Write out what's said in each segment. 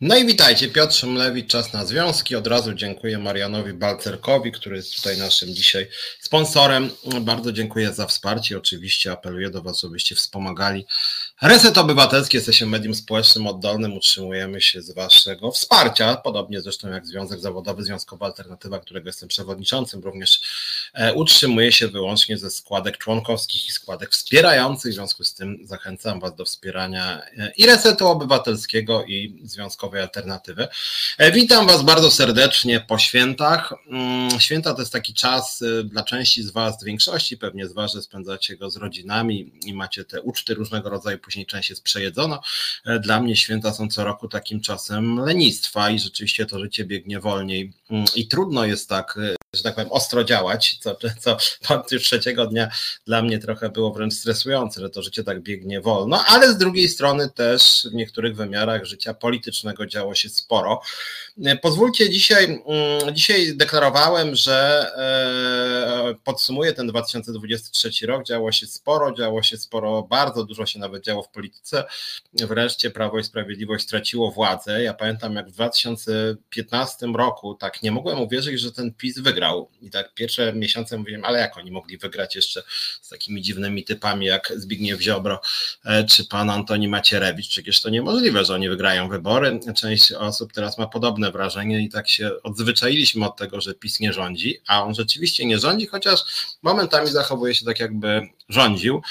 No i witajcie, Piotr Szymlewicz, Czas na Związki. Od razu dziękuję Marianowi Balcerkowi, który jest tutaj naszym dzisiaj sponsorem. Bardzo dziękuję za wsparcie. Oczywiście apeluję do Was, żebyście wspomagali Reset Obywatelski. Jesteśmy medium społecznym oddolnym, utrzymujemy się z Waszego wsparcia, podobnie zresztą jak Związek Zawodowy, Związkowa Alternatywa, którego jestem przewodniczącym, również e, utrzymuje się wyłącznie ze składek członkowskich i składek wspierających. W związku z tym zachęcam Was do wspierania e, i Resetu Obywatelskiego i Związkowego Alternatywy. E, witam Was bardzo serdecznie po świętach. Mm, święta to jest taki czas dla części z Was, większości pewnie z Was, że spędzacie go z rodzinami i macie te uczty różnego rodzaju, później część jest przejedzono. E, dla mnie święta są co roku takim czasem lenistwa i rzeczywiście to życie biegnie wolniej mm, i trudno jest tak y, że tak powiem, ostro działać, co, co już trzeciego dnia dla mnie trochę było wręcz stresujące, że to życie tak biegnie wolno, ale z drugiej strony też w niektórych wymiarach życia politycznego działo się sporo. Pozwólcie, dzisiaj, mm, dzisiaj deklarowałem, że e, podsumuję ten 2023 rok. Działo się sporo, działo się sporo, bardzo dużo się nawet działo w polityce. Wreszcie Prawo i Sprawiedliwość straciło władzę. Ja pamiętam, jak w 2015 roku, tak nie mogłem uwierzyć, że ten PiS wygrał. I tak pierwsze miesiące mówiłem, ale jak oni mogli wygrać jeszcze z takimi dziwnymi typami jak Zbigniew Ziobro e, czy pan Antoni Macierewicz? Przecież to niemożliwe, że oni wygrają wybory. Część osób teraz ma podobne wrażenie i tak się odzwyczailiśmy od tego, że PiS nie rządzi, a on rzeczywiście nie rządzi, chociaż momentami zachowuje się tak, jakby rządził.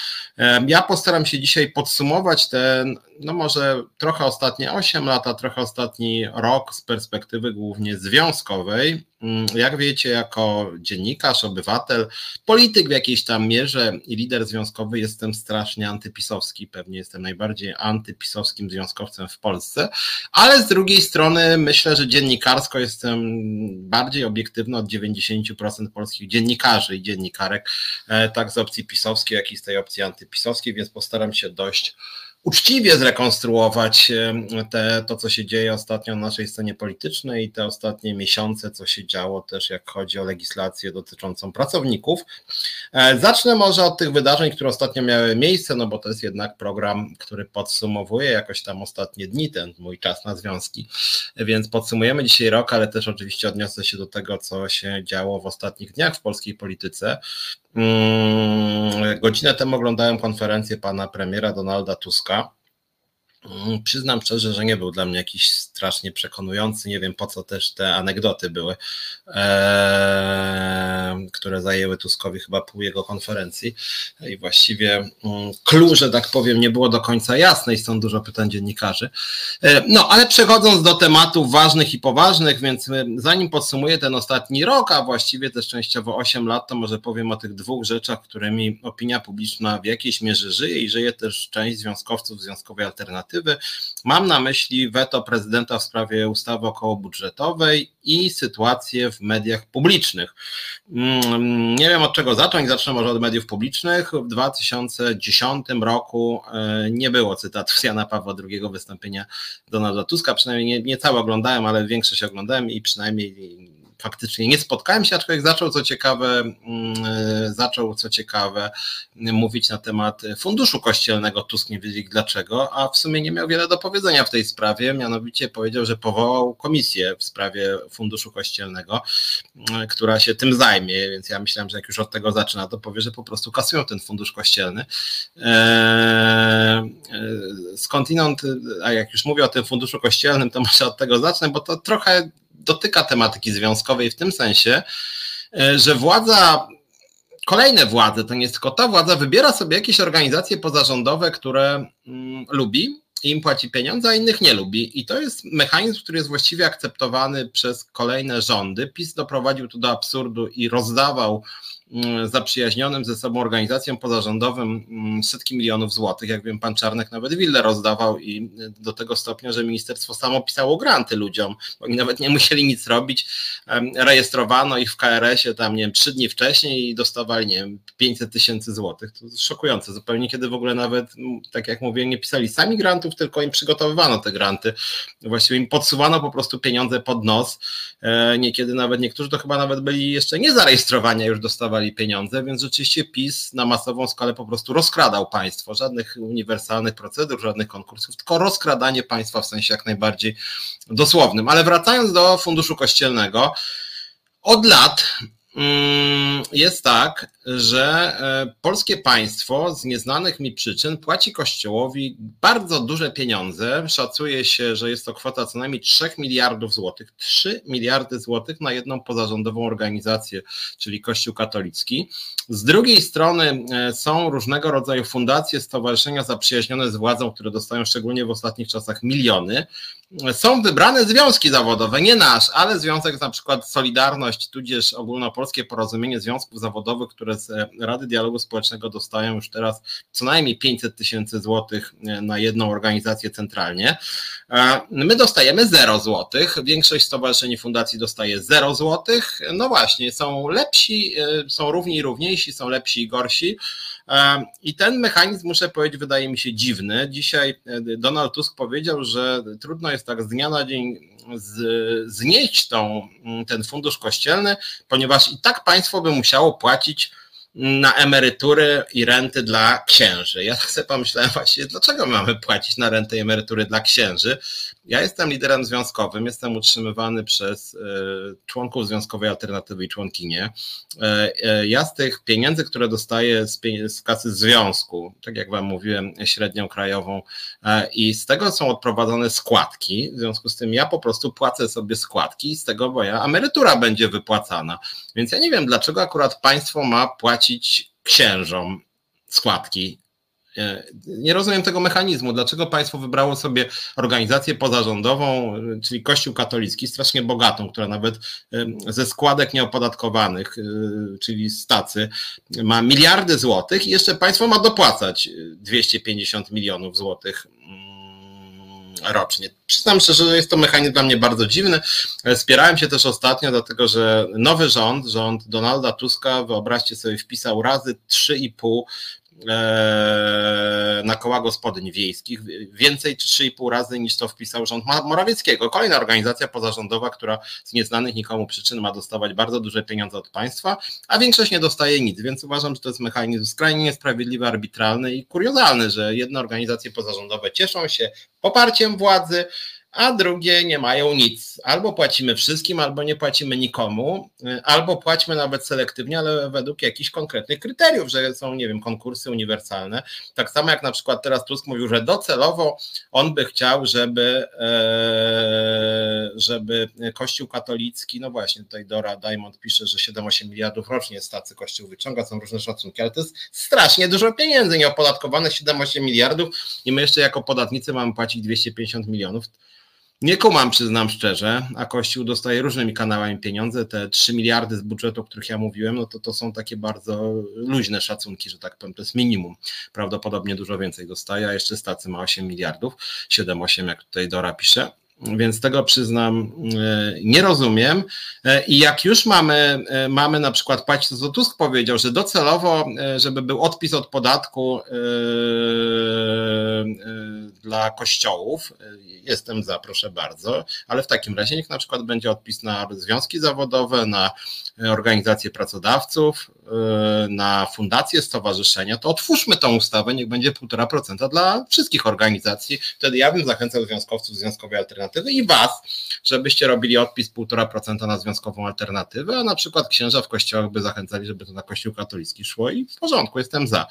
Ja postaram się dzisiaj podsumować ten, no może trochę ostatnie 8 lat, a trochę ostatni rok z perspektywy głównie związkowej. Mm, jak wiecie, jako dziennikarz, obywatel, polityk w jakiejś tam mierze i lider związkowy jestem strasznie antypisowski. Pewnie jestem najbardziej antypisowskim związkowcem w Polsce, ale z drugiej strony myślę, że dziennikarsko jestem bardziej obiektywny od 90% polskich dziennikarzy i dziennikarek, e, tak z opcji pisowskiej, jak i z tej opcji antypisowskiej, więc postaram się dość uczciwie zrekonstruować te, to, co się dzieje ostatnio na naszej scenie politycznej i te ostatnie miesiące, co się działo też, jak chodzi o legislację dotyczącą pracowników. E, zacznę może od tych wydarzeń, które ostatnio miały miejsce, no bo to jest jednak program, który podsumowuje jakoś tam ostatnie dni, ten mój czas na związki, więc podsumujemy dzisiaj rok, ale też oczywiście odniosę się do tego, co się działo w ostatnich dniach w polskiej polityce. Mm, godzinę temu oglądałem konferencję pana premiera Donalda Tuska. Mm, przyznam szczerze, że nie był dla mnie jakiś strasznie przekonujący. Nie wiem po co też te anegdoty były, które zajęły Tuskowi chyba pół jego konferencji. I właściwie klucz, mm, że tak powiem, nie było do końca jasne i stąd dużo pytań dziennikarzy. No, ale przechodząc do tematów ważnych i poważnych, więc zanim podsumuję ten ostatni rok, a właściwie też częściowo 8 lat, to może powiem o tych dwóch rzeczach, którymi opinia publiczna w jakiejś mierze żyje i żyje też część związkowców związkowej alternatywy Mam na myśli weto prezydenta w sprawie ustawy okołobudżetowej i sytuację w mediach publicznych. Mm, nie wiem od czego zacząć, zacznę może od mediów publicznych. W 2010 roku e, nie było cytatów z Jana Pawła II wystąpienia Donalda Tuska, przynajmniej nie, nie całe oglądałem, ale większość oglądałem i przynajmniej faktycznie nie spotkałem się, aczkolwiek zaczął co ciekawe, mm, e, zaczął co ciekawe mówić na temat funduszu kościelnego. Tusk nie wiedział dlaczego, a w sumie nie miał wiele do powiedzenia w tej sprawie. Mianowicie powiedział, że powołał komisję w sprawie funduszu kościelnego, mm, która się tym zajmie, więc ja myślałem, że jak już od tego zaczyna, to powie, że po prostu kasują ten fundusz kościelny. E, e, skądinąd, a jak już mówię o tym funduszu kościelnym, to może od tego zacznę, bo to trochę dotyka tematyki związkowej w tym sensie, e, że władza, kolejne władze, to nie jest tylko ta władza, wybiera sobie jakieś organizacje pozarządowe, które mm, lubi i im płaci pieniądze, a innych nie lubi. I to jest mechanizm, który jest właściwie akceptowany przez kolejne rządy. PiS doprowadził tu do absurdu i rozdawał zaprzyjaźnionym ze sobą organizacjom pozarządowym mm, setki milionów złotych. Jak wiem, pan Czarnek nawet willę rozdawał i do tego stopnia, że ministerstwo samo pisało granty ludziom. Oni nawet nie musieli nic robić. Rejestrowano ich w KRS-ie tam, nie wiem, trzy dni wcześniej i dostawali, nie wiem, 500 tysięcy złotych. To szokujące zupełnie, kiedy w ogóle nawet, tak jak mówię, nie pisali sami grantów, tylko im przygotowywano te granty. Właściwie im podsuwano po prostu pieniądze pod nos. E, niekiedy nawet niektórzy to chyba nawet byli jeszcze nie zarejestrowani, już dostawali dawali pieniądze, więc rzeczywiście PiS na masową skalę po prostu rozkradał państwo. Żadnych uniwersalnych procedur, żadnych konkursów, tylko rozkradanie państwa w sensie jak najbardziej dosłownym. Ale wracając do funduszu kościelnego, od lat jest tak, że e, polskie państwo z nieznanych mi przyczyn płaci Kościołowi bardzo duże pieniądze. Szacuje się, że jest to kwota co najmniej 3 miliardów złotych. 3 miliardy złotych na jedną pozarządową organizację, czyli Kościół katolicki. Z drugiej strony e, są różnego rodzaju fundacje, stowarzyszenia zaprzyjaźnione z władzą, które dostają szczególnie w ostatnich czasach miliony. Są wybrane związki zawodowe, nie nasz, ale związek na przykład Solidarność, tudzież ogólnopolskie porozumienie związków zawodowych, które z e, Rady Dialogu Społecznego dostają już teraz co najmniej 500 tysięcy złotych e, na jedną organizację centralnie. E, my dostajemy 0 złotych, większość stowarzyszeń fundacji dostaje 0 złotych. No właśnie, są lepsi, są równi i równiejsi, są lepsi i gorsi. I ten mechanizm, muszę powiedzieć, wydaje mi się dziwny. Dzisiaj Donald Tusk powiedział, że trudno jest tak z dnia na dzień z, znieść tą, ten fundusz kościelny, ponieważ i tak państwo by musiało płacić na emerytury i renty dla księży. Ja tak sobie pomyślałem właśnie, dlaczego mamy płacić na renty i emerytury dla księży? Ja jestem liderem związkowym, jestem utrzymywany przez e, członków Związkowej Alternatywy i członkinie. E, e, ja z tych pieniędzy, które dostaję z, z kasy związku, tak jak Wam mówiłem, średnią krajową, i z tego są odprowadzone składki. W związku z tym ja po prostu płacę sobie składki z tego moja emerytura będzie wypłacana. Więc ja nie wiem, dlaczego akurat państwo ma płacić księżom składki nie rozumiem tego mechanizmu. Dlaczego państwo wybrało sobie organizację pozarządową, czyli Kościół katolicki, strasznie bogatą, która nawet ze składek nieopodatkowanych, e, czyli stacy, ma miliardy złotych i jeszcze państwo ma dopłacać 250 milionów złotych mm, rocznie. Przyznam szczerze, że jest to mechanizm dla mnie bardzo dziwny. E, spierałem się też ostatnio, dlatego że nowy rząd, rząd Donalda Tuska, wyobraźcie sobie, wpisał razy 3,5 E, na koła gospodyń wiejskich, więcej 3,5 razy niż to wpisał rząd Morawieckiego. Kolejna organizacja pozarządowa, która z nieznanych nikomu przyczyn ma dostawać bardzo duże pieniądze od państwa, a większość nie dostaje nic, więc uważam, że to jest mechanizm skrajnie niesprawiedliwy, arbitralny i kuriozalny, że jedne organizacje pozarządowe cieszą się poparciem władzy, a drugie nie mają nic. Albo płacimy wszystkim, albo nie płacimy nikomu, albo płacimy nawet selektywnie, ale według jakichś konkretnych kryteriów, że są, nie wiem, konkursy uniwersalne. Tak samo jak na przykład teraz Tusk mówił, że docelowo on by chciał, żeby, e, żeby Kościół katolicki, no właśnie tutaj Dora Diamond pisze, że 7-8 miliardów rocznie z tacy Kościół wyciąga, są różne szacunki, ale to jest strasznie dużo pieniędzy, nieopodatkowane 7-8 miliardów i my jeszcze jako podatnicy mamy płacić 250 milionów. Nie kumam, przyznam szczerze, a Kościół dostaje różnymi kanałami pieniądze. Te 3 miliardy z budżetu, o których ja mówiłem, no to to są takie bardzo luźne szacunki, że tak powiem, to jest minimum. Prawdopodobnie dużo więcej dostaje, a jeszcze stacy ma 8 miliardów, 7-8, jak tutaj Dora pisze więc tego przyznam, e, nie rozumiem. E, I jak już mamy, e, mamy na przykład płacić, co Tusk powiedział, że docelowo, żeby był odpis od podatku dla kościołów, jestem za, proszę bardzo, ale w takim razie niech na przykład będzie odpis na związki zawodowe, na organizacje pracodawców, na fundacje, stowarzyszenia, to otwórzmy tą ustawę, niech będzie 1,5% dla wszystkich organizacji. Wtedy ja bym zachęcał związkowców Związkowej Alternatywy i Was, żebyście robili odpis 1,5% na Związkową Alternatywę, a na przykład księża w kościołach by zachęcali, żeby to na Kościół katolicki szło i w porządku, jestem za.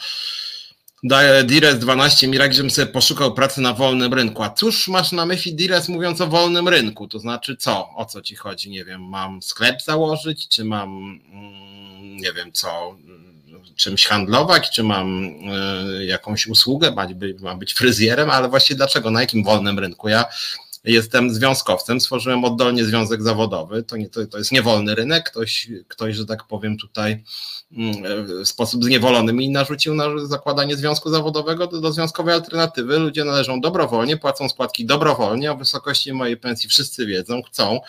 Dires 12 Mirak, żebym sobie poszukał pracy na wolnym rynku. A cóż masz na myśli Dires mówiąc o wolnym rynku? To znaczy co? O co ci chodzi? Nie wiem, mam sklep założyć, czy mam mm, nie wiem co, czymś handlować, czy mam e, jakąś usługę, mam być fryzjerem, ale właściwie dlaczego, na jakim wolnym rynku? Ja jestem związkowcem, stworzyłem oddolnie związek zawodowy, to, nie, to, to jest niewolny rynek, ktoś, ktoś, że tak powiem tutaj mm, w sposób zniewolony mi narzucił na zakładanie związku zawodowego do, do związkowej alternatywy, ludzie należą dobrowolnie, płacą składki dobrowolnie, o wysokości mojej pensji wszyscy wiedzą, chcą,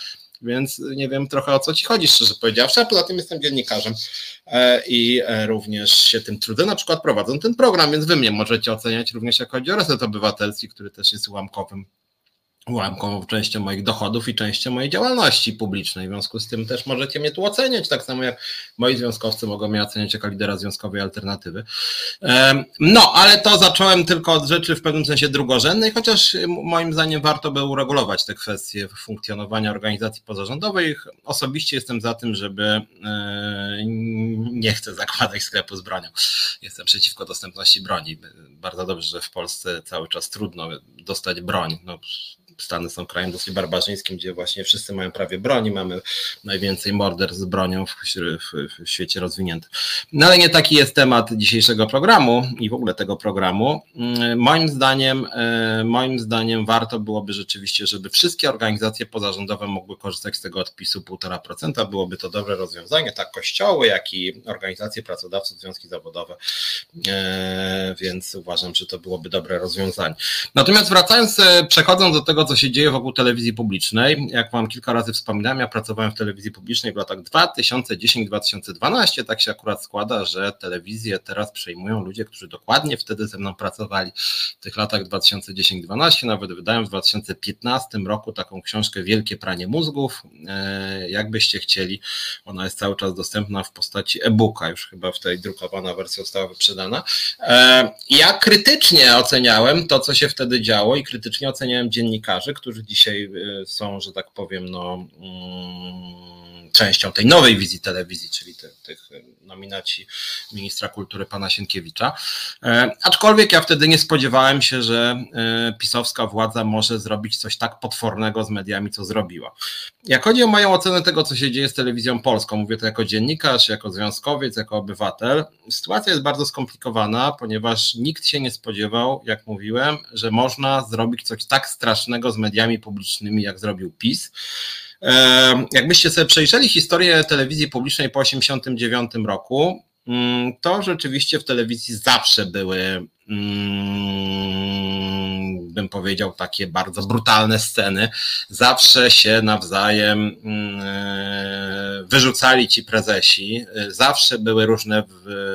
więc nie wiem trochę o co ci chodzi, szczerze powiedziawszy, a poza tym jestem dziennikarzem e, i e, również się tym trudzę, na przykład prowadzą ten program, więc wy mnie możecie oceniać również jako chodzi o reset obywatelski, który też jest ułamkowym ułamkową częścią moich dochodów i częścią mojej działalności publicznej. W związku z tym też możecie mnie tu oceniać, tak samo jak moi związkowcy mogą mnie oceniać jako lidera związkowej alternatywy. No, ale to zacząłem tylko od rzeczy w pewnym sensie drugorzędnej, chociaż moim zdaniem warto by uregulować te kwestie funkcjonowania organizacji pozarządowych. Osobiście jestem za tym, żeby e, nie chcę zakładać sklepu z bronią. Jestem przeciwko dostępności broni. Bardzo dobrze, że w Polsce cały czas trudno dostać broń. No, Stany są krajem dosyć barbarzyńskim, gdzie właśnie wszyscy mają prawie broni, mamy najwięcej morderstw z bronią w, w, w, świecie rozwiniętym. No ale nie taki jest temat dzisiejszego programu i w ogóle tego programu. Mm, moim zdaniem, e, moim zdaniem warto byłoby rzeczywiście, żeby wszystkie organizacje pozarządowe mogły korzystać z tego odpisu 1,5%. Byłoby to dobre rozwiązanie, tak kościoły, jak i organizacje pracodawców, związki zawodowe, e, więc uważam, że to byłoby dobre rozwiązanie. Natomiast wracając, e, przechodząc do tego, co się dzieje wokół telewizji publicznej. Jak Wam kilka razy wspominałem, ja pracowałem w telewizji publicznej w latach 2010-2012. Tak się akurat składa, że telewizję teraz przejmują ludzie, którzy dokładnie wtedy ze mną pracowali w tych latach 2010-2012. Nawet wydałem w 2015 roku taką książkę Wielkie pranie mózgów. E, jakbyście chcieli, ona jest cały czas dostępna w postaci e-booka, już chyba w tej drukowana wersja została wyprzedana. E, ja krytycznie oceniałem to, co się wtedy działo i krytycznie oceniałem dziennikarzy którzy dzisiaj y, są, że tak powiem, no, mm, częścią tej nowej wizji telewizji, czyli tych, tych nominaci ministra kultury pana Sienkiewicza. E, aczkolwiek ja wtedy nie spodziewałem się, że e, pisowska władza może zrobić coś tak potwornego z mediami, co zrobiła. Jak chodzi o moją ocenę tego, co się dzieje z telewizją polską, mówię to jako dziennikarz, jako związkowiec, jako obywatel, sytuacja jest bardzo skomplikowana, ponieważ nikt się nie spodziewał, jak mówiłem, że można zrobić coś tak strasznego z mediami publicznymi, jak zrobił PiS. Jakbyście sobie przejrzeli historię telewizji publicznej po 1989 roku, mm, to rzeczywiście w telewizji zawsze były bym powiedział, takie bardzo brutalne sceny. Zawsze się nawzajem mm, wyrzucali ci prezesi, zawsze były różne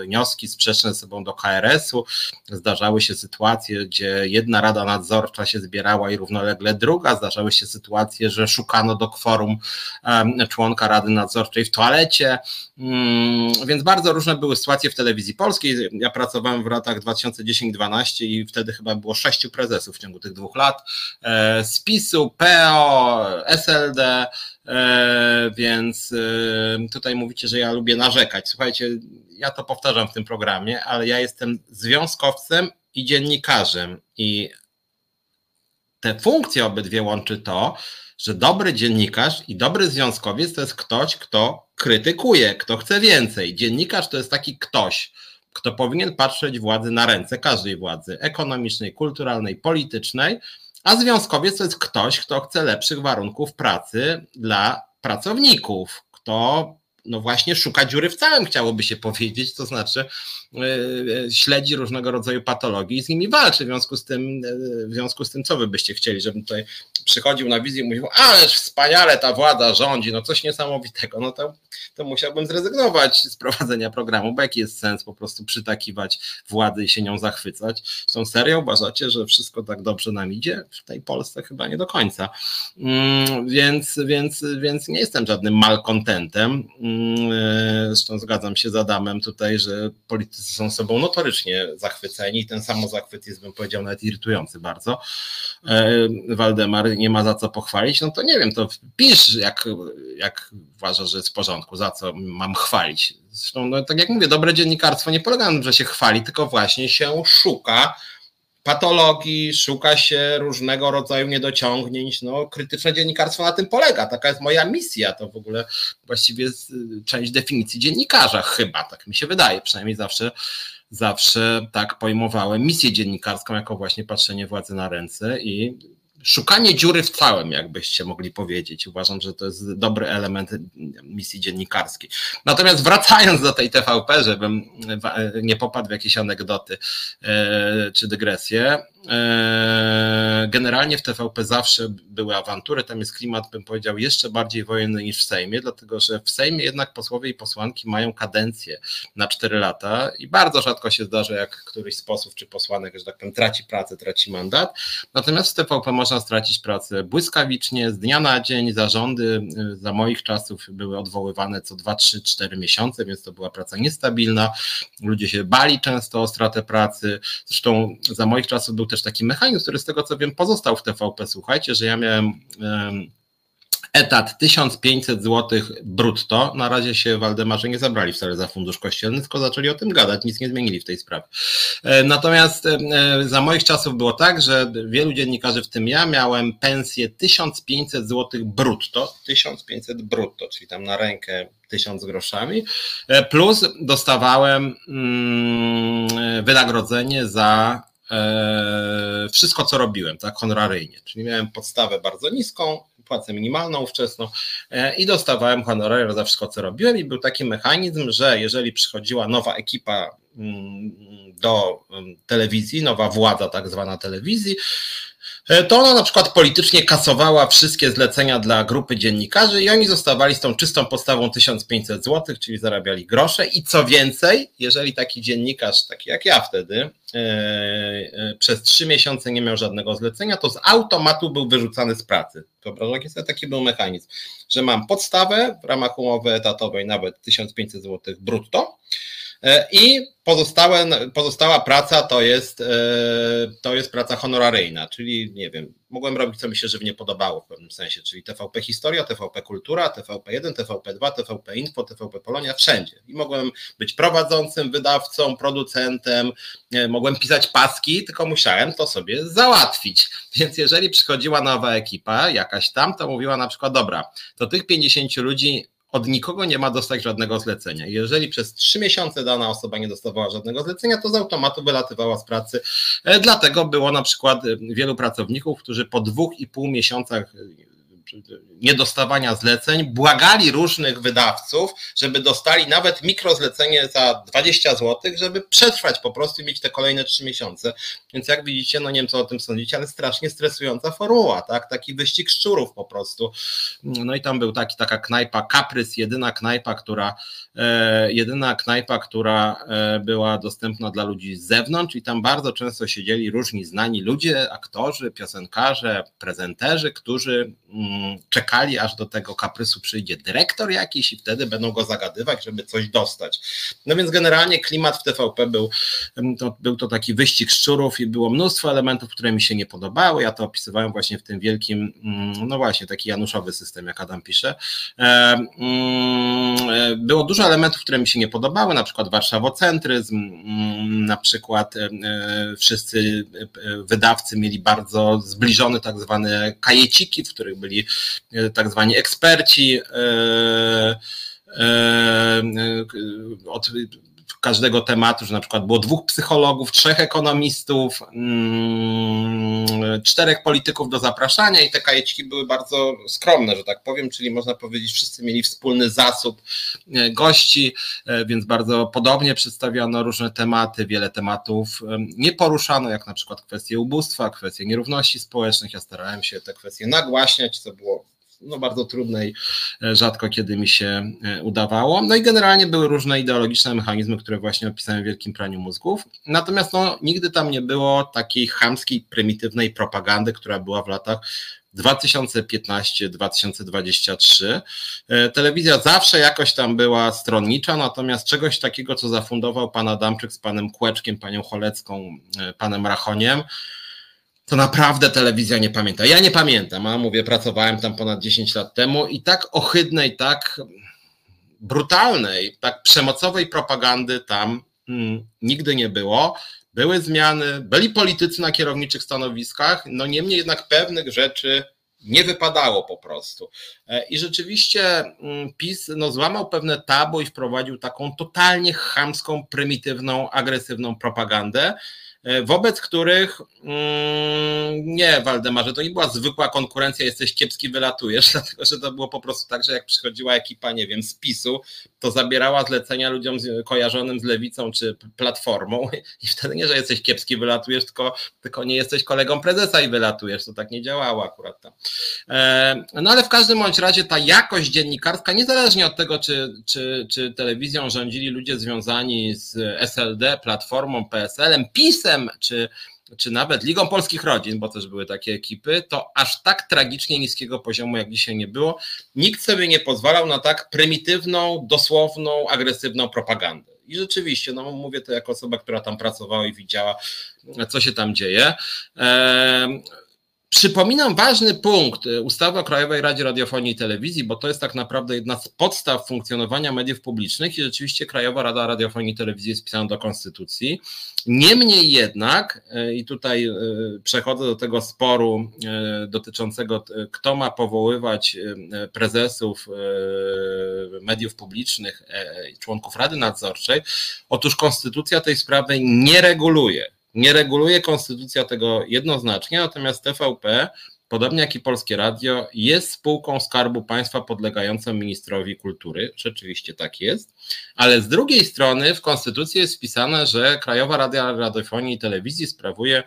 wnioski sprzeczne ze sobą do KRS-u. Zdarzały się sytuacje, gdzie jedna rada nadzorcza się zbierała i równolegle druga. Zdarzały się sytuacje, że szukano do kworum członka rady nadzorczej w toalecie. Mm, więc bardzo różne były sytuacje w telewizji polskiej. Ja pracowałem w latach 2010 10-12 i wtedy chyba było sześciu prezesów w ciągu tych dwóch lat. E, z PiSu, PO, SLD, e, więc e, tutaj mówicie, że ja lubię narzekać. Słuchajcie, ja to powtarzam w tym programie, ale ja jestem związkowcem i dziennikarzem i te funkcje obydwie łączy to, że dobry dziennikarz i dobry związkowiec to jest ktoś, kto krytykuje, kto chce więcej. Dziennikarz to jest taki ktoś, kto powinien patrzeć władzy na ręce, każdej władzy ekonomicznej, kulturalnej, politycznej, a związkowiec to jest ktoś, kto chce lepszych warunków pracy dla pracowników, kto no właśnie szuka dziury w całym, chciałoby się powiedzieć, to znaczy śledzi różnego rodzaju patologii i z nimi walczy. W związku z tym, yy, w związku z tym co wy byście chcieli, żebym tutaj przychodził na wizję i mówił, ależ wspaniale ta władza rządzi, no coś niesamowitego, no to, to musiałbym zrezygnować z prowadzenia programu, bo jaki jest sens po prostu przytakiwać władzy i się nią zachwycać. Są serio uważacie, że wszystko tak dobrze nam idzie? W tej Polsce chyba nie do końca. Mm, więc, więc, więc nie jestem żadnym malkontentem. Mm, e, zresztą zgadzam się z Adamem tutaj, że politycy są sobą notorycznie zachwyceni i ten samo zachwyt jest, bym powiedział, nawet irytujący bardzo. E, Waldemar nie ma za co pochwalić, no to nie wiem, to pisz, jak, jak uważasz, że jest w porządku, za co mam chwalić. Zresztą, no, tak jak mówię, dobre dziennikarstwo nie polega na tym, że się chwali, tylko właśnie się szuka patologii, szuka się różnego rodzaju niedociągnięć. No, krytyczne dziennikarstwo na tym polega. Taka jest moja misja. To w ogóle właściwie jest część definicji dziennikarza, chyba, tak mi się wydaje. Przynajmniej zawsze, zawsze tak pojmowałem misję dziennikarską, jako właśnie patrzenie władzy na ręce i szukanie dziury w całym, jakbyście mogli powiedzieć. Uważam, że to jest dobry element misji dziennikarskiej. Natomiast wracając do tej TVP, żebym nie popadł w jakieś anegdoty e, czy dygresje, e, generalnie w TVP zawsze były awantury, tam jest klimat, bym powiedział, jeszcze bardziej wojenny niż w Sejmie, dlatego że w Sejmie jednak posłowie i posłanki mają kadencję na 4 lata i bardzo rzadko się zdarza, jak któryś z posłów czy posłanek, że tak powiem, traci pracę, traci mandat. Natomiast w TVP może można stracić pracę błyskawicznie, z dnia na dzień. Zarządy za moich czasów były odwoływane co 2, 3, 4 miesiące, więc to była praca niestabilna. Ludzie się bali często o stratę pracy. Zresztą za moich czasów był też taki mechanizm, który z tego co wiem pozostał w TVP. Słuchajcie, że ja miałem etat 1500 zł brutto. Na razie się Waldemarze nie zabrali wcale za fundusz kościelny, tylko zaczęli o tym gadać, nic nie zmienili w tej sprawie. E, natomiast e, za moich czasów było tak, że wielu dziennikarzy, w tym ja, miałem pensję 1500 zł brutto, 1500 brutto, czyli tam na rękę 1000 groszami, e, plus dostawałem mm, wynagrodzenie za wszystko, co robiłem, tak, honoraryjnie. Czyli miałem podstawę bardzo niską, płacę minimalną wczesną e, i dostawałem honorarium za wszystko, co robiłem. I był taki mechanizm, że jeżeli przychodziła nowa ekipa mm, do mm, telewizji, nowa władza tak zwana telewizji, to ona na przykład politycznie kasowała wszystkie zlecenia dla grupy dziennikarzy i oni zostawali z tą czystą podstawą 1500 zł, czyli zarabiali grosze i co więcej, jeżeli taki dziennikarz, taki jak ja wtedy, e, e, przez trzy miesiące nie miał żadnego zlecenia, to z automatu był wyrzucany z pracy. Wyobrażacie sobie, taki był mechanizm, że mam podstawę w ramach umowy etatowej nawet 1500 zł brutto, E, I pozostałe, pozostała praca to jest, e, to jest praca honoraryjna, czyli nie wiem, mogłem robić co mi się żywnie podobało w pewnym sensie, czyli TVP Historia, TVP Kultura, TVP1, TVP2, TVP Info, TVP Polonia, wszędzie. I mogłem być prowadzącym, wydawcą, producentem, e, mogłem pisać paski, tylko musiałem to sobie załatwić. Więc jeżeli przychodziła nowa ekipa, jakaś tam, to mówiła na przykład, dobra, to tych 50 ludzi od nikogo nie ma dostać żadnego zlecenia. Jeżeli przez trzy miesiące dana osoba nie dostawała żadnego zlecenia, to z automatu wylatywała z pracy. E, dlatego było na przykład e, wielu pracowników, którzy po dwóch i pół miesiącach niedostawania zleceń, błagali różnych wydawców, żeby dostali nawet mikrozlecenie za 20 zł, żeby przetrwać po prostu i mieć te kolejne 3 miesiące. Więc jak widzicie, no nie wiem co o tym sądzicie, ale strasznie stresująca formuła, tak? Taki wyścig szczurów po prostu. No i tam był taki, taka knajpa Kaprys, jedyna knajpa, która e, jedyna knajpa, która e, była dostępna dla ludzi z zewnątrz i tam bardzo często siedzieli różni znani ludzie, aktorzy, piosenkarze, prezenterzy, którzy mm, czekali, aż do tego kaprysu przyjdzie dyrektor jakiś i wtedy będą go zagadywać, żeby coś dostać. No więc generalnie klimat w TVP był to, był to taki wyścig szczurów i było mnóstwo elementów, które mi się nie podobały. Ja to opisywałem właśnie w tym wielkim, mm, no właśnie, taki januszowy system, jak Adam pisze. E, mm, e, było dużo elementów, które mi się nie podobały, na przykład warszawocentryzm, mm, na przykład e, wszyscy wydawcy mieli bardzo zbliżone tak zwane kajeciki, w których byli E, tak zwani eksperci e, e, od każdego tematu, że na przykład było dwóch psychologów, trzech ekonomistów, mm, czterech polityków do zapraszania i te kajeciki były bardzo skromne, że tak powiem, czyli można powiedzieć, wszyscy mieli wspólny zasób gości, więc bardzo podobnie przedstawiono różne tematy, wiele tematów nie poruszano, jak na przykład kwestie ubóstwa, kwestie nierówności społecznych. Ja starałem się te kwestie nagłaśniać, co było no bardzo trudnej, e, rzadko kiedy mi się e, udawało. No i generalnie były różne ideologiczne mechanizmy, które właśnie opisałem w Wielkim Praniu Mózgów. Natomiast no, nigdy tam nie było takiej chamskiej, prymitywnej propagandy, która była w latach 2015-2023. E, telewizja zawsze jakoś tam była stronnicza, natomiast czegoś takiego, co zafundował pan Adamczyk z panem Kłeczkiem, panią Cholecką, panem Rachoniem, to naprawdę telewizja nie pamięta. Ja nie pamiętam, a mówię, pracowałem tam ponad 10 lat temu i tak ohydnej, tak brutalnej, tak przemocowej propagandy tam hmm, nigdy nie było. Były zmiany, byli politycy na kierowniczych stanowiskach, no niemniej jednak pewnych rzeczy nie wypadało po prostu. E, I rzeczywiście mm, PiS no, złamał pewne tabu i wprowadził taką totalnie chamską, prymitywną, agresywną propagandę. E, wobec których mm, nie, Waldemarze, to nie była zwykła konkurencja, jesteś kiepski, wylatujesz, dlatego że to było po prostu tak, że jak przychodziła ekipa, nie wiem, z PiSu, to zabierała zlecenia ludziom kojarzonym z lewicą czy platformą i wtedy nie, że jesteś kiepski, wylatujesz, tylko, tylko nie jesteś kolegą prezesa i wylatujesz, to tak nie działało akurat tam. E, no ale w każdym bądź razie ta jakość dziennikarska, niezależnie od tego, czy, czy, czy telewizją rządzili ludzie związani z SLD, Platformą, PSL-em, Czy czy nawet Ligą Polskich Rodzin, bo też były takie ekipy, to aż tak tragicznie niskiego poziomu jak dzisiaj nie było. Nikt sobie nie pozwalał na tak prymitywną, dosłowną, agresywną propagandę. I rzeczywiście, no mówię to jako osoba, która tam pracowała i widziała, co się tam dzieje. Przypominam ważny punkt ustawy o Krajowej Radzie Radiofonii i Telewizji, bo to jest tak naprawdę jedna z podstaw funkcjonowania mediów publicznych i rzeczywiście Krajowa Rada Radiofonii i Telewizji jest pisana do Konstytucji. Niemniej jednak, e, i tutaj e, przechodzę do tego sporu dotyczącego, kto ma powoływać prezesów mediów publicznych, członków Rady Nadzorczej. Otóż Konstytucja tej sprawy nie reguluje. Nie reguluje konstytucja tego jednoznacznie, natomiast TVP, podobnie jak i Polskie Radio, jest spółką Skarbu Państwa podlegającą ministrowi kultury. Rzeczywiście tak jest. Ale z drugiej strony w konstytucji jest wpisane, że Krajowa Rada Radiofonii i Telewizji sprawuje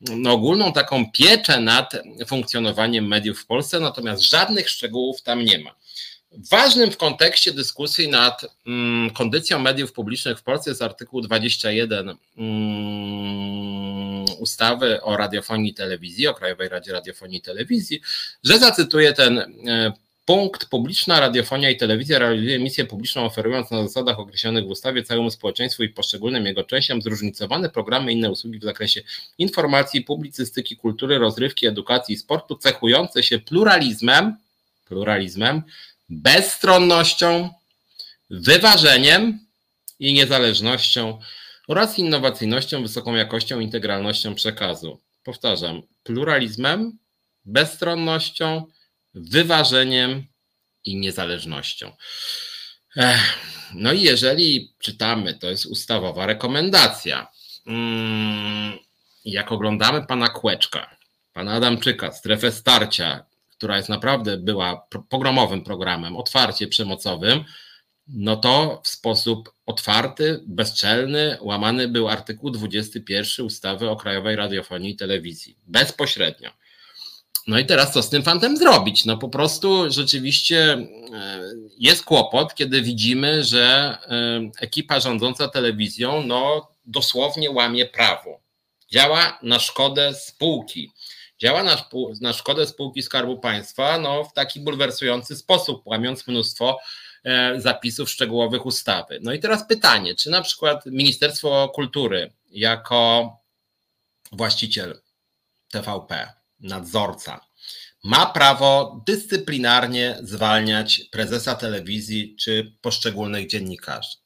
no, ogólną taką pieczę nad funkcjonowaniem mediów w Polsce, natomiast żadnych szczegółów tam nie ma. Ważnym w kontekście dyskusji nad mm, kondycją mediów publicznych w Polsce jest artykuł 21 mm, ustawy o radiofonii i telewizji, o Krajowej Radzie Radiofonii i Telewizji, że zacytuję ten e, punkt publiczna radiofonia i telewizja realizuje misję publiczną oferując na zasadach określonych w ustawie całemu społeczeństwu i poszczególnym jego częściom zróżnicowane programy i inne usługi w zakresie informacji, publicystyki, kultury, rozrywki, edukacji i sportu cechujące się pluralizmem, pluralizmem bezstronnością, wyważeniem i niezależnością oraz innowacyjnością, wysoką jakością, integralnością przekazu. Powtarzam, pluralizmem, bezstronnością, wyważeniem i niezależnością. No i jeżeli czytamy, to jest ustawowa rekomendacja. Mm, jak oglądamy pana Kłeczka, pana Adamczyka, strefę starcia która jest naprawdę była pogromowym programem, otwarcie przemocowym, no to w sposób otwarty, bezczelny łamany był artykuł 21 ustawy o Krajowej Radiofonii i Telewizji. Bezpośrednio. No i teraz co z tym fantem zrobić? No po prostu rzeczywiście e, jest kłopot, kiedy widzimy, że e, ekipa rządząca telewizją no dosłownie łamie prawo. Działa na szkodę spółki działa na, na szkodę spółki Skarbu Państwa no, w taki bulwersujący sposób, łamiąc mnóstwo e, zapisów szczegółowych ustawy. No i teraz pytanie, czy na przykład Ministerstwo Kultury jako właściciel TVP, nadzorca, ma prawo dyscyplinarnie zwalniać prezesa telewizji czy poszczególnych dziennikarzy?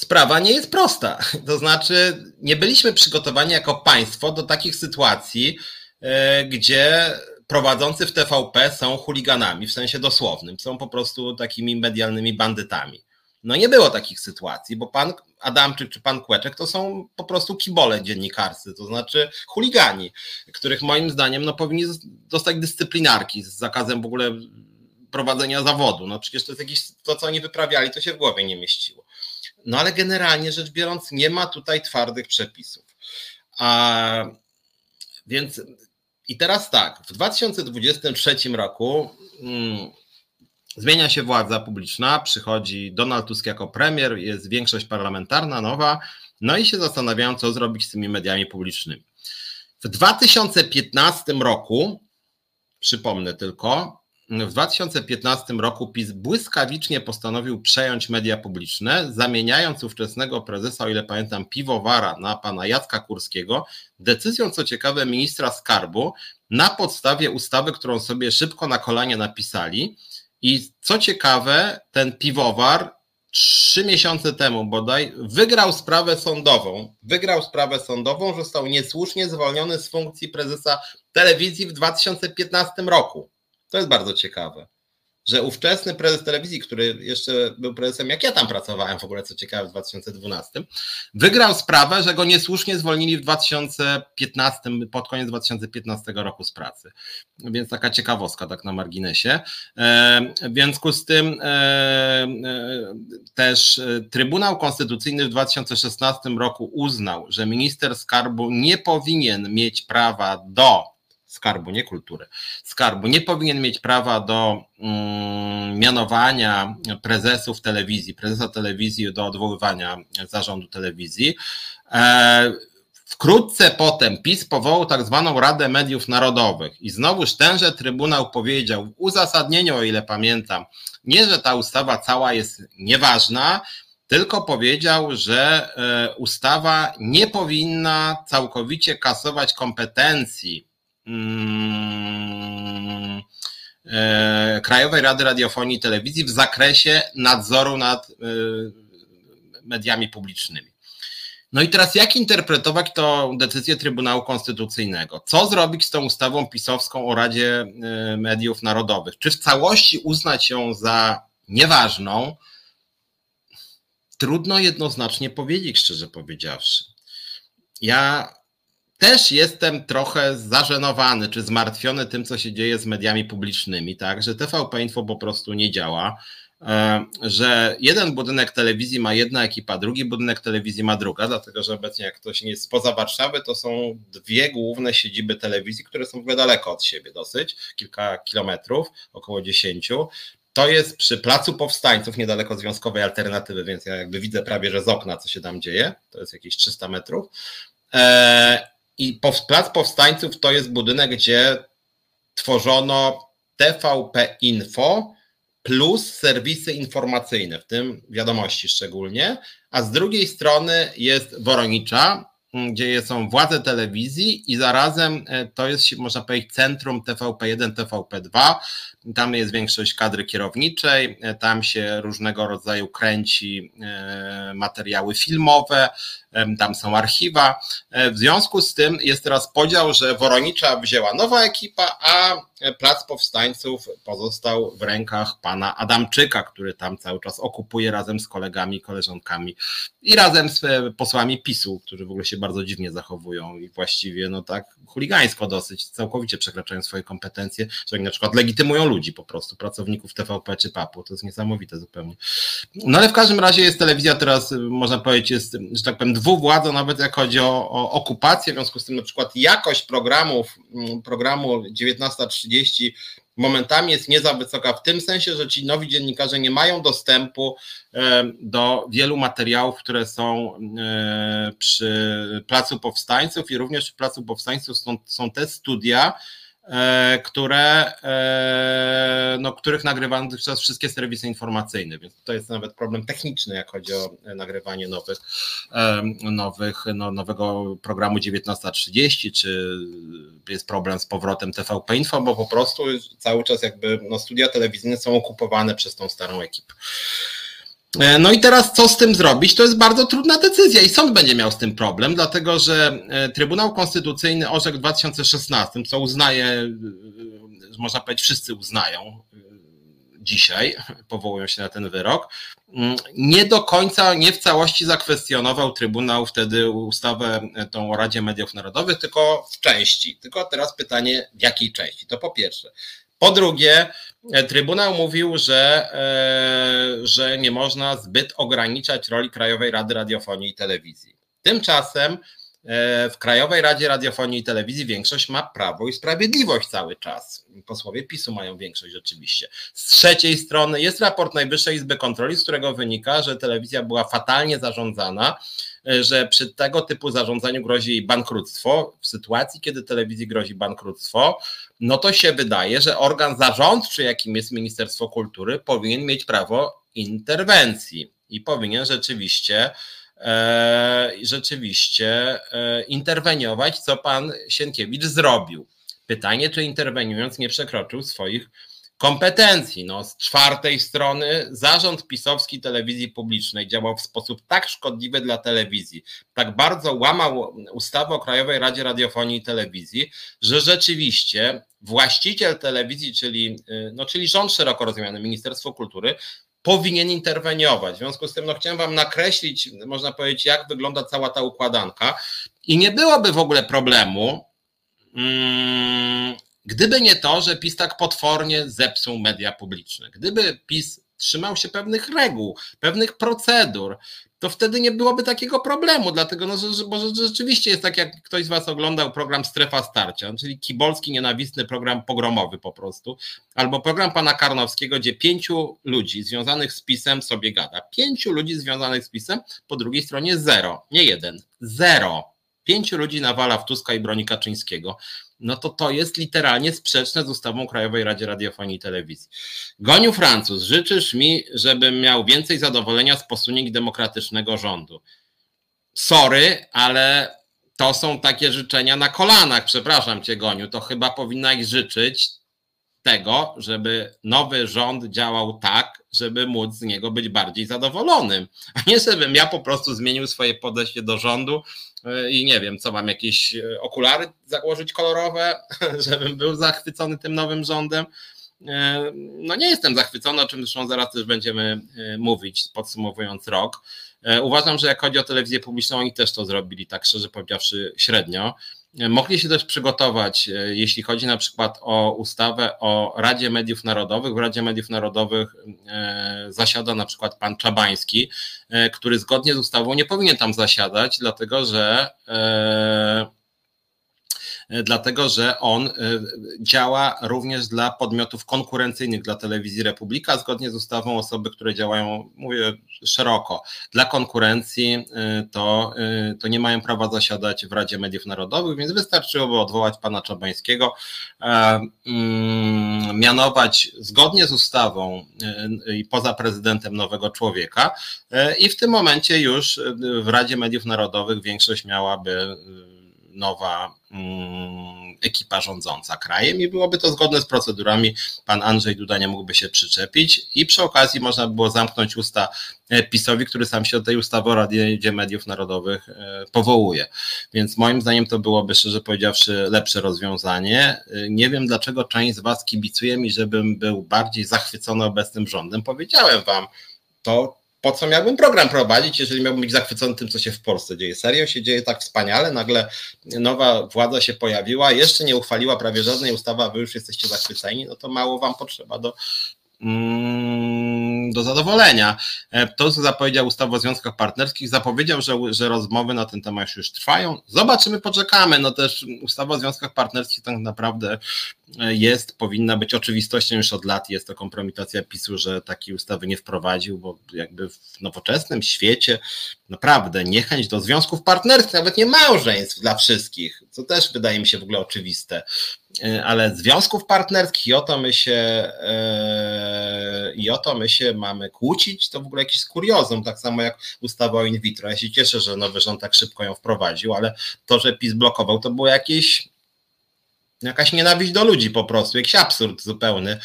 Sprawa nie jest prosta. To znaczy, nie byliśmy przygotowani jako państwo do takich sytuacji, e, gdzie prowadzący w TVP są chuliganami w sensie dosłownym, są po prostu takimi medialnymi bandytami. No nie było takich sytuacji, bo pan Adamczyk czy pan Kłeczek to są po prostu kibole dziennikarscy, to znaczy chuligani, których moim zdaniem no, powinni dostać dyscyplinarki z zakazem w ogóle prowadzenia zawodu. No przecież to jest jakieś, to co oni wyprawiali, to się w głowie nie mieściło. No ale generalnie rzecz biorąc, nie ma tutaj twardych przepisów. A, więc i teraz tak, w 2023 roku hmm, zmienia się władza publiczna, przychodzi Donald Tusk jako premier, jest większość parlamentarna nowa, no i się zastanawiają, co zrobić z tymi mediami publicznymi. W 2015 roku, przypomnę tylko, w 2015 roku PiS błyskawicznie postanowił przejąć media publiczne, zamieniając ówczesnego prezesa, o ile pamiętam, piwowara na pana Jacka Kurskiego, decyzją, co ciekawe, ministra skarbu na podstawie ustawy, którą sobie szybko na kolanie napisali. I co ciekawe, ten piwowar trzy miesiące temu bodaj wygrał sprawę sądową. Wygrał sprawę sądową, został niesłusznie zwolniony z funkcji prezesa telewizji w 2015 roku. To jest bardzo ciekawe, że ówczesny prezes telewizji, który jeszcze był prezesem, jak ja tam pracowałem w ogóle, co ciekawe, w 2012, wygrał sprawę, że go niesłusznie zwolnili w 2015, pod koniec 2015 roku z pracy. Więc taka ciekawostka, tak na marginesie. E, w związku z tym e, e, też Trybunał Konstytucyjny w 2016 roku uznał, że minister skarbu nie powinien mieć prawa do skarbu, nie kultury, skarbu, nie powinien mieć prawa do mm, mianowania prezesów telewizji, prezesa telewizji do odwoływania zarządu telewizji. E, Wkrótce potem PiS powołał tak zwaną Radę Mediów Narodowych. I znowuż tenże Trybunał powiedział w uzasadnieniu, o ile pamiętam, nie, że ta ustawa cała jest nieważna, tylko powiedział, że e, ustawa nie powinna całkowicie kasować kompetencji Krajowej Rady Radiofonii i Telewizji w zakresie nadzoru nad e, mediami publicznymi. No i teraz jak interpretować tą decyzję Trybunału Konstytucyjnego? Co zrobić z tą ustawą pisowską o Radzie Mediów Narodowych? Czy w całości uznać ją za nieważną? Trudno jednoznacznie powiedzieć, szczerze powiedziawszy. Ja też jestem trochę zażenowany czy zmartwiony tym, co się dzieje z mediami publicznymi, tak, że TVP Info po prostu nie działa, e, że jeden budynek telewizji ma jedna ekipa, drugi budynek telewizji ma druga, dlatego że obecnie jak ktoś nie jest spoza Warszawy, to są dwie główne siedziby telewizji, które są w ogóle daleko od siebie dosyć, kilka kilometrów, około dziesięciu. To jest przy Placu Powstańców, niedaleko Związkowej Alternatywy, więc ja jakby widzę prawie, że z okna, co się tam dzieje. To jest jakieś 300 metrów. E, I Plac Powstańców to jest budynek, gdzie tworzono TVP Info plus serwisy informacyjne, w tym wiadomości szczególnie, a z drugiej strony jest Woronicza, gdzie są władze telewizji i zarazem e, to jest, można powiedzieć, centrum TVP1, TVP2. Tam jest większość kadry kierowniczej, e, tam się różnego rodzaju kręci e, materiały filmowe, tam są archiwa. W związku z tym jest teraz podział, że Woronicza wzięła nowa ekipa, a Plac Powstańców pozostał w rękach pana Adamczyka, który tam cały czas okupuje razem z kolegami, koleżankami i razem z posłami PiSu, którzy w ogóle się bardzo dziwnie zachowują i właściwie no tak chuligańsko dosyć, całkowicie przekraczają swoje kompetencje, że na przykład legitymują ludzi po prostu, pracowników TVP czy PAP-u, to jest niesamowite zupełnie. No ale w każdym razie jest telewizja teraz, można powiedzieć, jest, że tak powiem, dwuwładza, nawet jak chodzi o, o okupację, w związku z tym na przykład jakość programów, mm, programu 19.30 momentami jest nie za wysoka w tym sensie, że ci nowi dziennikarze nie mają dostępu do wielu materiałów, które są e, przy Placu Powstańców i również w Placu Powstańców są, są te studia, E, które, e, no, których nagrywano dotychczas wszystkie serwisy informacyjne, więc to jest nawet problem techniczny, jak chodzi o nagrywanie nowych, nowych no, nowego programu 19.30, czy jest problem z powrotem TVP Info, bo po prostu cały czas jakby no, studia telewizyjne są okupowane przez tą starą ekipę. E, no i teraz co z tym zrobić? To jest bardzo trudna decyzja i sąd będzie miał z tym problem, dlatego że e, Trybunał Konstytucyjny orzekł w 2016, co uznaje, e, można powiedzieć, wszyscy uznają dzisiaj, powołują się na ten wyrok. Mm, nie do końca, nie w całości zakwestionował Trybunał wtedy ustawę tą o Radzie Mediów Narodowych, tylko w części. Tylko teraz pytanie, w jakiej części? To po pierwsze. Po drugie, e, Trybunał mówił, że, e, że nie można zbyt ograniczać roli Krajowej Rady Radiofonii i Telewizji. Tymczasem e, w Krajowej Radzie Radiofonii i Telewizji większość ma prawo i sprawiedliwość cały czas. Posłowie PiSu mają większość rzeczywiście. Z trzeciej strony jest raport Najwyższej Izby Kontroli, z którego wynika, że telewizja była fatalnie zarządzana że przy tego typu zarządzaniu grozi jej bankructwo. W sytuacji, kiedy telewizji grozi bankructwo, no to się wydaje, że organ zarządczy, jakim jest Ministerstwo Kultury, powinien mieć prawo interwencji i powinien rzeczywiście e, rzeczywiście e, interweniować, co pan Sienkiewicz zrobił. Pytanie, czy interweniując nie przekroczył swoich kompetencji. No, z czwartej strony zarząd pisowski telewizji publicznej działał w sposób tak szkodliwy dla telewizji, tak bardzo łamał ustawę o Krajowej Radzie Radiofonii i Telewizji, że rzeczywiście właściciel telewizji, czyli, y, no, czyli rząd szeroko rozumiany, Ministerstwo Kultury, powinien interweniować. W związku z tym no, chciałem Wam nakreślić, można powiedzieć, jak wygląda cała ta układanka i nie byłoby w ogóle problemu, mm, Gdyby nie to, że PiS tak potwornie zepsuł media publiczne, gdyby PiS trzymał się pewnych reguł, pewnych procedur, to wtedy nie byłoby takiego problemu, dlatego no, że, bo rzeczywiście jest tak, jak ktoś z Was oglądał program Strefa Starcia, czyli kibolski, nienawistny program pogromowy po prostu, albo program pana Karnowskiego, gdzie pięciu ludzi związanych z PiSem sobie gada. Pięciu ludzi związanych z PiSem, po drugiej stronie zero, nie jeden, zero. Pięciu ludzi nawala w Tuska i broni Kaczyńskiego, no to to jest literalnie sprzeczne z ustawą Krajowej Radzie Radiofonii i Telewizji. Goniu Francuz, życzysz mi, żebym miał więcej zadowolenia z posunięć demokratycznego rządu. Sorry, ale to są takie życzenia na kolanach, przepraszam cię Goniu, to chyba powinnaś życzyć tego, żeby nowy rząd działał tak, żeby móc z niego być bardziej zadowolonym, a nie żebym ja po prostu zmienił swoje podejście do rządu e, i nie wiem, co mam jakieś e, okulary założyć kolorowe, żebym był zachwycony tym nowym rządem. E, no nie jestem zachwycony, o czym zresztą zaraz też będziemy mówić, podsumowując rok. Uważam, że jak chodzi o telewizję publiczną, oni też to zrobili, tak szczerze powiedziawszy, średnio. Mogli się też przygotować, e, jeśli chodzi na przykład o ustawę o Radzie Mediów Narodowych. W Radzie Mediów Narodowych e, zasiada na przykład pan Czabański, e, który zgodnie z ustawą nie powinien tam zasiadać, dlatego że dlatego że on e, działa również dla podmiotów konkurencyjnych dla telewizji Republika, zgodnie z ustawą osoby, które działają, mówię szeroko, dla konkurencji, e, to, to nie mają prawa zasiadać w Radzie Mediów Narodowych, więc wystarczyłoby odwołać pana Czabańskiego, mm, mianować zgodnie z ustawą i poza prezydentem nowego człowieka i w tym momencie już w Radzie Mediów Narodowych większość miałaby nowa mm, ekipa rządząca krajem i byłoby to zgodne z procedurami. Pan Andrzej Duda nie mógłby się przyczepić i przy okazji można by było zamknąć usta e, PiSowi, który sam się do tej ustawy o Radzie Mediów Narodowych e, powołuje. Więc moim zdaniem to byłoby, szczerze powiedziawszy, lepsze rozwiązanie. E, nie wiem, dlaczego część z Was kibicuje mi, żebym był bardziej zachwycony obecnym rządem. Powiedziałem Wam, to po co miałbym program prowadzić, jeżeli miałbym być zachwycony tym, co się w Polsce dzieje. Serio się dzieje tak wspaniale, nagle nowa władza się pojawiła, jeszcze nie uchwaliła prawie żadnej ustawy, a wy już jesteście zachwyceni, no to mało wam potrzeba do Mm, do zadowolenia. E, to, co zapowiedział ustawa o związkach partnerskich, zapowiedział, że, że rozmowy na ten temat już trwają. Zobaczymy, poczekamy. No też ustawa o związkach partnerskich tak naprawdę e, jest, powinna być oczywistością już od lat. Jest to kompromitacja PiSu, że takiej ustawy nie wprowadził, bo jakby w nowoczesnym świecie naprawdę niechęć do związków partnerskich, nawet nie małżeństw dla wszystkich, co też wydaje mi się w ogóle oczywiste, ale związków partnerskich i o to my się e, i o to my się mamy kłócić, to w ogóle jakiś kuriozum, tak samo jak ustawa o in vitro. Ja się cieszę, że nowy rząd tak szybko ją wprowadził, ale to, że PiS blokował, to było jakieś jakaś nienawiść do ludzi po prostu, jakiś absurd zupełny,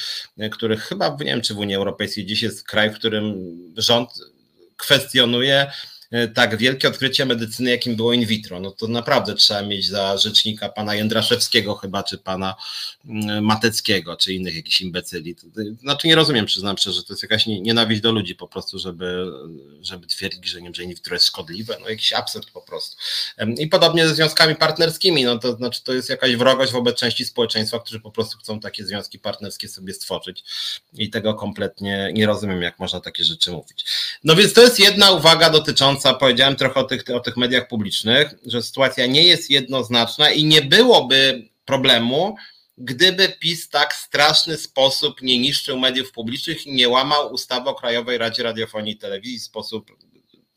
który chyba, nie wiem czy w Unii Europejskiej dziś jest kraj, w którym rząd kwestionuje E, tak wielkie odkrycie medycyny, jakim było in vitro. No to naprawdę trzeba mieć za rzecznika pana Jędraszewskiego chyba, czy pana mm, Mateckiego, czy innych jakichś imbecyli. Znaczy nie rozumiem, przyznam szczerze, że to jest jakaś nienawiść do ludzi po prostu, żeby, żeby twierdzić, że, nie, że in vitro jest szkodliwe. No jakiś absurd po prostu. I podobnie ze związkami partnerskimi, no to znaczy to jest jakaś wrogość wobec części społeczeństwa, którzy po prostu chcą takie związki partnerskie sobie stworzyć i tego kompletnie nie rozumiem, jak można takie rzeczy mówić. No więc to jest jedna uwaga dotycząca powiedziałem trochę o tych, o tych mediach publicznych, że sytuacja nie jest jednoznaczna i nie byłoby problemu, gdyby PiS tak straszny sposób nie niszczył mediów publicznych i nie łamał ustawy o Krajowej Radzie Radiofonii i Telewizji w sposób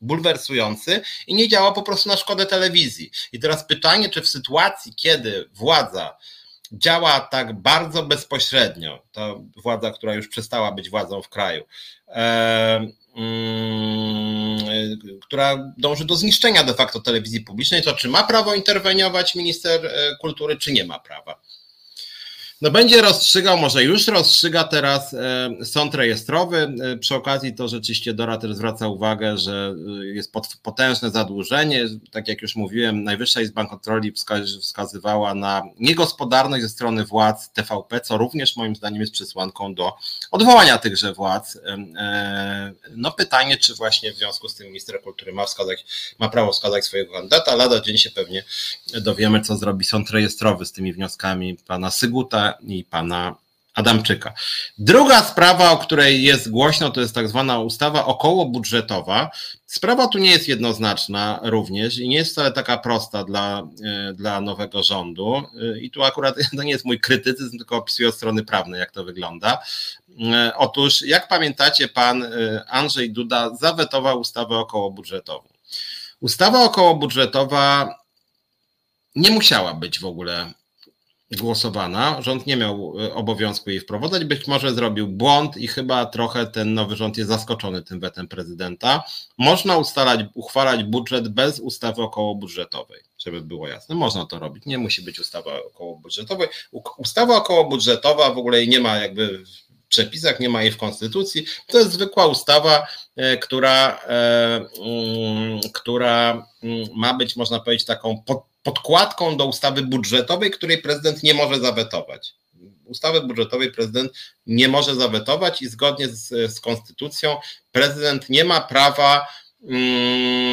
bulwersujący i nie działa po prostu na szkodę telewizji. I teraz pytanie, czy w sytuacji, kiedy władza działa tak bardzo bezpośrednio, to władza, która już przestała być władzą w kraju, Mm, która dąży do zniszczenia de facto telewizji publicznej, to czy ma prawo interweniować minister e, kultury, czy nie ma prawa. No będzie rozstrzygał, może już rozstrzyga teraz e, sąd rejestrowy. E, przy okazji to rzeczywiście Dora też zwraca uwagę, że e, jest potężne zadłużenie. Tak jak już mówiłem, Najwyższa Izba Kontroli wskazywała na niegospodarność ze strony władz TVP, co również moim zdaniem jest przesłanką do odwołania tychże władz. No pytanie, czy właśnie w związku z tym minister kultury ma, wskazać, ma prawo wskazać swojego kandydata. Lada dzień się pewnie dowiemy, co zrobi sąd rejestrowy z tymi wnioskami pana Syguta i pana Adamczyka. Druga sprawa, o której jest głośno, to jest tak zwana ustawa okołobudżetowa. Sprawa tu nie jest jednoznaczna również i nie jest wcale taka prosta dla, e, dla nowego rządu. E, I tu akurat to nie jest mój krytycyzm, tylko opisuję strony prawne, jak to wygląda. E, otóż, jak pamiętacie, pan Andrzej Duda zawetował ustawę okołobudżetową. Ustawa okołobudżetowa nie musiała być w ogóle głosowana. Rząd nie miał e, obowiązku jej wprowadzać. Być może zrobił błąd i chyba trochę ten nowy rząd jest zaskoczony tym wetem prezydenta. Można ustalać, uchwalać budżet bez ustawy okołobudżetowej, żeby było jasne. Można to robić. Nie musi być ustawa okołobudżetowej. Ustawa okołobudżetowa w ogóle nie ma jakby przepisach, nie ma jej w konstytucji. To jest zwykła ustawa, e, która, e, mm, która mm, ma być, można powiedzieć, taką pod podkładką do ustawy budżetowej, której prezydent nie może zawetować. Ustawy budżetowej prezydent nie może zawetować i zgodnie z, z konstytucją prezydent nie ma prawa mm,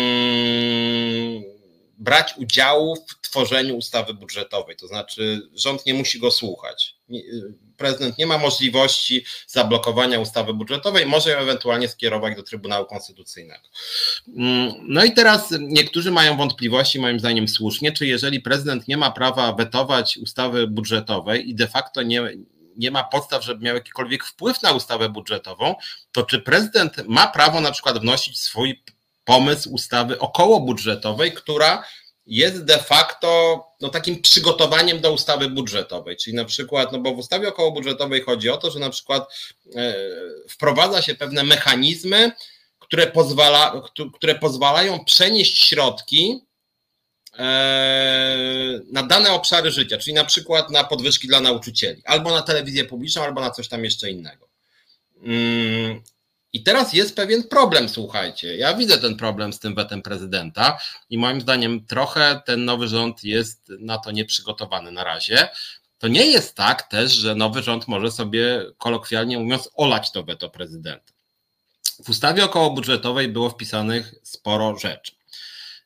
brać udziału w tworzeniu ustawy budżetowej. To znaczy, rząd nie musi go słuchać prezydent nie ma możliwości zablokowania ustawy budżetowej, może ją ewentualnie skierować do Trybunału Konstytucyjnego. Mm, no i teraz niektórzy mają wątpliwości, moim zdaniem słusznie, czy jeżeli prezydent nie ma prawa wetować ustawy budżetowej i de facto nie, nie ma podstaw, żeby miał jakikolwiek wpływ na ustawę budżetową, to czy prezydent ma prawo na przykład wnosić swój pomysł ustawy okołobudżetowej, która jest de facto no, takim przygotowaniem do ustawy budżetowej. Czyli na przykład, no bo w ustawie okołobudżetowej chodzi o to, że na przykład e, wprowadza się pewne mechanizmy, które, pozwala, które pozwalają przenieść środki e, na dane obszary życia, czyli na przykład na podwyżki dla nauczycieli, albo na telewizję publiczną, albo na coś tam jeszcze innego. I teraz jest pewien problem, słuchajcie. Ja widzę ten problem z tym wetem prezydenta i moim zdaniem trochę ten nowy rząd jest na to nieprzygotowany na razie. To nie jest tak też, że nowy rząd może sobie kolokwialnie mówiąc olać to weto prezydenta. W ustawie okołobudżetowej było wpisanych sporo rzeczy.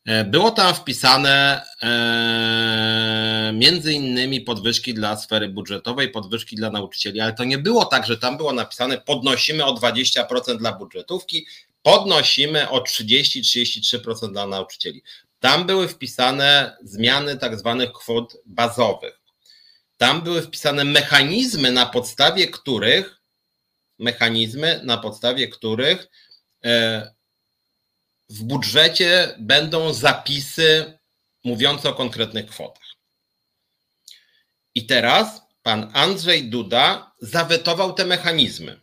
E, było tam wpisane e, między innymi podwyżki dla sfery budżetowej, podwyżki dla nauczycieli, ale to nie było tak, że tam było napisane podnosimy o 20% dla budżetówki, podnosimy o 30-33% dla nauczycieli. Tam były wpisane zmiany tak zwanych kwot bazowych. Tam były wpisane mechanizmy, na podstawie których mechanizmy, na podstawie których e, w budżecie będą zapisy mówiące o konkretnych kwotach. I teraz pan Andrzej Duda zawetował te mechanizmy.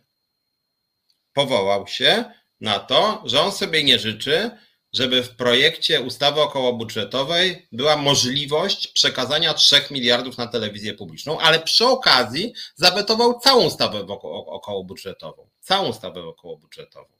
Powołał się na to, że on sobie nie życzy, żeby w projekcie ustawy okołobudżetowej była możliwość przekazania 3 miliardów na telewizję publiczną, ale przy okazji zawetował całą ustawę okołobudżetową. Całą ustawę okołobudżetową.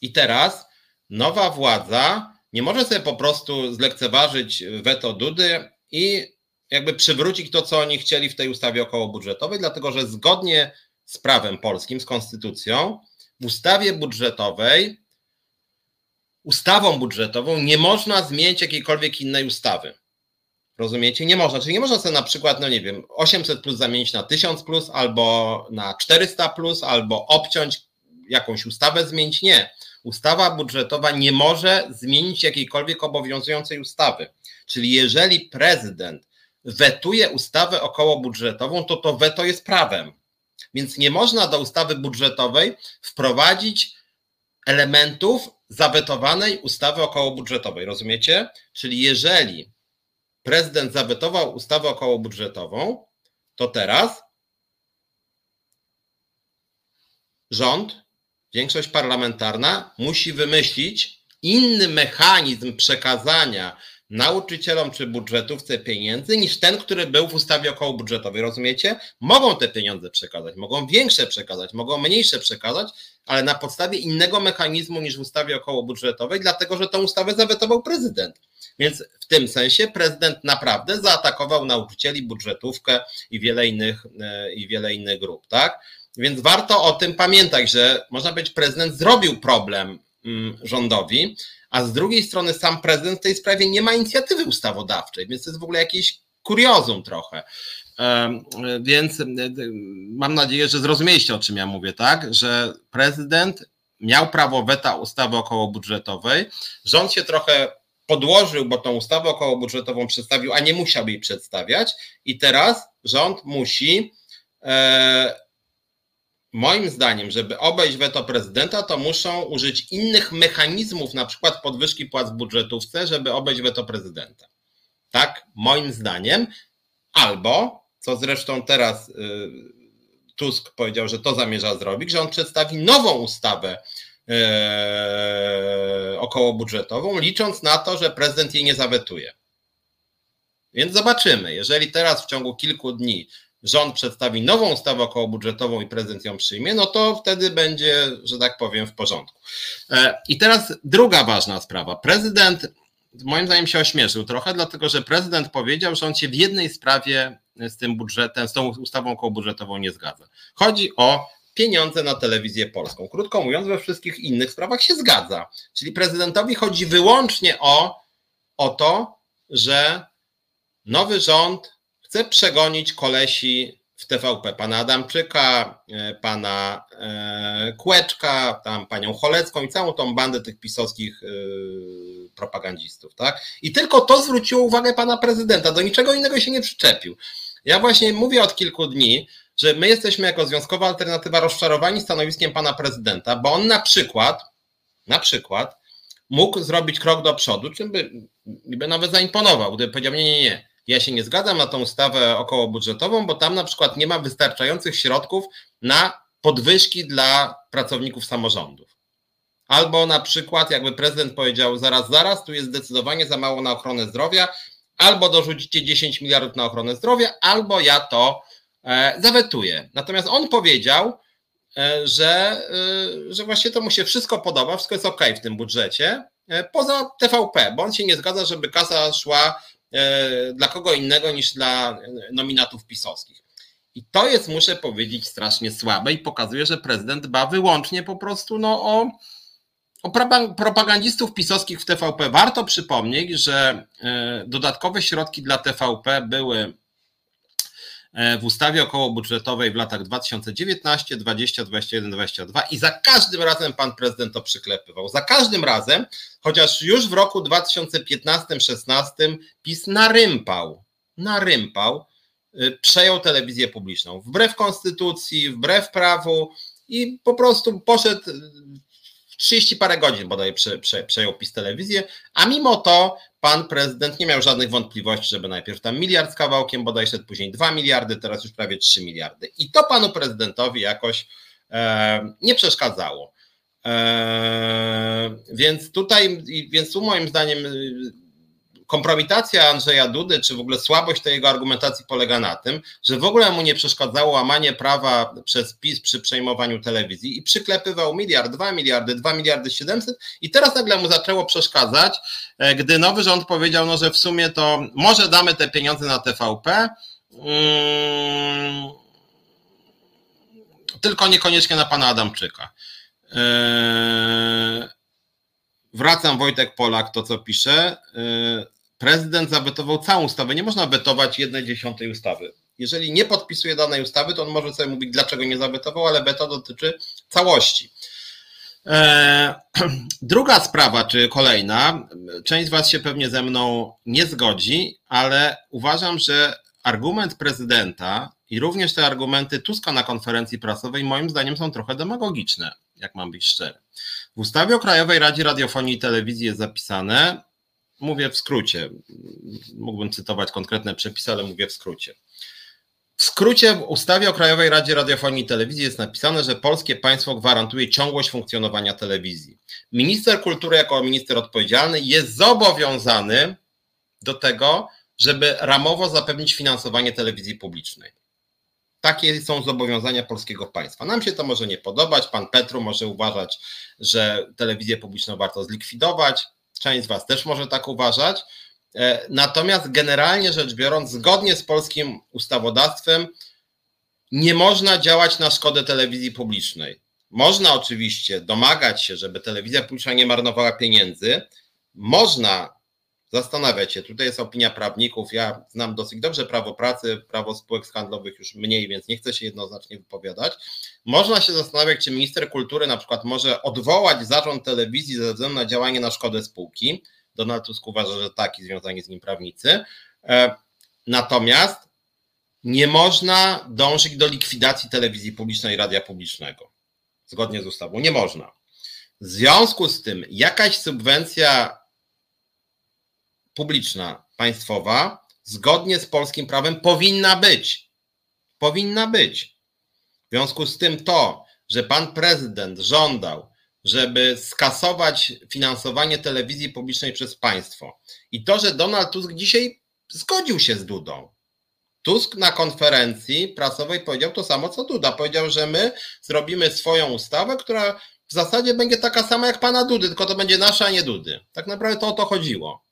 I teraz nowa władza nie może sobie po prostu zlekceważyć weto Dudy i jakby przywrócić to, co oni chcieli w tej ustawie okołobudżetowej, dlatego że zgodnie z prawem polskim, z konstytucją, w ustawie budżetowej, ustawą budżetową nie można zmienić jakiejkolwiek innej ustawy. Rozumiecie? Nie można. Czyli nie można sobie na przykład, no nie wiem, 800 plus zamienić na 1000 plus, albo na 400 plus, albo obciąć jakąś ustawę, zmienić. Nie. Ustawa budżetowa nie może zmienić jakiejkolwiek obowiązującej ustawy. Czyli jeżeli prezydent wetuje ustawę okołobudżetową, to to weto jest prawem. Więc nie można do ustawy budżetowej wprowadzić elementów zawetowanej ustawy okołobudżetowej. Rozumiecie? Czyli jeżeli prezydent zawetował ustawę okołobudżetową, to teraz rząd większość parlamentarna musi wymyślić inny mechanizm przekazania nauczycielom czy budżetówce pieniędzy niż ten, który był w ustawie okołobudżetowej. Rozumiecie? Mogą te pieniądze przekazać, mogą większe przekazać, mogą mniejsze przekazać, ale na podstawie innego mechanizmu niż w ustawie okołobudżetowej, dlatego że tę ustawę zawetował prezydent. Więc w tym sensie prezydent naprawdę zaatakował nauczycieli, budżetówkę i wiele innych, e, i wiele innych grup, tak? Więc warto o tym pamiętać, że można być prezydent zrobił problem mm, rządowi, a z drugiej strony sam prezydent w tej sprawie nie ma inicjatywy ustawodawczej, więc to jest w ogóle jakiś kuriozum trochę. Więc mam nadzieję, że zrozumieliście o czym ja mówię, tak? Że prezydent miał prawo weta ustawy okołobudżetowej. Rząd się trochę podłożył, bo tą ustawę okołobudżetową przedstawił, a nie musiał jej przedstawiać. I teraz rząd musi e, moim zdaniem, żeby obejść weto prezydenta, to muszą użyć innych mechanizmów, na przykład podwyżki płac w budżetówce, żeby obejść weto prezydenta. Tak, moim zdaniem. Albo, co zresztą teraz y, Tusk powiedział, że to zamierza zrobić, że on przedstawi nową ustawę y, okołobudżetową, licząc na to, że prezydent jej nie zawetuje. Więc zobaczymy. Jeżeli teraz w ciągu kilku dni rząd przedstawi nową ustawę okołobudżetową i prezydent ją przyjmie, no to wtedy będzie, że tak powiem, w porządku. E, I teraz druga ważna sprawa. Prezydent moim zdaniem się ośmieszył trochę, dlatego że prezydent powiedział, że on się w jednej sprawie z tym budżetem, z tą ustawą okołobudżetową nie zgadza. Chodzi o pieniądze na telewizję polską. Krótko mówiąc, we wszystkich innych sprawach się zgadza. Czyli prezydentowi chodzi wyłącznie o, o to, że nowy rząd chce przegonić kolesi w TVP, pana Adamczyka, e, pana e, Kłeczka, tam panią Cholecką i całą tą bandę tych pisowskich e, propagandzistów, tak? I tylko to zwróciło uwagę pana prezydenta, do niczego innego się nie przyczepił. Ja właśnie mówię od kilku dni, że my jesteśmy jako związkowa alternatywa rozczarowani stanowiskiem pana prezydenta, bo on na przykład, na przykład mógł zrobić krok do przodu, czym by, by nawet zaimponował, gdyby powiedział, nie, nie, nie, ja się nie zgadzam na tą ustawę okołobudżetową, bo tam na przykład nie ma wystarczających środków na podwyżki dla pracowników samorządów. Albo na przykład, jakby prezydent powiedział, zaraz, zaraz, tu jest zdecydowanie za mało na ochronę zdrowia, albo dorzucicie 10 miliardów na ochronę zdrowia, albo ja to e, zawetuję. Natomiast on powiedział, e, że, e, że właśnie to mu się wszystko podoba, wszystko jest ok w tym budżecie, poza TVP, bo on się nie zgadza, żeby kasa szła E, dla kogo innego niż dla nominatów pisowskich. I to jest, muszę powiedzieć, strasznie słabe i pokazuje, że prezydent dba wyłącznie po prostu no, o, o propagandistów pisowskich w TVP. Warto przypomnieć, że e, dodatkowe środki dla TVP były E, w ustawie okołobudżetowej w latach 2019, 20, 21, 22 i za każdym razem pan prezydent to przyklepywał. Za każdym razem, chociaż już w roku 2015-16 PiS narympał, narympał, y, przejął telewizję publiczną. Wbrew konstytucji, wbrew prawu i po prostu poszedł 30 parę godzin bodaj prze, prze, przejął PiS telewizję, a mimo to pan prezydent nie miał żadnych wątpliwości, żeby najpierw tam miliard z kawałkiem bodaj szedł, później 2 miliardy, teraz już prawie 3 miliardy. I to panu prezydentowi jakoś e, nie przeszkadzało. E, więc tutaj, więc tu moim zdaniem kompromitacja Andrzeja Dudy, czy w ogóle słabość tej jego argumentacji polega na tym, że w ogóle mu nie przeszkadzało łamanie prawa przez PiS przy przejmowaniu telewizji i przyklepywał miliard, dwa miliardy, dwa miliardy siedemset i teraz nagle mu zaczęło przeszkadzać, e, gdy nowy rząd powiedział, no, że w sumie to może damy te pieniądze na TVP, hmm, tylko niekoniecznie na pana Adamczyka. Eee, wracam Wojtek Polak, to co pisze. Eee, prezydent zawetował całą ustawę. Nie można wetować jednej dziesiątej ustawy. Jeżeli nie podpisuje danej ustawy, to on może sobie mówić, dlaczego nie zawetował, ale weto dotyczy całości. Eee, druga sprawa, czy kolejna, część z Was się pewnie ze mną nie zgodzi, ale uważam, że argument prezydenta i również te argumenty Tuska na konferencji prasowej, moim zdaniem, są trochę demagogiczne, jak mam być szczery. W ustawie o Krajowej Radzie Radiofonii i Telewizji jest zapisane, mówię w skrócie, mógłbym cytować konkretne przepisy, ale mówię w skrócie. W skrócie w ustawie o Krajowej Radzie Radiofonii i Telewizji jest napisane, że polskie państwo gwarantuje ciągłość funkcjonowania telewizji. Minister kultury jako minister odpowiedzialny jest zobowiązany do tego, żeby ramowo zapewnić finansowanie telewizji publicznej. Takie są zobowiązania polskiego państwa. Nam się to może nie podobać. Pan Petru może uważać, że telewizję publiczną warto zlikwidować. Część z Was też może tak uważać. E, natomiast generalnie rzecz biorąc, zgodnie z polskim ustawodawstwem, nie można działać na szkodę telewizji publicznej. Można oczywiście domagać się, żeby telewizja publiczna nie marnowała pieniędzy. Można zastanawiać się, tutaj jest opinia prawników. Ja znam dosyć dobrze prawo pracy, prawo spółek handlowych już mniej, więc nie chcę się jednoznacznie wypowiadać. Można się zastanawiać, czy minister kultury na przykład może odwołać zarząd telewizji ze względu na działanie na szkodę spółki. Donald Tusk uważa, że tak i związani z nim prawnicy. E, natomiast nie można dążyć do likwidacji telewizji publicznej i radia publicznego. Zgodnie z ustawą. Nie można. W związku z tym jakaś subwencja publiczna państwowa zgodnie z polskim prawem powinna być. Powinna być. W związku z tym to, że pan prezydent żądał, żeby skasować finansowanie telewizji publicznej przez państwo i to, że Donald Tusk dzisiaj zgodził się z Dudą. Tusk na konferencji prasowej powiedział to samo co Duda. Powiedział, że my zrobimy swoją ustawę, która w zasadzie będzie taka sama jak pana Dudy, tylko to będzie nasza, a nie Dudy. Tak naprawdę to o to chodziło.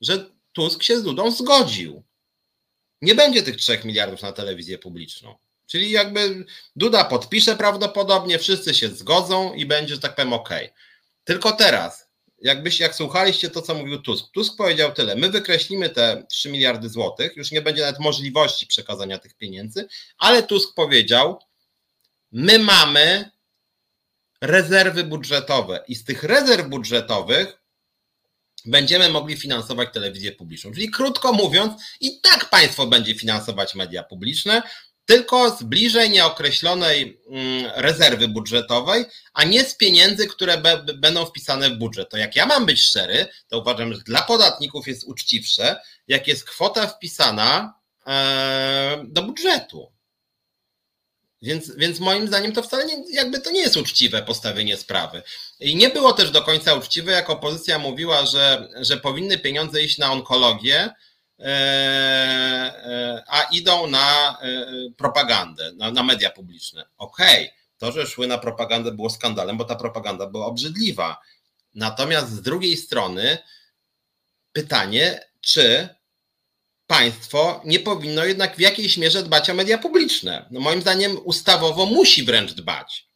Że Tusk się z Dudą zgodził. Nie będzie tych 3 miliardów na telewizję publiczną. Czyli jakby Duda podpisze prawdopodobnie, wszyscy się zgodzą i będzie, że tak powiem, ok. Tylko teraz, jakbyś, jak słuchaliście to, co mówił Tusk, Tusk powiedział tyle, my wykreślimy te 3 miliardy złotych, już nie będzie nawet możliwości przekazania tych pieniędzy, ale Tusk powiedział, my mamy rezerwy budżetowe i z tych rezerw budżetowych będziemy mogli finansować telewizję publiczną. Czyli krótko mówiąc, i tak państwo będzie finansować media publiczne, tylko z bliżej nieokreślonej mm, rezerwy budżetowej, a nie z pieniędzy, które będą wpisane w budżet. To jak ja mam być szczery, to uważam, że dla podatników jest uczciwsze, jak jest kwota wpisana e, do budżetu. Więc, więc moim zdaniem to wcale nie, jakby to nie jest uczciwe postawienie sprawy. I nie było też do końca uczciwe, jak opozycja mówiła, że, że powinny pieniądze iść na onkologię, e, e, a idą na e, propagandę, na, na media publiczne. Okej, okay. to, że szły na propagandę było skandalem, bo ta propaganda była obrzydliwa. Natomiast z drugiej strony pytanie, czy państwo nie powinno jednak w jakiejś mierze dbać o media publiczne. No moim zdaniem ustawowo musi wręcz dbać.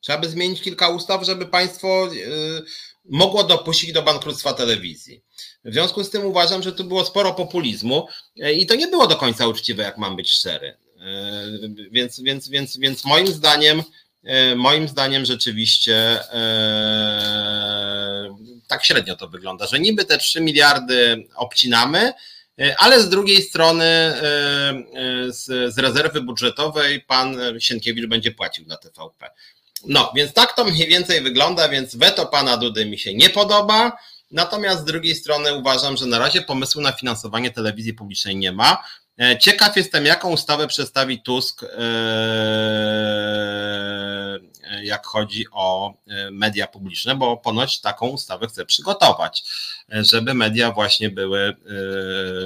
Trzeba by zmienić kilka ustaw, żeby państwo y, mogło dopuścić do bankructwa telewizji. W związku z tym uważam, że tu było sporo populizmu y, i to nie było do końca uczciwe, jak mam być szczery. Y, więc, więc, więc, więc moim zdaniem, moim zdaniem rzeczywiście tak średnio to wygląda, że niby te 3 miliardy obcinamy, ale z drugiej strony e, e, z, z rezerwy budżetowej pan Sienkiewicz będzie płacił na TVP. No, więc tak to mniej więcej wygląda, więc weto pana Dudy mi się nie podoba. Natomiast z drugiej strony uważam, że na razie pomysłu na finansowanie telewizji publicznej nie ma. Ciekaw jestem, jaką ustawę przedstawi Tusk jak chodzi o e, media publiczne, bo ponoć taką ustawę chce przygotować, e, żeby media właśnie były e,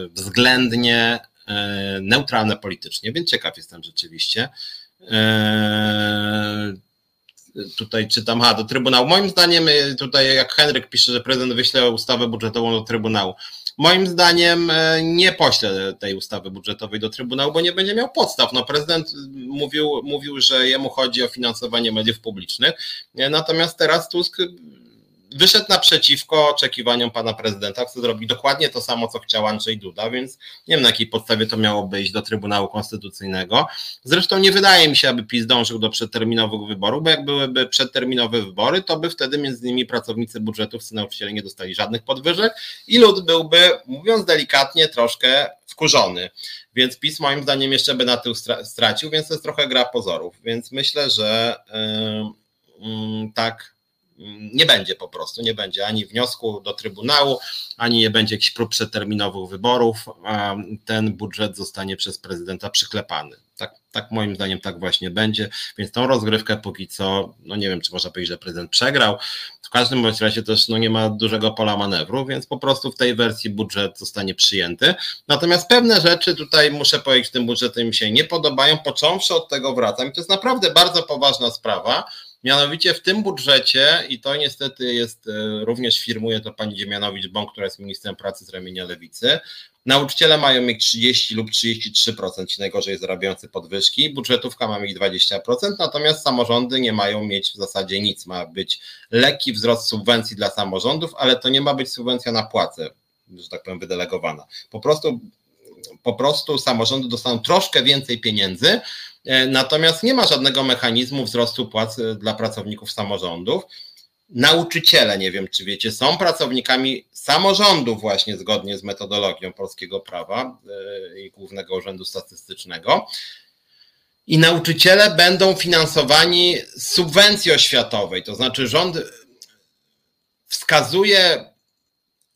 względnie neutralne politycznie, więc ciekaw jestem rzeczywiście. Tutaj czytam, ha, do Trybunału. Moim zdaniem, tutaj jak Henryk pisze, że prezydent wyśle ustawę budżetową do Trybunału. Moim zdaniem e, nie pośle tej ustawy budżetowej do Trybunału, bo nie będzie miał podstaw. No, prezydent mówił, mówił, że jemu chodzi o finansowanie mediów publicznych, e, natomiast teraz Tusk wyszedł naprzeciwko oczekiwaniom pana prezydenta, chce zrobić dokładnie to samo, co chciał Andrzej Duda, więc nie wiem na jakiej podstawie to miałoby iść do Trybunału Konstytucyjnego. Zresztą nie wydaje mi się, aby PiS dążył do przedterminowych wyborów, bo jak byłyby przedterminowe wybory, to by wtedy między innymi pracownicy budżetów, nauczyciele nie dostali żadnych podwyżek i lud byłby, mówiąc delikatnie, troszkę wkurzony. Więc PiS moim zdaniem jeszcze by na tył stracił, więc to jest trochę gra pozorów. Więc myślę, że yy, yy, tak nie będzie po prostu, nie będzie ani wniosku do Trybunału, ani nie będzie jakichś prób przeterminowych wyborów, ten budżet zostanie przez prezydenta przyklepany. Tak, tak moim zdaniem tak właśnie będzie, więc tą rozgrywkę póki co, no nie wiem, czy można powiedzieć, że prezydent przegrał. W każdym bądź razie też no nie ma dużego pola manewru, więc po prostu w tej wersji budżet zostanie przyjęty. Natomiast pewne rzeczy tutaj muszę powiedzieć, tym budżecie mi się nie podobają, począwszy od tego wracam i to jest naprawdę bardzo poważna sprawa, Mianowicie w tym budżecie, i to niestety jest, e, również firmuje to pani Dziemianowicz-Bąk, która jest ministrem pracy z ramienia lewicy, nauczyciele mają mieć 30 lub 33%, ci najgorzej zarabiający podwyżki, budżetówka ma mieć 20%, natomiast samorządy nie mają mieć w zasadzie nic. Ma być lekki wzrost subwencji dla samorządów, ale to nie ma być subwencja na płace, że tak powiem, wydelegowana. Po prostu, po prostu samorządy dostaną troszkę więcej pieniędzy, natomiast nie ma żadnego mechanizmu wzrostu płac e, dla pracowników samorządów. Nauczyciele, nie wiem czy wiecie, są pracownikami samorządów właśnie zgodnie z metodologią polskiego prawa e, i Głównego Urzędu Statystycznego. I nauczyciele będą finansowani z subwencji oświatowej, to znaczy rząd wskazuje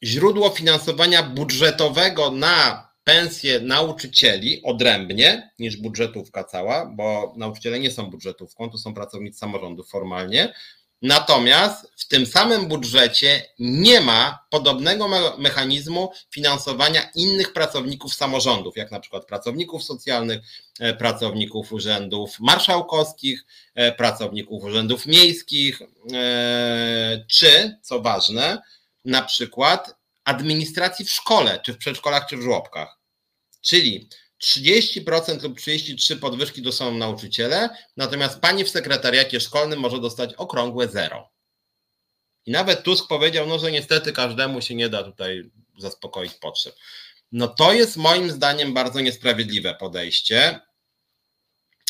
źródło finansowania budżetowego na pensje nauczycieli odrębnie niż budżetówka cała, bo nauczyciele nie są budżetówką, to są pracownicy samorządów formalnie. Natomiast w tym samym budżecie nie ma podobnego mechanizmu finansowania innych pracowników samorządów, jak na przykład pracowników socjalnych, e, pracowników urzędów marszałkowskich, e, pracowników urzędów miejskich, e, czy, co ważne, na przykład administracji w szkole, czy w przedszkolach, czy w żłobkach. Czyli 30% lub 33% podwyżki dostaną nauczyciele, natomiast pani w sekretariacie szkolnym może dostać okrągłe zero. I nawet Tusk powiedział, no, że niestety każdemu się nie da tutaj zaspokoić potrzeb. No to jest moim zdaniem bardzo niesprawiedliwe podejście.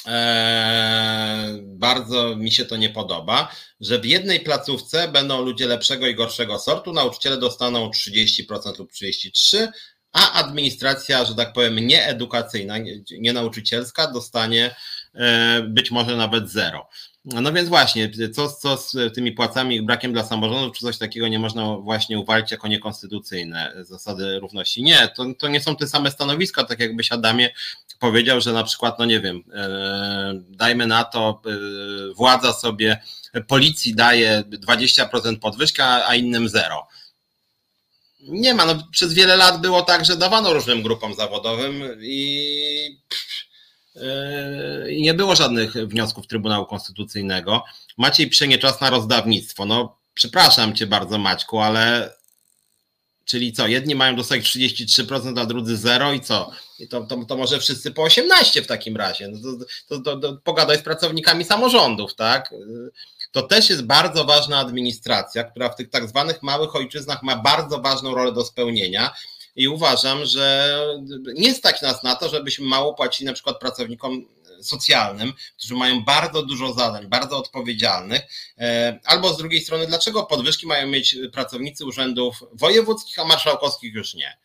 Eee, bardzo mi się to nie podoba, że w jednej placówce będą ludzie lepszego i gorszego sortu, nauczyciele dostaną 30% lub 33%, a administracja, że tak powiem, nieedukacyjna, nienauczycielska dostanie e, być może nawet zero. No więc właśnie, co, co z tymi płacami, brakiem dla samorządów, czy coś takiego nie można właśnie uwalić jako niekonstytucyjne zasady równości? Nie, to, to nie są te same stanowiska, tak jakbyś Adamie powiedział, że na przykład, no nie wiem, e, dajmy na to, e, władza sobie policji daje 20% podwyżki, a innym zero nie ma. No, przez wiele lat było tak, że dawano różnym grupom zawodowym i, i nie było żadnych wniosków Trybunału Konstytucyjnego. Maciej Przynie czas na rozdawnictwo. No, przepraszam cię bardzo, Maćku, ale czyli co? Jedni mają dostać 33%, a drudzy 0 i co? I to, to, to może wszyscy po 18 w takim razie. No to, to, to pogadaj z pracownikami samorządów, tak? to też jest bardzo ważna administracja, która w tych tak zwanych małych ojczyznach ma bardzo ważną rolę do spełnienia. I uważam, że nie stać nas na to, żebyśmy mało płacili na przykład pracownikom socjalnym, którzy mają bardzo dużo zadań, bardzo odpowiedzialnych, e, albo z drugiej strony, dlaczego podwyżki mają mieć pracownicy urzędów wojewódzkich, a marszałkowskich już nie?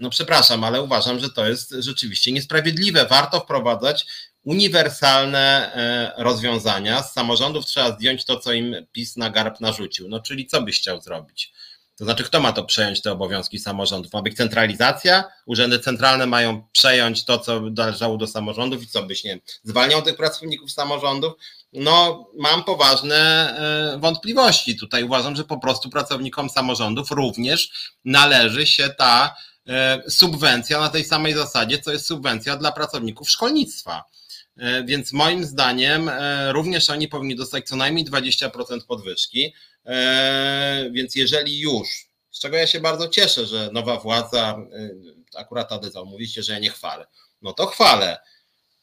No przepraszam, ale uważam, że to jest rzeczywiście niesprawiedliwe. Warto wprowadzać uniwersalne e, rozwiązania. Z samorządów trzeba zdjąć to, co im PiS na garb narzucił. No czyli co byś chciał zrobić? To znaczy, kto ma to przejąć te obowiązki samorządów? Ma być centralizacja? Urzędy centralne mają przejąć to, co należało do samorządów i co byś, nie zwalniał tych pracowników samorządów? No, mam poważne e, wątpliwości. Tutaj uważam, że po prostu pracownikom samorządów również należy się ta e, subwencja na tej samej zasadzie, co jest subwencja dla pracowników szkolnictwa. E, więc moim zdaniem e, również oni powinni dostać co najmniej 20% podwyżki. E, więc jeżeli już, z czego ja się bardzo cieszę, że nowa władza, akurat Adyza, mówicie, że ja nie chwalę. No to chwalę.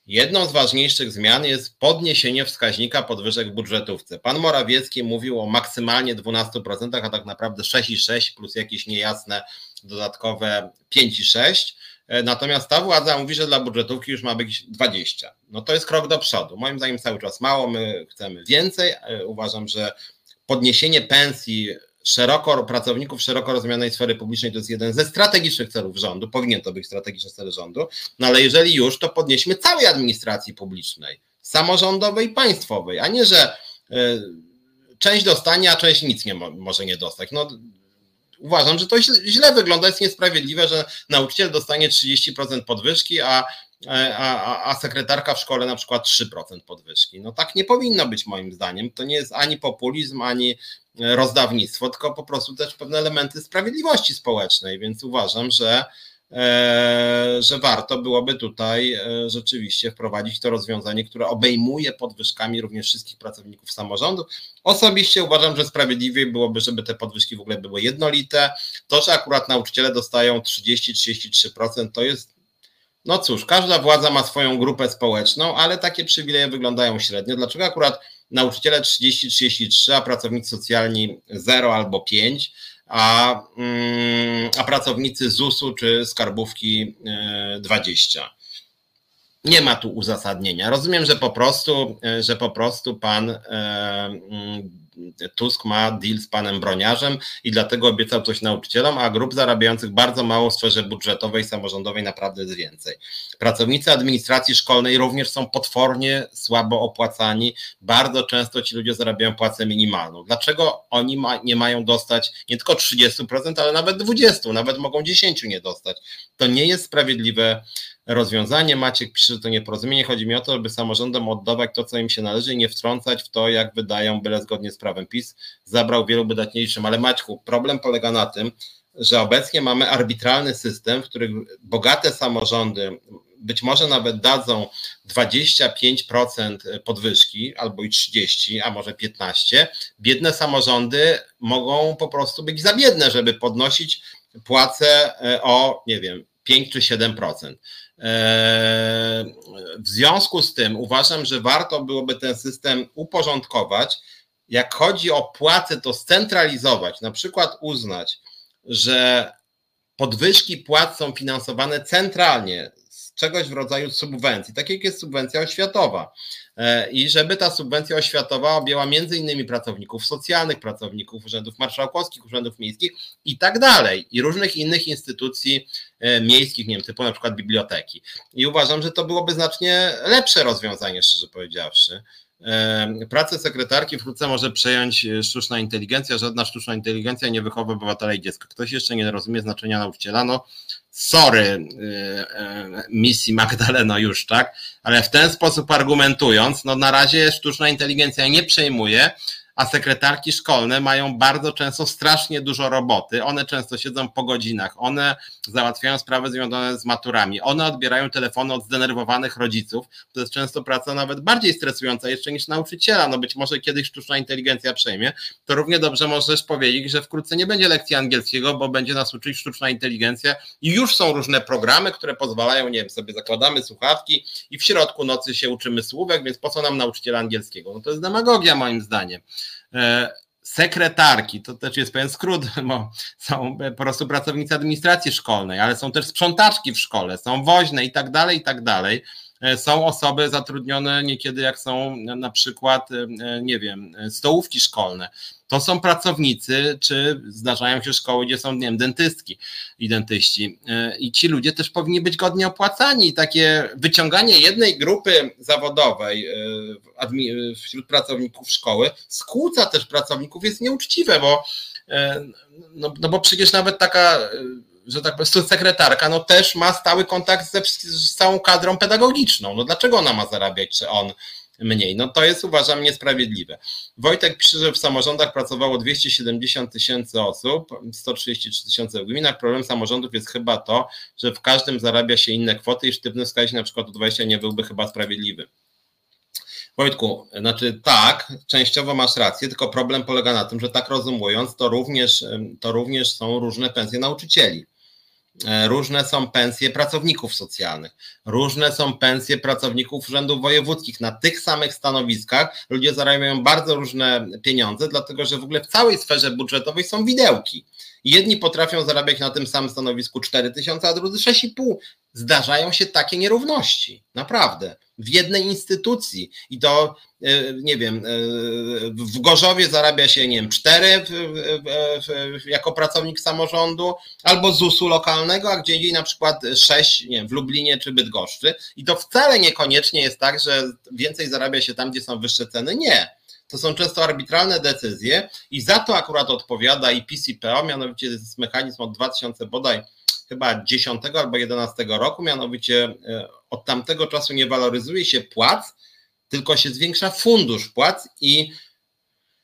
Jedną z ważniejszych zmian jest podniesienie wskaźnika podwyżek w budżetówce. Pan Morawiecki mówił o maksymalnie 12%, a tak naprawdę 6,6 plus jakieś niejasne dodatkowe 5,6. E, natomiast ta władza mówi, że dla budżetówki już ma być 20. No to jest krok do przodu. Moim zdaniem cały czas mało, my chcemy więcej. E, uważam, że podniesienie pensji szeroko, pracowników szeroko rozumianej sfery publicznej to jest jeden ze strategicznych celów rządu, powinien to być strategiczny cel rządu, no ale jeżeli już, to podnieśmy całej administracji publicznej, samorządowej, państwowej, a nie, że y, część dostanie, a część nic nie mo może nie dostać. No, uważam, że to źle wygląda, jest niesprawiedliwe, że nauczyciel dostanie 30% podwyżki, a, a, a sekretarka w szkole na przykład 3% podwyżki. No tak nie powinno być moim zdaniem. To nie jest ani populizm, ani rozdawnictwo, tylko po prostu też pewne elementy sprawiedliwości społecznej, więc uważam, że E, że warto byłoby tutaj e, rzeczywiście wprowadzić to rozwiązanie, które obejmuje podwyżkami również wszystkich pracowników samorządu. Osobiście uważam, że sprawiedliwie byłoby, żeby te podwyżki w ogóle były jednolite. To, że akurat nauczyciele dostają 30-33%, to jest no cóż, każda władza ma swoją grupę społeczną, ale takie przywileje wyglądają średnio. Dlaczego akurat nauczyciele 30-33, a pracownicy socjalni 0 albo 5? A, mm, a pracownicy ZUS-u czy skarbówki 20. E, Nie ma tu uzasadnienia. Rozumiem, że po prostu, e, że po prostu pan e, mm, Tusk ma deal z panem Broniarzem i dlatego obiecał coś nauczycielom, a grup zarabiających bardzo mało w sferze budżetowej, samorządowej naprawdę jest więcej. Pracownicy administracji szkolnej również są potwornie słabo opłacani. Bardzo często ci ludzie zarabiają płacę minimalną. Dlaczego oni ma, nie mają dostać nie tylko 30%, ale nawet 20%, nawet mogą 10% nie dostać? To nie jest sprawiedliwe rozwiązanie. Maciek pisze, że to nieporozumienie. Chodzi mi o to, żeby samorządom oddawać to, co im się należy i nie wtrącać w to, jak wydają, byle zgodnie z prawem. PiS zabrał wielu wydatniejszym, ale Maćku, problem polega na tym, że obecnie mamy arbitralny system, w którym bogate samorządy być może nawet dadzą 25% podwyżki, albo i 30, a może 15. Biedne samorządy mogą po prostu być za biedne, żeby podnosić płace e, o, nie wiem, 5 czy 7%. W związku z tym uważam, że warto byłoby ten system uporządkować. Jak chodzi o płace, to scentralizować, na przykład uznać, że podwyżki płac są finansowane centralnie z czegoś w rodzaju subwencji, tak jak jest subwencja oświatowa. E, i żeby ta subwencja oświatowa objęła między innymi pracowników socjalnych, pracowników urzędów marszałkowskich, urzędów miejskich i tak dalej, i różnych innych instytucji e, miejskich, nie wiem, typu na przykład biblioteki. I uważam, że to byłoby znacznie lepsze rozwiązanie, szczerze powiedziawszy. E, pracę sekretarki wkrótce może przejąć sztuczna inteligencja. Żadna sztuczna inteligencja nie wychowa obywatela i dziecka. Ktoś jeszcze nie rozumie znaczenia nauczyciela. No, sorry, misji Magdaleno już, tak? Ale w ten sposób argumentując, no na razie sztuczna inteligencja nie przejmuje, a sekretarki szkolne mają bardzo często strasznie dużo roboty. One często siedzą po godzinach, one załatwiają sprawy związane z maturami, one odbierają telefony od zdenerwowanych rodziców. To jest często praca nawet bardziej stresująca jeszcze niż nauczyciela. No być może kiedyś sztuczna inteligencja przejmie. To równie dobrze możesz powiedzieć, że wkrótce nie będzie lekcji angielskiego, bo będzie nas uczyć sztuczna inteligencja i już są różne programy, które pozwalają, nie wiem, sobie zakładamy słuchawki i w środku nocy się uczymy słówek, więc po co nam nauczyciel angielskiego? No to jest demagogia moim zdaniem. E, sekretarki, to też jest pewien skrót, bo są po prostu pracownicy administracji szkolnej, ale są też sprzątaczki w szkole, są woźne i tak dalej, i tak dalej. E, są osoby zatrudnione niekiedy, jak są na przykład, e, nie wiem, stołówki szkolne to są pracownicy, czy zdarzają się szkoły, gdzie są, nie wiem, dentystki i dentyści. E, I ci ludzie też powinni być godnie opłacani. Takie wyciąganie jednej grupy zawodowej e, wśród pracowników szkoły skłóca też pracowników, jest nieuczciwe, bo, e, no, no bo przecież nawet taka że tak powiem, sekretarka, no też ma stały kontakt ze, z całą kadrą pedagogiczną. No dlaczego ona ma zarabiać, czy on mniej. No to jest uważam niesprawiedliwe. Wojtek pisze, że w samorządach pracowało 270 tysięcy osób, 133 tysiące w gminach. Problem samorządów jest chyba to, że w każdym zarabia się inne kwoty i sztywny wskaźnik na przykład o 20 nie byłby chyba sprawiedliwy. Wojtku, znaczy tak, częściowo masz rację, tylko problem polega na tym, że tak rozumując, to również, to również są różne pensje nauczycieli. E, różne są pensje pracowników socjalnych, różne są pensje pracowników urzędów wojewódzkich. Na tych samych stanowiskach ludzie zarabiają bardzo różne pieniądze, dlatego że w ogóle w całej sferze budżetowej są widełki. Jedni potrafią zarabiać na tym samym stanowisku 4 tysiące, a drudzy 6,5. Zdarzają się takie nierówności, naprawdę w jednej instytucji i to, e, nie wiem, e, w Gorzowie zarabia się, nie wiem, cztery jako pracownik samorządu albo ZUS-u lokalnego, a gdzie indziej na przykład sześć, nie wiem, w Lublinie czy Bydgoszczy i to wcale niekoniecznie jest tak, że więcej zarabia się tam, gdzie są wyższe ceny, nie. To są często arbitralne decyzje i za to akurat odpowiada i PiS i PO, mianowicie jest mechanizm od 2000 bodaj chyba 10 albo 11 roku, mianowicie e, od tamtego czasu nie waloryzuje się płac, tylko się zwiększa fundusz płac i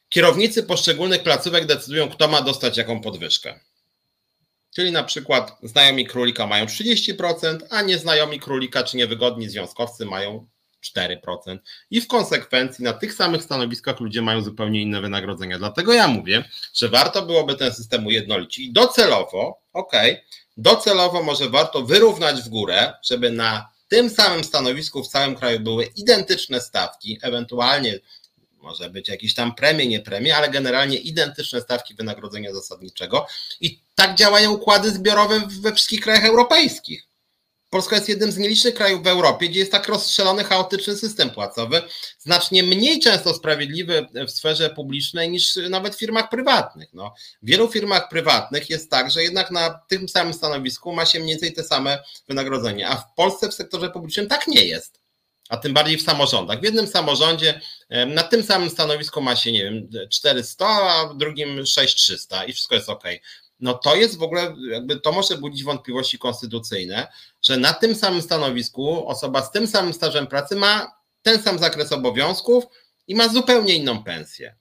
kierownicy poszczególnych placówek decydują, kto ma dostać jaką podwyżkę. Czyli na przykład znajomi królika mają 30%, a nieznajomi królika czy niewygodni związkowcy mają 4%. I w konsekwencji na tych samych stanowiskach ludzie mają zupełnie inne wynagrodzenia. Dlatego ja mówię, że warto byłoby ten system ujednolicić i docelowo, ok, docelowo może warto wyrównać w górę, żeby na tym samym stanowisku w całym kraju były identyczne stawki, ewentualnie może być jakieś tam premie, nie premie, ale generalnie identyczne stawki wynagrodzenia zasadniczego. I tak działają układy zbiorowe we wszystkich krajach europejskich. Polska jest jednym z nielicznych krajów w Europie, gdzie jest tak rozstrzelony, chaotyczny system płacowy, znacznie mniej często sprawiedliwy w sferze publicznej niż nawet w firmach prywatnych. No, w wielu firmach prywatnych jest tak, że jednak na tym samym stanowisku ma się mniej więcej te same wynagrodzenie, a w Polsce w sektorze publicznym tak nie jest. A tym bardziej w samorządach. W jednym samorządzie na tym samym stanowisku ma się, nie wiem, 400, a w drugim 6300 i wszystko jest ok no to jest w ogóle, jakby to może budzić wątpliwości konstytucyjne, że na tym samym stanowisku osoba z tym samym stażem pracy ma ten sam zakres obowiązków i ma zupełnie inną pensję.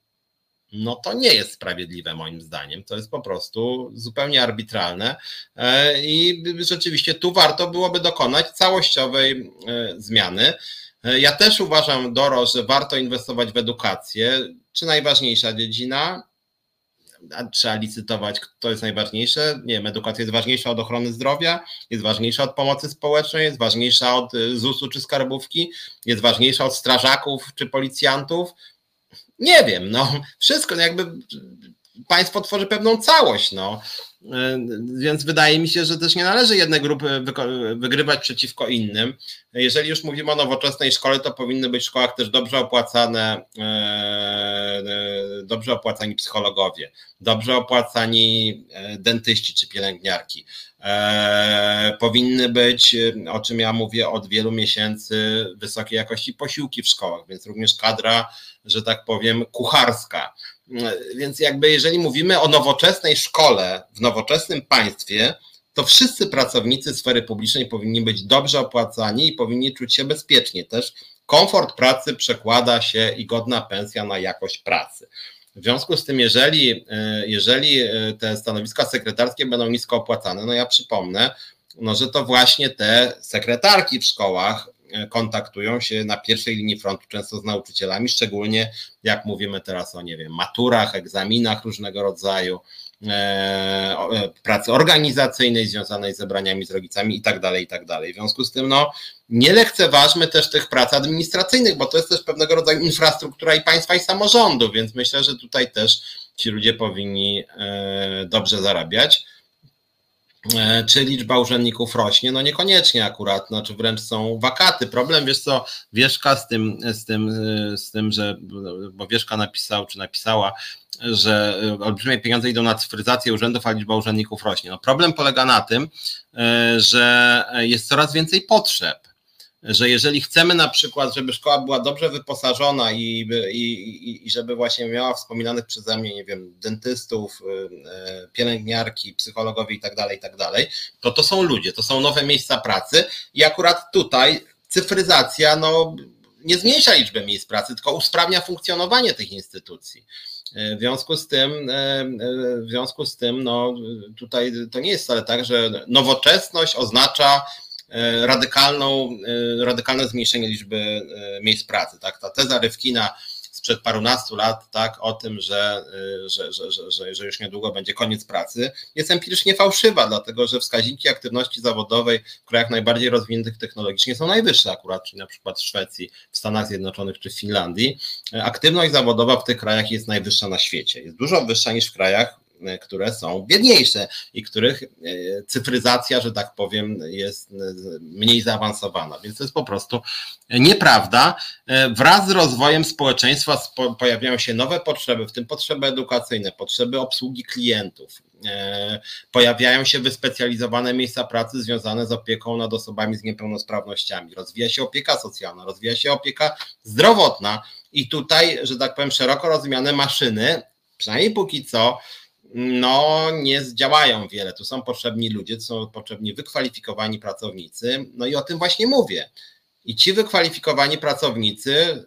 No to nie jest sprawiedliwe moim zdaniem. To jest po prostu zupełnie arbitralne e, i rzeczywiście tu warto byłoby dokonać całościowej e, zmiany. E, ja też uważam, Doro, że warto inwestować w edukację. Czy najważniejsza dziedzina? Trzeba licytować, kto jest najważniejsze. Nie wiem, edukacja jest ważniejsza od ochrony zdrowia, jest ważniejsza od pomocy społecznej, jest ważniejsza od y, ZUS-u czy skarbówki, jest ważniejsza od strażaków czy policjantów. Nie wiem, no wszystko, no jakby państwo tworzy pewną całość, no. E, więc wydaje mi się, że też nie należy jednej grupy wygrywać przeciwko innym. Jeżeli już mówimy o nowoczesnej szkole, to powinny być w szkołach też dobrze opłacane, e, dobrze opłacani psychologowie, dobrze opłacani dentyści czy pielęgniarki. Powinny być, o czym ja mówię od wielu miesięcy, wysokiej jakości posiłki w szkołach, więc również kadra, że tak powiem, kucharska więc jakby jeżeli mówimy o nowoczesnej szkole w nowoczesnym państwie, to wszyscy pracownicy sfery publicznej powinni być dobrze opłacani i powinni czuć się bezpiecznie. Też komfort pracy przekłada się i godna pensja na jakość pracy. W związku z tym, jeżeli, e, jeżeli e, te stanowiska sekretarskie będą nisko opłacane, no ja przypomnę, no, że to właśnie te sekretarki w szkołach E, kontaktują się na pierwszej linii frontu często z nauczycielami, szczególnie jak mówimy teraz o, nie wiem, maturach, egzaminach różnego rodzaju, pracy organizacyjnej związanej z zebraniami z rodzicami i tak dalej, i tak dalej. W związku z tym, no, nie lekceważmy też tych prac administracyjnych, bo to jest też pewnego rodzaju infrastruktura i państwa, i samorządu, więc myślę, że tutaj też ci ludzie powinni dobrze zarabiać. E, czy liczba urzędników rośnie? No niekoniecznie akurat, znaczy wręcz są wakaty. Problem, wiesz co, Wieszka z tym, z tym, z tym, że, bo Wieszka napisał, czy napisała, że olbrzymie pieniądze idą na cyfryzację urzędów, a liczba urzędników rośnie. No problem polega na tym, e, że jest coraz więcej potrzeb że jeżeli chcemy na przykład, żeby szkoła była dobrze wyposażona i, i, i żeby właśnie miała wspominanych przeze mnie, nie wiem, dentystów, y, y, pielęgniarki, psychologowie i tak dalej, i tak dalej, to to są ludzie, to są nowe miejsca pracy i akurat tutaj cyfryzacja no, nie zmniejsza liczby miejsc pracy, tylko usprawnia funkcjonowanie tych instytucji. Y, w związku z tym, w związku z tym, no tutaj to nie jest wcale tak, że nowoczesność oznacza radykalną, e, radykalne zmniejszenie liczby e, miejsc pracy. Tak? Ta teza Rywkina sprzed parunastu lat, tak, o tym, że, że, że, że, że już niedługo będzie koniec pracy, jest empirycznie fałszywa, dlatego że wskaźniki aktywności zawodowej w krajach najbardziej rozwiniętych technologicznie są najwyższe akurat, czyli na przykład w Szwecji, w Stanach Zjednoczonych czy w Finlandii. Aktywność zawodowa w tych krajach jest najwyższa na świecie. Jest dużo wyższa niż w krajach E, które są biedniejsze i których e, cyfryzacja, że tak powiem, jest e, mniej zaawansowana. Więc to jest po prostu nieprawda. Wraz z rozwojem społeczeństwa pojawiają się nowe potrzeby, w tym potrzeby edukacyjne, potrzeby obsługi klientów. Pojawiają się wyspecjalizowane miejsca pracy związane z opieką nad osobami z niepełnosprawnościami. Rozwija się opieka socjalna, rozwija się opieka zdrowotna i tutaj, że tak powiem, szeroko rozumiane maszyny, przynajmniej póki co, no nie zdziałają wiele. Tu są potrzebni ludzie, są potrzebni wykwalifikowani pracownicy. No i o tym właśnie mówię. I ci wykwalifikowani pracownicy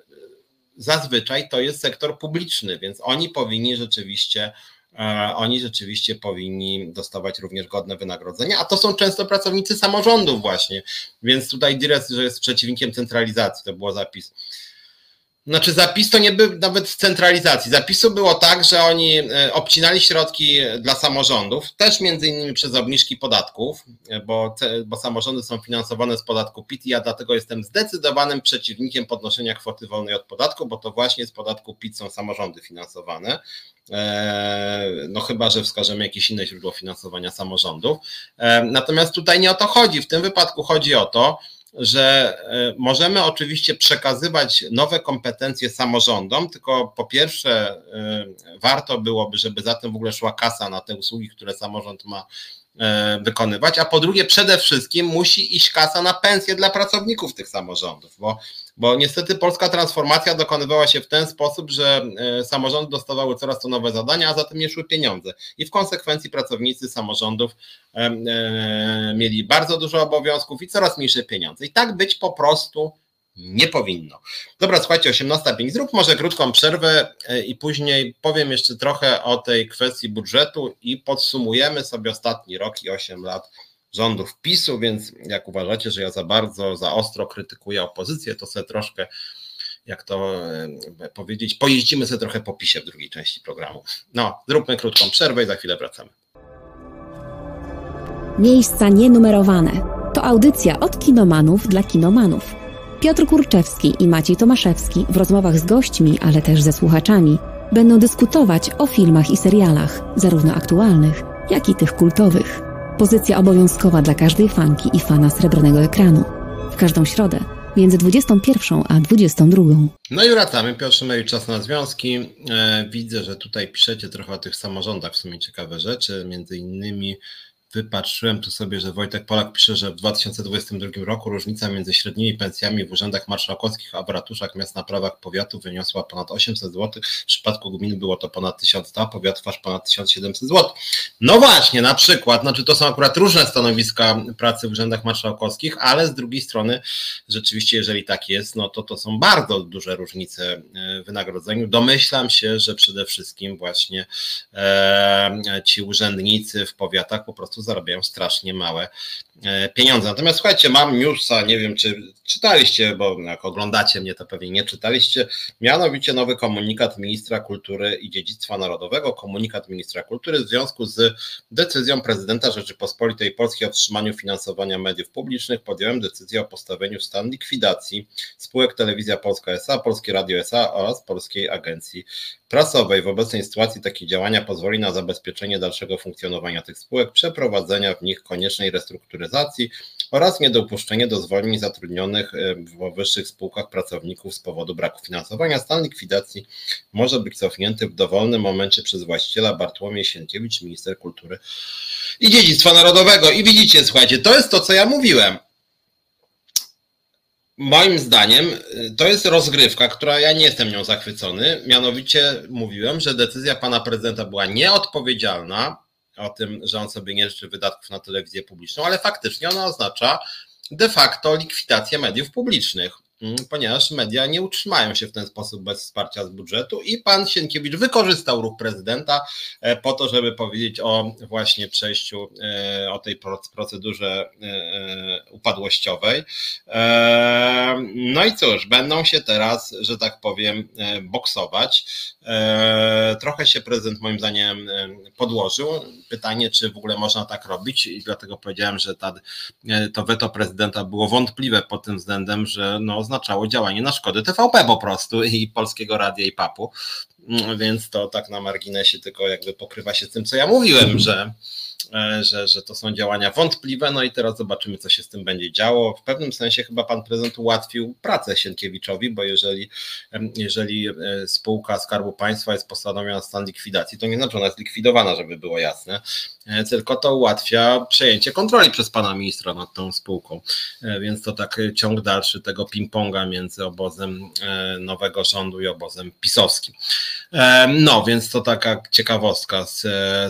zazwyczaj to jest sektor publiczny, więc oni powinni rzeczywiście e, oni rzeczywiście powinni dostawać również godne wynagrodzenia, a to są często pracownicy samorządów właśnie, więc tutaj Dires, że jest przeciwnikiem centralizacji, to było zapis Znaczy zapis to nie był nawet centralizacji. Zapisu było tak, że oni e, obcinali środki dla samorządów, też między innymi przez obniżki podatków, e, bo, bo samorządy są finansowane z podatku PIT i ja dlatego jestem zdecydowanym przeciwnikiem podnoszenia kwoty wolnej od podatku, bo to właśnie z podatku PIT są samorządy finansowane. E, no chyba, że wskażemy jakieś inne źródło finansowania samorządów. Natomiast tutaj nie o to chodzi. W tym wypadku chodzi o to, że e, możemy oczywiście przekazywać nowe kompetencje samorządom, tylko po pierwsze e, warto byłoby, żeby za tym w ogóle szła kasa na te usługi, które samorząd ma wykonywać, a po drugie przede wszystkim musi iść kasa na pensje dla pracowników tych samorządów, bo bo niestety polska transformacja dokonywała się w ten sposób, że e, samorządy dostawały coraz to nowe zadania, a za tym nie szły pieniądze. I w konsekwencji pracownicy samorządów e, e, mieli bardzo dużo obowiązków i coraz mniejsze pieniądze. I tak być po prostu nie powinno. Dobra, słuchajcie, 18.05. Zrób może krótką przerwę i później powiem jeszcze trochę o tej kwestii budżetu i podsumujemy sobie ostatni rok i 8 lat rządów PiSu, więc jak uważacie, że ja za bardzo, za ostro krytykuję opozycję, to sobie troszkę, jak to e, powiedzieć, pojeździmy sobie trochę po PiSie w drugiej części programu. No, zróbmy krótką przerwę i za chwilę wracamy. Miejsca nienumerowane. To audycja od kinomanów dla kinomanów. Piotr Kurczewski i Maciej Tomaszewski w rozmowach z gośćmi, ale też ze słuchaczami będą dyskutować o filmach i serialach, zarówno aktualnych, jak i tych kultowych. Pozycja obowiązkowa dla każdej fanki i fana srebrnego ekranu. W każdą środę między 21 a 22. No i wracamy. Piotr mieli czas na związki. E, widzę, że tutaj piszecie trochę o tych samorządach, w sumie ciekawe rzeczy, między innymi Wypatrzyłem tu sobie, że Wojtek Polak pisze, że w 2022 roku różnica między średnimi pensjami w urzędach marszałkowskich a w ratuszach miast na prawach powiatu wyniosła ponad 800 zł. W przypadku gmin było to ponad 1100, a powiatów aż ponad 1700 zł. No właśnie, na przykład, znaczy to są akurat różne stanowiska pracy w urzędach marszałkowskich, ale z drugiej strony rzeczywiście, jeżeli tak jest, no to to są bardzo duże różnice e, wynagrodzeniu. Domyślam się, że przede wszystkim właśnie e, ci urzędnicy w powiatach po prostu zarabiają strasznie małe pieniądze. Natomiast słuchajcie, mam newsa, nie wiem czy czytaliście, bo jak oglądacie mnie, to pewnie nie czytaliście, mianowicie nowy komunikat ministra kultury i dziedzictwa narodowego, komunikat ministra kultury w związku z decyzją prezydenta Rzeczypospolitej Polskiej o wstrzymaniu finansowania mediów publicznych podjąłem decyzję o postawieniu w stan likwidacji spółek Telewizja Polska SA, Polskie Radio SA oraz Polskiej Agencji Prasowej. W obecnej sytuacji takie działania pozwoli na zabezpieczenie dalszego funkcjonowania tych spółek, przeprowadzenia w nich koniecznej restrukturyzacji oraz niedopuszczenie do zwolnień zatrudnionych e, w powyższych spółkach pracowników z powodu braku finansowania. Stan likwidacji może być cofnięty w dowolnym momencie przez właściciela Bartłomiej Sienkiewicz, minister kultury i dziedzictwa narodowego. I widzicie, słuchajcie, to jest to, co ja mówiłem moim zdaniem y, to jest rozgrywka, która ja nie jestem nią zachwycony. Mianowicie mówiłem, że decyzja pana prezydenta była nieodpowiedzialna o tym, że on sobie nie życzy wydatków na telewizję publiczną, ale faktycznie ona oznacza de facto likwidację mediów publicznych. Mm, ponieważ media nie utrzymają się w ten sposób bez wsparcia z budżetu i pan Sienkiewicz wykorzystał ruch prezydenta e, po to, żeby powiedzieć o właśnie przejściu, e, o tej procedurze e, upadłościowej. No i cóż, będą się teraz, że tak powiem, boksować. Trochę się prezydent moim zdaniem podłożył. Pytanie, czy w ogóle można tak robić i dlatego powiedziałem, że ta, to weto prezydenta było wątpliwe pod tym względem, że no, oznaczało działanie na szkody TVP po prostu i Polskiego Radia i PAP-u. Mm, więc to tak na marginesie tylko jakby pokrywa się z tym, co ja mówiłem, że E, że, że to są działania wątpliwe. No i teraz zobaczymy, co się z tym będzie działo. W pewnym sensie chyba pan prezydent ułatwił pracę Sienkiewiczowi, bo jeżeli, jeżeli e, spółka Skarbu Państwa jest postanowiona na stan likwidacji, to nie znaczy, ona jest likwidowana, żeby było jasne, e, tylko to ułatwia przejęcie kontroli przez pana ministra nad tą spółką. Więc to tak ciąg dalszy tego ping-ponga między obozem nowego rządu i obozem pisowskim. No, więc to taka ciekawostka.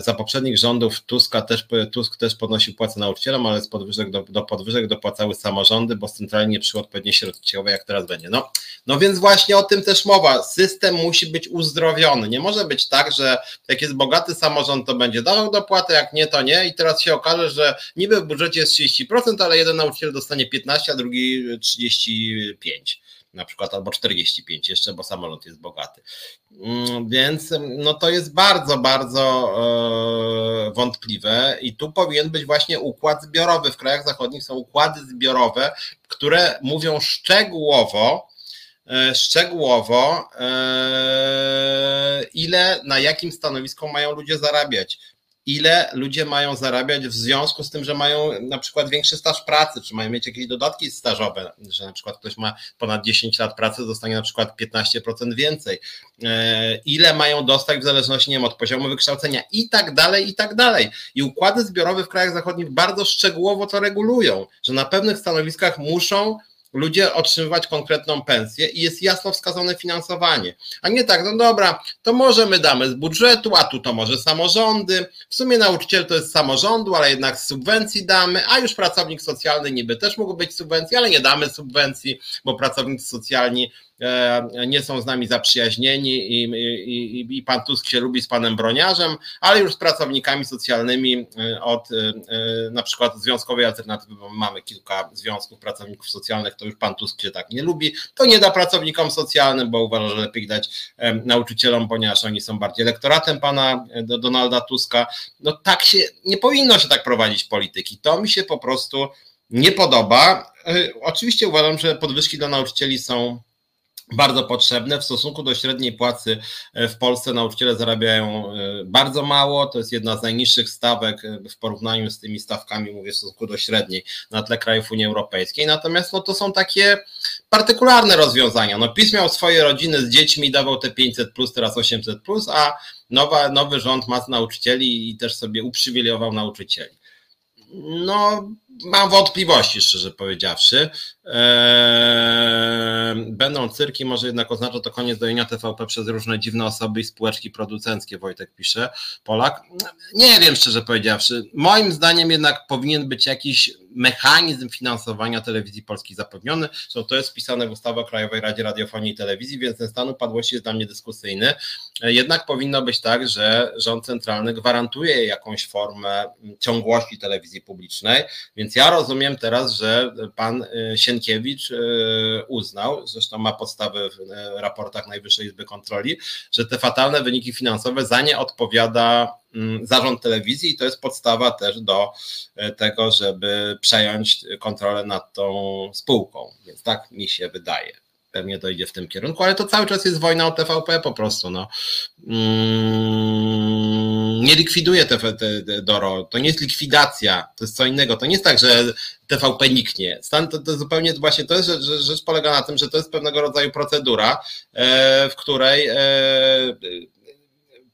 Za poprzednich rządów Tuska też, Tusk też podnosił płace nauczycielom, ale z podwyżek do, do podwyżek dopłacały samorządy, bo centralnie nie przyszły odpowiednie środki jak teraz będzie. No, no więc właśnie o tym też mowa. System musi być uzdrowiony. Nie może być tak, że jak jest bogaty samorząd, to będzie dawał dopłatę, jak nie, to nie. I teraz się okaże, że niby w budżecie jest 30%, ale jeden nauczyciel dostanie 15, a drugi 35%. na przykład, albo 45 jeszcze, bo samolot jest bogaty. Mm, więc no to jest bardzo, bardzo e, wątpliwe i tu powinien być właśnie układ zbiorowy. W krajach zachodnich są układy zbiorowe, które mówią szczegółowo, e, szczegółowo, e, ile, na jakim stanowisku mają ludzie zarabiać ile ludzie mają zarabiać w związku z tym, że mają na przykład większy staż pracy, czy mają mieć jakieś dodatki stażowe, że na przykład ktoś ma ponad 10 lat pracy, dostanie na przykład 15% więcej, e, ile mają dostać w zależności nie wiem, od poziomu wykształcenia i tak dalej, i tak dalej. I układy zbiorowe w krajach zachodnich bardzo szczegółowo to regulują, że na pewnych stanowiskach muszą ludzie otrzymywać konkretną pensję i jest jasno wskazane finansowanie. A nie tak, no dobra, to może my damy z budżetu, a tu to może samorządy. W sumie nauczyciel to jest samorządu, ale jednak z subwencji damy, a już pracownik socjalny niby też mógł być subwencji, ale nie damy subwencji, bo pracownicy socjalni nie są z nami zaprzyjaźnieni i, i, i pan Tusk się lubi z panem Broniarzem, ale już z pracownikami socjalnymi e, od e, na przykład Związkowej Alternatywy, bo mamy kilka związków pracowników socjalnych, to już pan Tusk się tak nie lubi, to nie da pracownikom socjalnym, bo uważa, że lepiej dać nauczycielom, ponieważ oni są bardziej elektoratem pana Donalda Tuska. No tak się, nie powinno się tak prowadzić polityki. To mi się po prostu nie podoba. Oczywiście uważam, że podwyżki dla nauczycieli są bardzo potrzebne. W stosunku do średniej płacy e, w Polsce nauczyciele zarabiają e, bardzo mało. To jest jedna z najniższych stawek e, w porównaniu z tymi stawkami, mówię, w stosunku do średniej na tle krajów Unii Europejskiej. Natomiast no, to są takie partykularne rozwiązania. No, PiS miał swoje rodziny z dziećmi, dawał te 500, plus, teraz 800, plus, a nowa, nowy rząd ma nauczycieli i też sobie uprzywilejował nauczycieli. No, mam wątpliwości, szczerze powiedziawszy. Eee, będą cyrki, może jednak oznacza to koniec dojenia TVP przez różne dziwne osoby i spółeczki producenckie, Wojtek pisze, Polak. Nie wiem, szczerze powiedziawszy. Moim zdaniem jednak powinien być jakiś mechanizm finansowania telewizji polskiej zapewniony. Zresztą to jest wpisane w ustawę o Krajowej Radzie Radiofonii i Telewizji, więc ten stan upadłości jest dla mnie dyskusyjny. Jednak powinno być tak, że rząd centralny gwarantuje jakąś formę ciągłości telewizji publicznej, więc ja rozumiem teraz, że pan y, Sienkiewicz y, uznał, zresztą ma podstawy w y, raportach Najwyższej Izby Kontroli, że te fatalne wyniki finansowe za nie odpowiada mm, zarząd telewizji i to jest podstawa też do tego, żeby przejąć kontrolę nad tą spółką. Więc tak mi się wydaje pewnie to idzie w tym kierunku, ale to cały czas jest wojna o TVP po prostu. No. Mm, nie likwiduje TVP Doro, to nie jest likwidacja, to jest co innego. To nie jest tak, że TVP niknie. Stan to, to zupełnie właśnie to jest, że, że rzecz polega na tym, że to jest pewnego rodzaju procedura, e, w której e,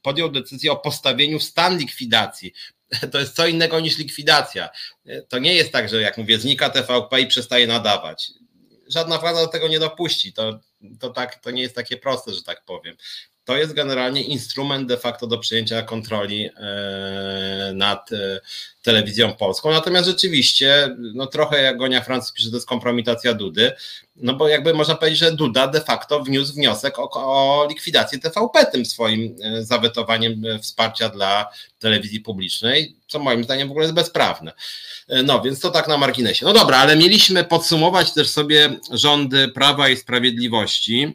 podjął decyzję o postawieniu stan likwidacji. To jest co innego niż likwidacja. To nie jest tak, że jak mówię, znika TVP i przestaje nadawać żadna władza do tego nie dopuści. To, to, tak, to nie jest takie proste, że tak powiem. To jest generalnie instrument de facto do przyjęcia kontroli e, nad e, telewizją polską. Natomiast rzeczywiście, no trochę jak Gonia Francis pisze, to jest kompromitacja Dudy, no bo jakby można powiedzieć, że Duda de facto wniósł wniosek o, o likwidację TVP tym swoim e, zawetowaniem wsparcia dla telewizji publicznej, co moim zdaniem w ogóle jest bezprawne. No więc to tak na marginesie. No dobra, ale mieliśmy podsumować też sobie rządy Prawa i Sprawiedliwości.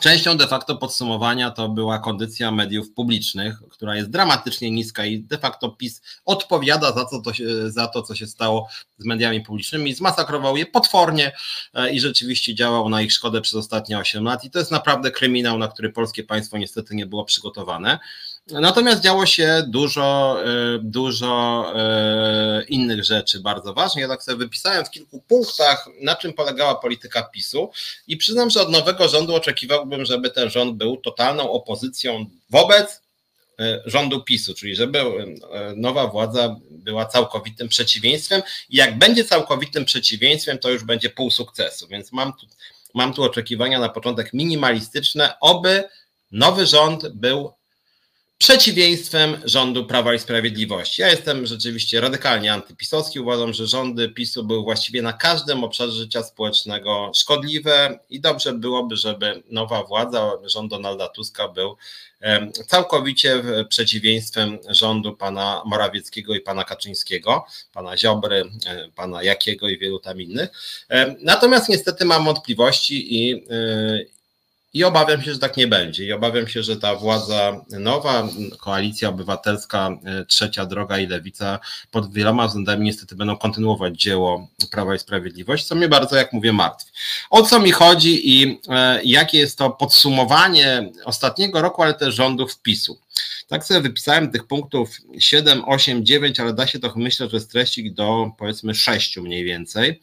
Częścią de facto podsumowania to była kondycja mediów publicznych, która jest dramatycznie niska i de facto PiS odpowiada za, to, za to, co się stało z mediami publicznymi. Zmasakrował je potwornie e, i rzeczywiście działał na ich szkodę przez ostatnie 8 lat. I to jest naprawdę kryminał, na który polskie państwo niestety nie było przygotowane. Natomiast działo się dużo, e, dużo e, innych rzeczy bardzo ważnych. Ja tak sobie wypisałem w kilku punktach, na czym polegała polityka PiSu i przyznam, że od nowego rządu oczekiwałbym, żeby ten rząd był totalną opozycją wobec e, rządu PiSu, czyli żeby nowa władza była całkowitym przeciwieństwem i jak będzie całkowitym przeciwieństwem, to już będzie pół sukcesu, więc mam tu, mam tu oczekiwania na początek minimalistyczne, oby nowy rząd był przeciwieństwem rządu Prawa i Sprawiedliwości. Ja jestem rzeczywiście radykalnie antypisowski. Uważam, że rządy PiSu były właściwie na każdym obszarze życia społecznego szkodliwe i dobrze byłoby, żeby nowa władza, rząd Donalda Tuska był całkowicie przeciwieństwem rządu pana Morawieckiego i pana Kaczyńskiego, pana Ziobry, pana Jakiego i wielu tam innych. Natomiast niestety mam wątpliwości i, i obawiam się, że tak nie będzie. I obawiam się, że ta władza nowa, koalicja obywatelska, e, trzecia droga i lewica pod wieloma względami niestety będą kontynuować dzieło Prawa i Sprawiedliwości, co mnie bardzo, jak mówię, martwi. O co mi chodzi i e, jakie jest to podsumowanie ostatniego roku, ale też rządów PiSu. Tak sobie wypisałem tych punktów 7, 8, 9, ale da się to myślę, że streścić do powiedzmy 6 mniej więcej.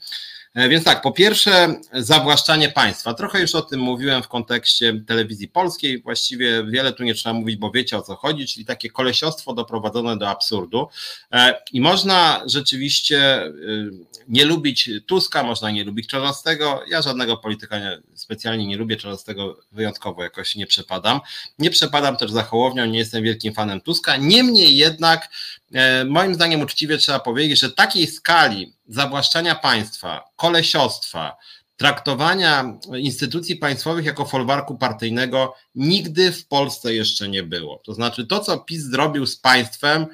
E, więc tak, po pierwsze, zawłaszczanie państwa. Trochę już o tym mówiłem w kontekście telewizji polskiej. Właściwie wiele tu nie trzeba mówić, bo wiecie o co chodzi, czyli takie kolesiostwo doprowadzone do absurdu. E, I można rzeczywiście y, nie lubić Tuska, można nie lubić Czarzastego. Ja żadnego polityka nie, specjalnie nie lubię, Czarzastego wyjątkowo jakoś nie przepadam. Nie przepadam też za Hołownią, nie jestem wielkim fanem Tuska. Niemniej jednak E, moim zdaniem uczciwie trzeba powiedzieć, że takiej skali zawłaszczania państwa, kolesiostwa, traktowania instytucji państwowych jako folwarku partyjnego nigdy w Polsce jeszcze nie było. To znaczy to, co PiS zrobił z państwem,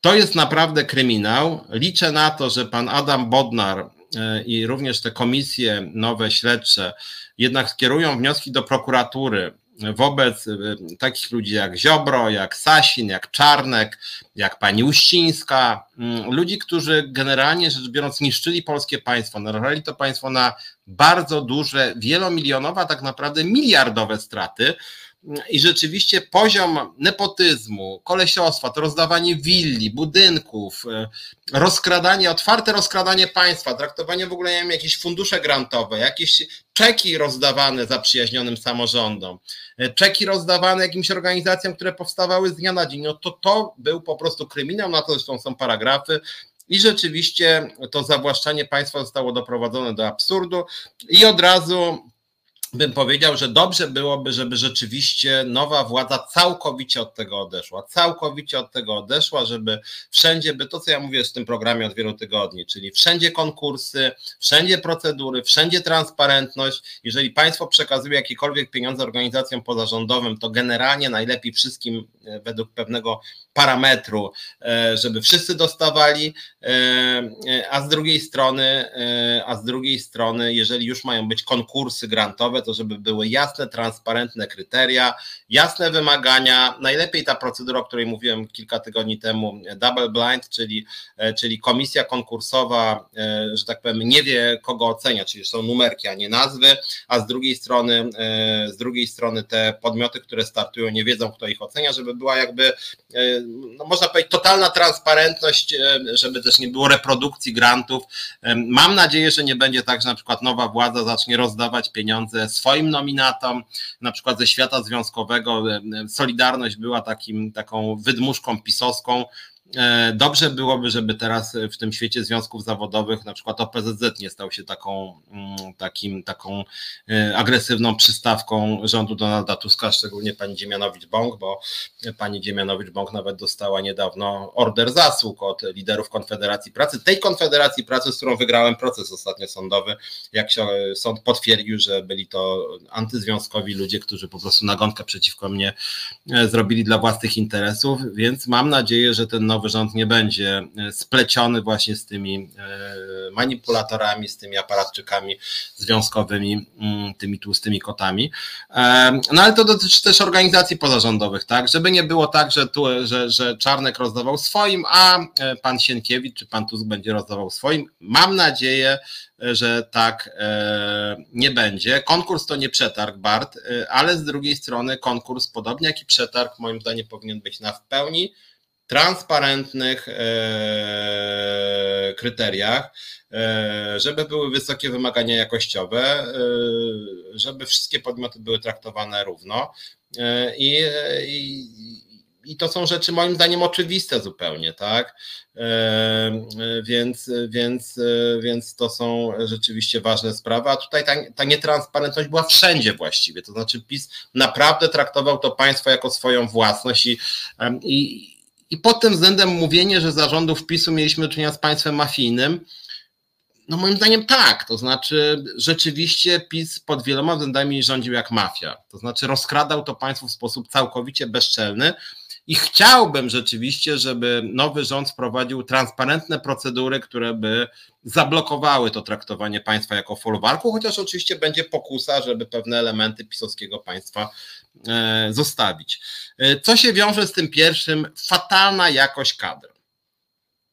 to jest naprawdę kryminał. Liczę na to, że pan Adam Bodnar e, i również te komisje nowe śledcze jednak skierują wnioski do prokuratury wobec y, takich ludzi jak Ziobro, jak Sasin, jak Czarnek, jak pani Uścińska, mm, ludzi, którzy generalnie rzecz biorąc niszczyli polskie państwo, narażali to państwo na bardzo duże, wielomilionowe, a tak naprawdę miliardowe straty, i rzeczywiście poziom nepotyzmu, kolesiostwa, to rozdawanie willi, budynków, e, rozkradanie, otwarte rozkradanie państwa, traktowanie w ogóle, nie wiem, jakieś fundusze grantowe, jakieś czeki rozdawane zaprzyjaźnionym samorządom, e, czeki rozdawane jakimś organizacjom, które powstawały z dnia na dzień, no to to był po prostu kryminał, na to zresztą są paragrafy, i rzeczywiście to zawłaszczanie państwa zostało doprowadzone do absurdu i od razu bym powiedział, że dobrze byłoby, żeby rzeczywiście nowa władza całkowicie od tego odeszła. Całkowicie od tego odeszła, żeby wszędzie by to, co ja mówię w tym programie od wielu tygodni, czyli wszędzie konkursy, wszędzie procedury, wszędzie transparentność. Jeżeli państwo przekazuje jakiekolwiek pieniądze organizacjom pozarządowym, to generalnie najlepiej wszystkim e, według pewnego parametru, e, żeby wszyscy dostawali, e, a z drugiej strony, a z drugiej strony, jeżeli już mają być konkursy grantowe, to żeby były jasne, transparentne kryteria, jasne wymagania. Najlepiej ta procedura, o której mówiłem kilka tygodni temu, double blind, czyli, e, czyli komisja konkursowa, e, że tak powiem, nie wie, kogo ocenia, czyli są numerki, a nie nazwy, a z drugiej strony, e, z drugiej strony te podmioty, które startują, nie wiedzą, kto ich ocenia, żeby była jakby, no można powiedzieć, totalna transparentność, żeby też nie było reprodukcji grantów. Mam nadzieję, że nie będzie tak, że na przykład nowa władza zacznie rozdawać pieniądze swoim nominatom, na przykład ze świata związkowego. Solidarność była takim, taką wydmuszką pisowską, E, dobrze byłoby, żeby teraz w tym świecie związków zawodowych na przykład OPZZ nie stał się taką, mm, takim, taką e, agresywną przystawką rządu Donalda Tuska, szczególnie pani Dziemianowicz-Bąk, bo pani Dziemianowicz-Bąk nawet dostała niedawno order zasług od liderów Konfederacji Pracy, tej Konfederacji Pracy, z którą wygrałem proces ostatnio sądowy, jak się sąd potwierdził, że byli to antyzwiązkowi ludzie, którzy po prostu nagonkę przeciwko mnie e, zrobili dla własnych interesów, więc mam nadzieję, że ten nowy nowy rząd nie będzie e, spleciony właśnie z tymi e, manipulatorami, z tymi aparatczykami związkowymi, mm, tymi tłustymi kotami. E, no ale to dotyczy też organizacji pozarządowych, tak? Żeby nie było tak, że, tu, że, że Czarnek rozdawał swoim, a pan Sienkiewicz czy pan Tusk będzie rozdawał swoim. Mam nadzieję, że tak nie będzie. Konkurs to nie przetarg, Bart, ale z drugiej strony konkurs, podobnie jak i przetarg, moim zdaniem powinien być na w pełni transparentnych e, kryteriach, e, żeby były wysokie wymagania jakościowe, e, żeby wszystkie podmioty były traktowane równo. I, i i to są rzeczy moim zdaniem oczywiste zupełnie, tak? Więc, więc, więc to są rzeczywiście ważne sprawy, a tutaj ta, ta nietransparentność była wszędzie właściwie, to znaczy PiS naprawdę traktował to państwo jako swoją własność i, i, i pod tym względem mówienie, że zarządów PiSu mieliśmy do czynienia z państwem mafijnym, no moim zdaniem tak, to znaczy rzeczywiście PiS pod wieloma względami rządził jak mafia, to znaczy rozkradał to państwo w sposób całkowicie bezczelny. I chciałbym rzeczywiście, żeby nowy rząd wprowadził transparentne procedury, które by zablokowały to traktowanie państwa jako folwarku, chociaż oczywiście będzie pokusa, żeby pewne elementy pisowskiego państwa zostawić. E, co się wiąże z tym pierwszym? Fatalna jakość kadr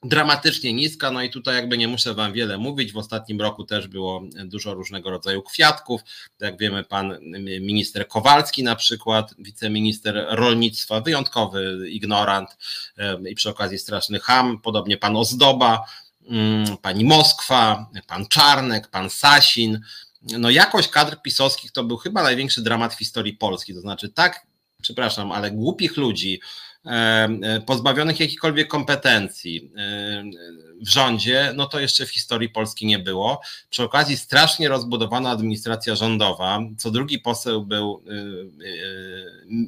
dramatycznie niska, no i tutaj jakby nie muszę Wam wiele mówić, w ostatnim roku też było dużo różnego rodzaju kwiatków, jak wiemy pan minister Kowalski na przykład, wiceminister rolnictwa, wyjątkowy ignorant i przy okazji straszny ham, podobnie pan Ozdoba, mm, pani Moskwa, pan Czarnek, pan Sasin, no jakość kadr pisowskich to był chyba największy dramat w historii Polski, to znaczy tak, przepraszam, ale głupich ludzi, pozbawionych jakichkolwiek kompetencji w rządzie, no to jeszcze w historii Polski nie było. Przy okazji strasznie rozbudowana administracja rządowa. Co drugi poseł był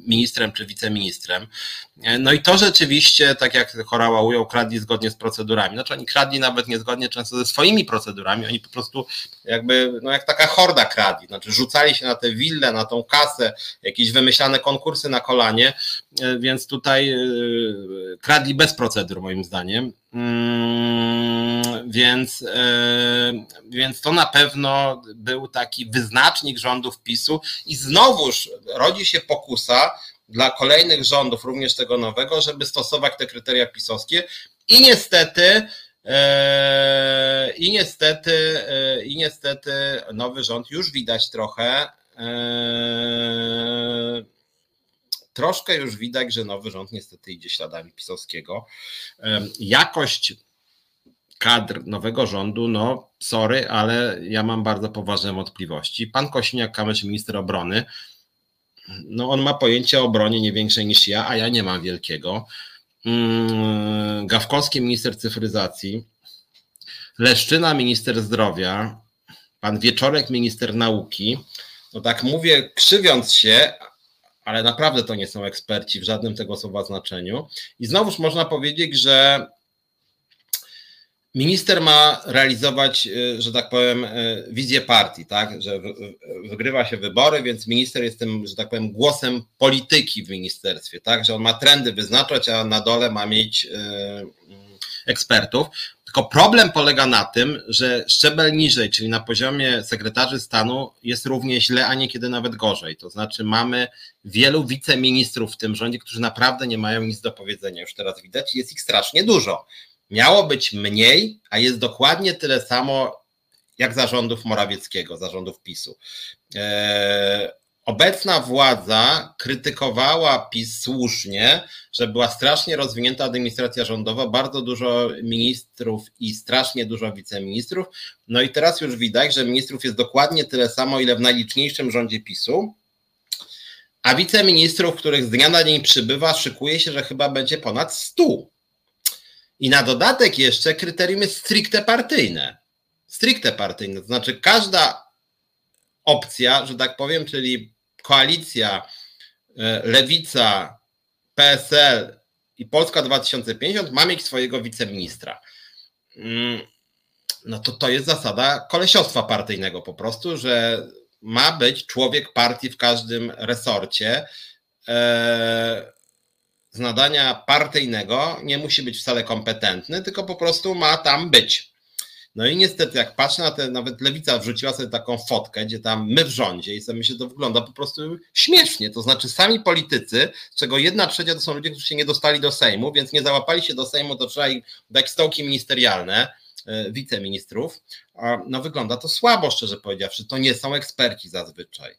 ministrem czy wiceministrem. E, no i to rzeczywiście, tak jak Chorała ujął, kradli zgodnie z procedurami. Znaczy oni kradli nawet niezgodnie często ze swoimi procedurami, oni po prostu jakby, no jak taka horda kradli, znaczy rzucali się na te wille, na tą kasę, jakieś wymyślane konkursy na kolanie, e, więc tutaj y, kradli bez procedur moim zdaniem. Mm, więc, e, więc to na pewno był taki wyznacznik rządów PiSu i znowuż rodzi się pokusa dla kolejnych rządów, również tego nowego, żeby stosować te kryteria pisowskie i niestety e, i niestety e, i niestety nowy rząd już widać trochę troszkę już widać, że nowy rząd niestety idzie śladami pisowskiego. Jakość kadr nowego rządu, no sorry, ale ja mam bardzo poważne wątpliwości. Pan Kośniak-Kamysz, minister obrony, no on ma pojęcie o obronie nie większe niż ja, a ja nie mam wielkiego. Mm, Gawkowski, minister cyfryzacji, Leszczyna, minister zdrowia, pan Wieczorek, minister nauki. No tak mówię, krzywiąc się, ale naprawdę to nie są eksperci w żadnym tego słowa znaczeniu. I znowuż można powiedzieć, że minister ma realizować, y, że tak powiem, y, wizję partii, tak? Że wygrywa się wybory, więc minister jest tym, że tak powiem, głosem polityki w ministerstwie, tak? Że on ma trendy wyznaczać, a na dole ma mieć y, ekspertów. Tylko problem polega na tym, że szczebel niżej, czyli na poziomie sekretarzy stanu, jest równie źle, a niekiedy nawet gorzej. To znaczy, mamy wielu wiceministrów w tym rządzie, którzy naprawdę nie mają nic do powiedzenia. Już teraz widać, jest ich strasznie dużo. Miało być mniej, a jest dokładnie tyle samo jak zarządów Morawieckiego, zarządów PiSu. Eee, obecna władza krytykowała PiS słusznie, że była strasznie rozwinięta administracja rządowa, bardzo dużo ministrów i strasznie dużo wiceministrów. No i teraz już widać, że ministrów jest dokładnie tyle samo, ile w najliczniejszym rządzie PiSu. A wiceministrów, których z dnia na dzień przybywa, szykuje się, że chyba będzie ponad 100. I na dodatek jeszcze kryterium jest stricte partyjne. Stricte partyjne, to znaczy każda opcja, że tak powiem, czyli koalicja, e, lewica, PSL i Polska 2050 ma mieć swojego wiceministra. Mm, no to to jest zasada kolesiostwa partyjnego po prostu, że ma być człowiek partii w każdym resorcie. E, z nadania partyjnego nie musi być wcale kompetentny, tylko po prostu ma tam być. No i niestety, jak patrzę na te, nawet lewica wrzuciła sobie taką fotkę, gdzie tam my w rządzie i sobie się to wygląda po prostu śmiesznie. To znaczy, sami politycy, z czego jedna trzecia to są ludzie, którzy się nie dostali do Sejmu, więc nie załapali się do Sejmu, to trzeba im dać stołki ministerialne, e, wiceministrów. No wygląda to słabo, szczerze powiedziawszy. To nie są eksperci zazwyczaj.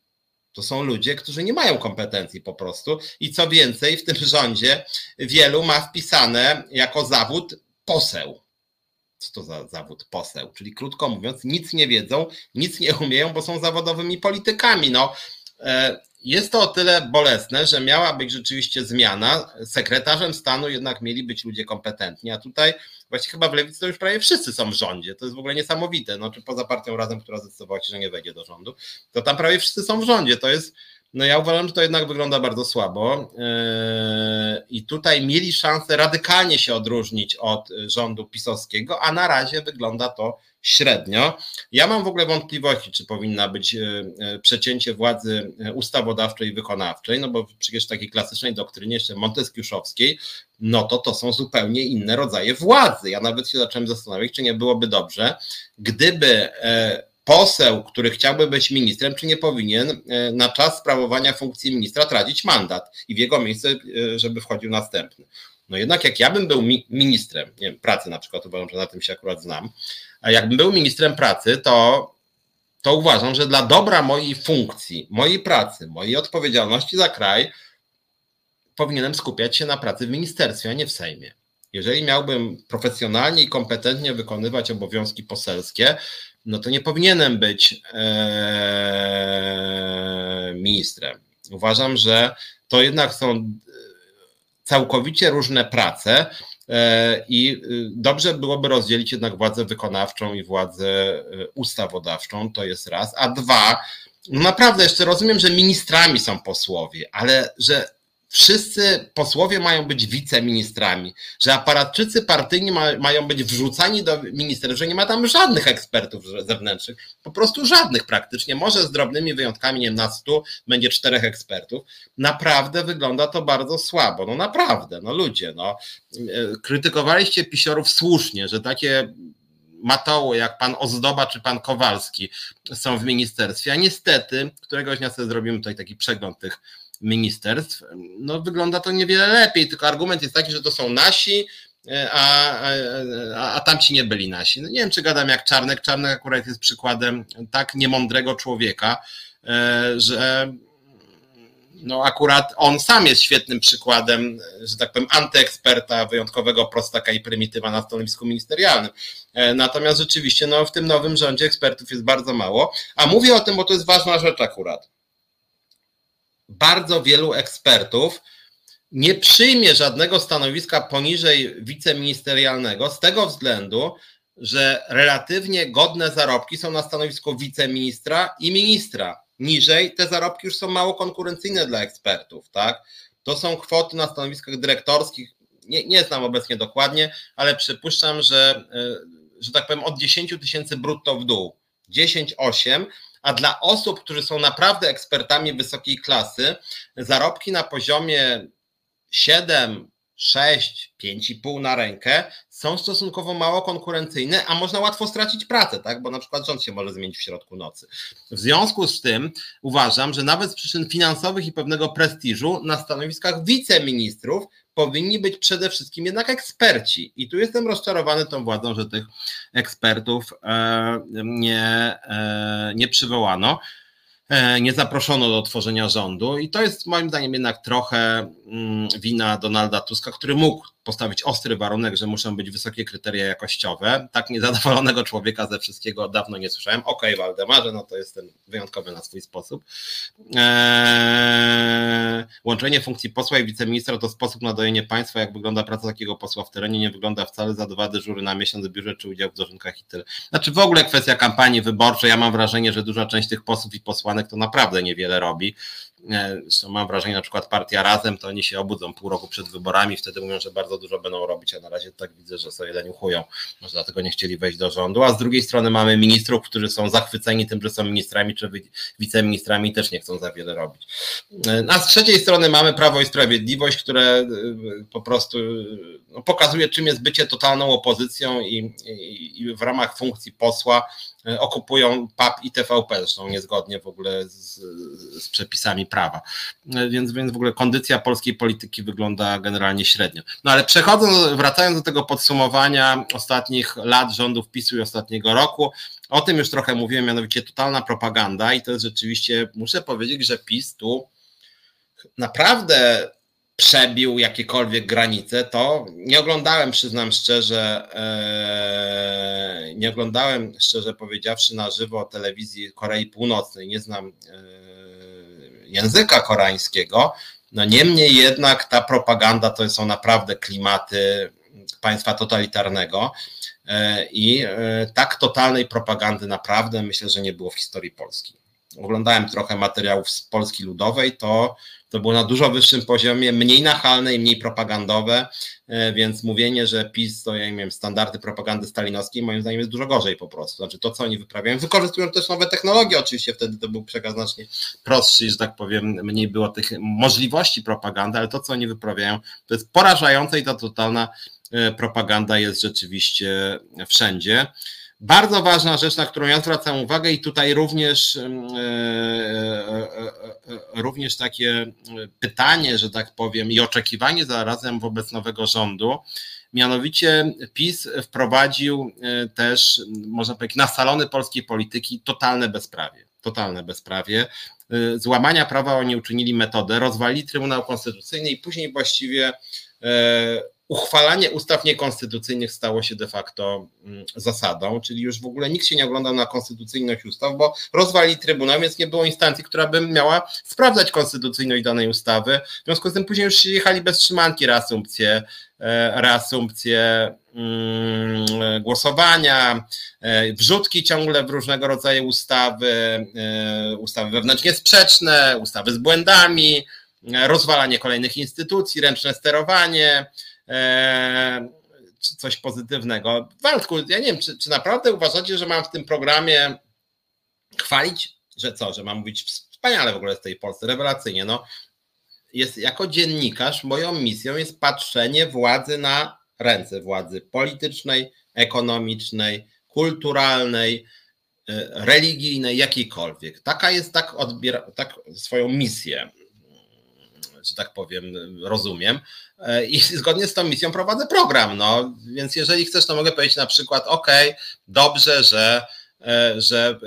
To są ludzie, którzy nie mają kompetencji po prostu. I co więcej, w tym rządzie wielu ma wpisane jako zawód poseł co to za zawód poseł, czyli krótko mówiąc, nic nie wiedzą, nic nie umieją, bo są zawodowymi politykami. No, e, jest to o tyle bolesne, że miała być rzeczywiście zmiana. Sekretarzem stanu jednak mieli być ludzie kompetentni, a tutaj właściwie chyba w lewicy to już prawie wszyscy są w rządzie. To jest w ogóle niesamowite. No, czy poza partią razem, która zdecydowała się, że nie wejdzie do rządu, to tam prawie wszyscy są w rządzie. To jest no ja uważam, że to jednak wygląda bardzo słabo yy, i tutaj mieli szansę radykalnie się odróżnić od rządu pisowskiego, a na razie wygląda to średnio. Ja mam w ogóle wątpliwości, czy powinna być yy, yy, przecięcie władzy ustawodawczej i wykonawczej, no bo przecież w takiej klasycznej doktrynie jeszcze monteskiuszowskiej, no to to są zupełnie inne rodzaje władzy. Ja nawet się zacząłem zastanawiać, czy nie byłoby dobrze, gdyby poseł, który chciałby być ministrem, czy nie powinien e, na czas sprawowania funkcji ministra tracić mandat i w jego miejsce, e, żeby wchodził następny. No jednak jak ja bym był ministrem, nie wiem, pracy na przykład, uważam, że na tym się akurat znam, a jakbym był ministrem pracy, to, to uważam, że dla dobra mojej funkcji, mojej pracy, mojej odpowiedzialności za kraj, powinienem skupiać się na pracy w ministerstwie, a nie w Sejmie. Jeżeli miałbym profesjonalnie i kompetentnie wykonywać obowiązki poselskie, no to nie powinienem być e, ministrem. Uważam, że to jednak są e, całkowicie różne prace e, i dobrze byłoby rozdzielić jednak władzę wykonawczą i władzę ustawodawczą, to jest raz. A dwa, no naprawdę jeszcze rozumiem, że ministrami są posłowie, ale że wszyscy posłowie mają być wiceministrami, że aparatczycy partyjni ma, mają być wrzucani do ministerstw, że nie ma tam żadnych ekspertów zewnętrznych, po prostu żadnych praktycznie, może z drobnymi wyjątkami, nie wiem, na stu będzie czterech ekspertów. Naprawdę wygląda to bardzo słabo, no naprawdę, no ludzie, no. Krytykowaliście pisiorów słusznie, że takie matoły jak pan Ozdoba czy pan Kowalski są w ministerstwie, a niestety któregoś dnia sobie zrobimy tutaj taki przegląd tych ministerstw, no wygląda to niewiele lepiej, tylko argument jest taki, że to są nasi, e, a, a, a tamci nie byli nasi. No nie wiem, czy gadam jak Czarnek. Czarnek akurat jest przykładem tak niemądrego człowieka, e, że no akurat on sam jest świetnym przykładem, że tak powiem, antyeksperta, wyjątkowego prostaka i prymitywa na stanowisku ministerialnym. E, natomiast rzeczywiście no, w tym nowym rządzie ekspertów jest bardzo mało. A mówię o tym, bo to jest ważna rzecz akurat bardzo wielu ekspertów nie przyjmie żadnego stanowiska poniżej wiceministerialnego z tego względu, że relatywnie godne zarobki są na stanowisku wiceministra i ministra. Niżej te zarobki już są mało konkurencyjne dla ekspertów, tak? To są kwoty na stanowiskach dyrektorskich, nie, nie znam obecnie dokładnie, ale przypuszczam, że, e, że tak powiem od 10 tysięcy brutto w dół. 10-8, a dla osób, którzy są naprawdę ekspertami wysokiej klasy, zarobki na poziomie 7, 6, 5,5 na rękę są stosunkowo mało konkurencyjne, a można łatwo stracić pracę, tak? bo na przykład rząd się może zmienić w środku nocy. W związku z tym uważam, że nawet z przyczyn finansowych i pewnego prestiżu na stanowiskach wiceministrów powinni być przede wszystkim jednak eksperci. I tu jestem rozczarowany tą władzą, że tych ekspertów e, nie, e, nie przywołano. E, nie zaproszono do tworzenia rządu i to jest moim zdaniem jednak trochę mm, wina Donalda Tuska, który mógł postawić ostry warunek, że muszą być wysokie kryteria jakościowe. Tak niezadowolonego człowieka ze wszystkiego dawno nie słyszałem. Okej, okay, Waldemarze, no to jest ten wyjątkowy na swój sposób. Eee, łączenie funkcji posła i wiceministra to sposób na dojenie państwa. Jak wygląda praca takiego posła w terenie, nie wygląda wcale za dwa dyżury na miesiąc w biurze czy udział w dożynkach i tyle. Znaczy w ogóle kwestia kampanii wyborczej, ja mam wrażenie, że duża część tych posłów i posłanek to naprawdę niewiele robi. Zresztą mam wrażenie, na przykład partia Razem, to oni się obudzą pół roku przed wyborami, wtedy mówią, że bardzo dużo będą robić, a na razie tak widzę, że sobie leniuchują. Może dlatego nie chcieli wejść do rządu. A z drugiej strony mamy ministrów, którzy są zachwyceni tym, że są ministrami czy wiceministrami i też nie chcą za wiele robić. A z trzeciej strony mamy Prawo i Sprawiedliwość, które y, po prostu no, pokazuje, czym jest bycie totalną opozycją i, i, i w ramach funkcji posła E, okupują PAP i TVP, zresztą niezgodnie w ogóle z, z, przepisami prawa. E, więc, więc w ogóle kondycja polskiej polityki wygląda generalnie średnio. No ale przechodząc, wracając do tego podsumowania ostatnich lat rządów PiSu i ostatniego roku, o tym już trochę mówiłem, mianowicie totalna propaganda i to jest rzeczywiście, muszę powiedzieć, że PiS tu naprawdę przebił jakiekolwiek granice, to nie oglądałem, przyznam szczerze, e, nie oglądałem, szczerze powiedziawszy, na żywo telewizji Korei Północnej. Nie znam, e, języka koreańskiego. No niemniej jednak ta propaganda to są naprawdę klimaty państwa totalitarnego i tak totalnej propagandy naprawdę myślę, że nie było w historii Polski. Oglądałem trochę materiałów z Polski Ludowej, to to było na dużo wyższym poziomie, mniej nachalne i mniej propagandowe, e, więc mówienie, że PiS to, ja nie wiem, standardy propagandy stalinowskiej, moim zdaniem jest dużo gorzej po prostu. Znaczy to, co oni wyprawiają, wykorzystują też nowe technologie, oczywiście wtedy to był przekaz znacznie prostszy, że tak powiem, mniej było tych możliwości propagandy, ale to, co oni wyprawiają, to jest porażające i ta totalna e, propaganda jest rzeczywiście wszędzie. Bardzo ważna rzecz, na którą ja zwracam uwagę, i tutaj również, e, e, e, również takie pytanie, że tak powiem, i oczekiwanie zarazem wobec nowego rządu. Mianowicie PiS wprowadził też, można powiedzieć, na salony polskiej polityki totalne bezprawie. Totalne bezprawie. Złamania prawa oni uczynili metodę, rozwalili Trybunał Konstytucyjny i później właściwie uchwalanie ustaw niekonstytucyjnych stało się de facto mm, zasadą, czyli już w ogóle nikt się nie oglądał na konstytucyjność ustaw, bo rozwali Trybunał, więc nie było instancji, która by miała sprawdzać konstytucyjność danej ustawy. W związku z tym później już jechali bez trzymanki reasumpcje, e, reasumpcje mm, głosowania, e, wrzutki ciągle w różnego rodzaju ustawy, e, ustawy wewnętrznie sprzeczne, ustawy z błędami, rozwalanie kolejnych instytucji, ręczne sterowanie, coś pozytywnego. Waldku, ja nie wiem, czy, czy naprawdę uważacie, że mam w tym programie chwalić, że co, że mam mówić wspaniale w ogóle z tej Polsce, rewelacyjnie. No, jest, jako dziennikarz moją misją jest patrzenie władzy na ręce władzy politycznej, ekonomicznej, kulturalnej, e, religijnej, jakiejkolwiek. Taka jest, tak odbiera, tak swoją misję że tak powiem, rozumiem. E, I zgodnie z tą misją prowadzę program. No, więc jeżeli chcesz, to mogę powiedzieć na przykład, OK, dobrze, że e, że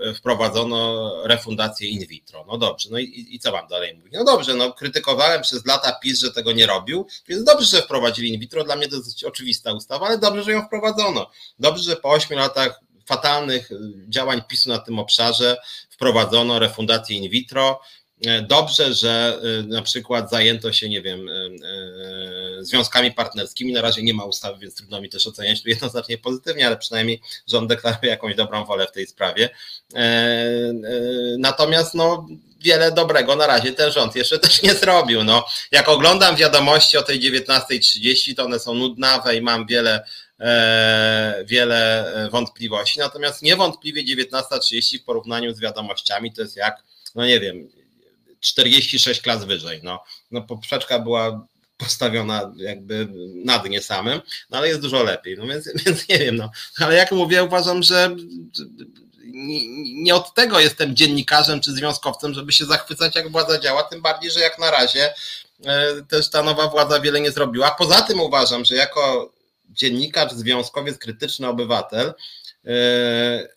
e, wprowadzono refundację in vitro. No dobrze, no i, i, co mam dalej mówić? No dobrze, no krytykowałem przez lata PiS, że tego nie robił, więc dobrze, że wprowadzili in vitro, dla mnie to jest oczywista ustawa, ale dobrze, że ją wprowadzono. Dobrze, że po ośmiu latach fatalnych działań PiSu na tym obszarze wprowadzono refundację in vitro, dobrze, że e, na przykład zajęto się, nie wiem, e, związkami partnerskimi. Na razie nie ma ustawy, więc trudno mi też oceniać tu jednoznacznie pozytywnie, ale przynajmniej rząd deklaruje jakąś dobrą wolę w tej sprawie. Natomiast no, wiele dobrego na razie ten rząd jeszcze też nie zrobił. No, jak oglądam wiadomości o tej 19.30, to one są nudnawe i mam wiele wiele wątpliwości. Natomiast niewątpliwie 19.30 w porównaniu z wiadomościami to jest jak, no nie wiem, 46 klas wyżej. No, no poprzeczka była postawiona jakby na dnie samym, no ale jest dużo lepiej. No więc, więc nie wiem, no. Ale jak mówię, uważam, że nie od tego jestem dziennikarzem czy związkowcem, żeby się zachwycać, jak władza działa, tym bardziej, że jak na razie e, też ta nowa władza wiele nie zrobiła. Poza tym uważam, że jako dziennikarz, związkowiec, krytyczny obywatel, e,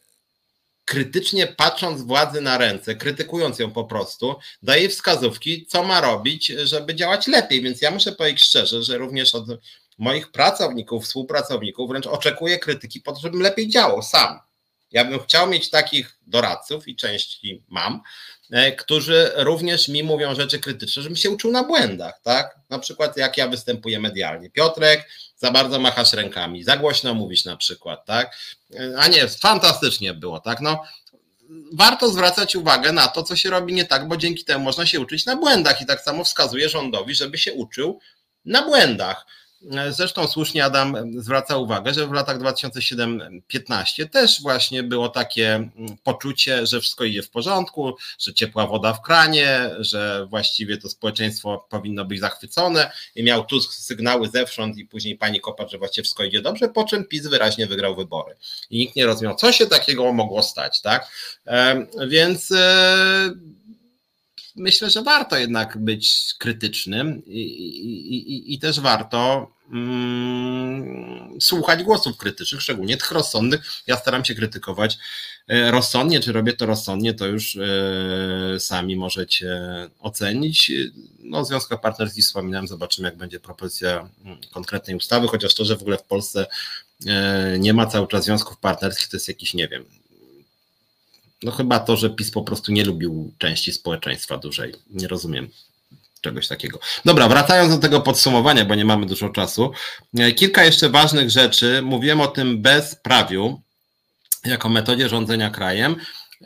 krytycznie patrząc władzy na ręce, krytykując ją po prostu, daje wskazówki, co ma robić, żeby działać lepiej. Więc ja muszę powiedzieć szczerze, że również od moich pracowników, współpracowników wręcz oczekuję krytyki po to, żebym lepiej działał sam. Ja bym chciał mieć takich doradców i części mam, e, którzy również mi mówią rzeczy krytyczne, żebym się uczył na błędach, tak? Na przykład jak ja występuję medialnie. Piotrek, za bardzo machasz rękami, za głośno mówisz na przykład, tak? A nie, fantastycznie było, tak? No, warto zwracać uwagę na to, co się robi nie tak, bo dzięki temu można się uczyć na błędach i tak samo wskazuje rządowi, żeby się uczył na błędach. Zresztą słusznie Adam zwraca uwagę, że w latach 2007-15 też właśnie było takie mm, poczucie, że wszystko idzie w porządku, że ciepła woda w kranie, że właściwie to społeczeństwo powinno być zachwycone i miał tu sygnały zewsząd i później pani Kopacz, że właściwie wszystko idzie dobrze, po czym PiS wyraźnie wygrał wybory. I nikt nie rozumiał, co się takiego mogło stać, tak? Więc e, myślę, że warto jednak być krytycznym i, i, i, i też warto słuchać głosów krytycznych, szczególnie tych rozsądnych. Ja staram się krytykować e, rozsądnie, czy robię to rozsądnie, to już e, sami możecie ocenić. No, o związkach partnerskich wspominałem, zobaczymy, jak będzie propozycja mm, konkretnej ustawy, chociaż to, że w ogóle w Polsce e, nie ma cały czas związków partnerskich, to jest jakiś, nie wiem, No chyba to, że PiS po prostu nie lubił części społeczeństwa dużej. Nie rozumiem czegoś takiego. Dobra, wracając do tego podsumowania, bo nie mamy dużo czasu. E, kilka jeszcze ważnych rzeczy. Mówiłem o tym bezprawiu jako metodzie rządzenia krajem.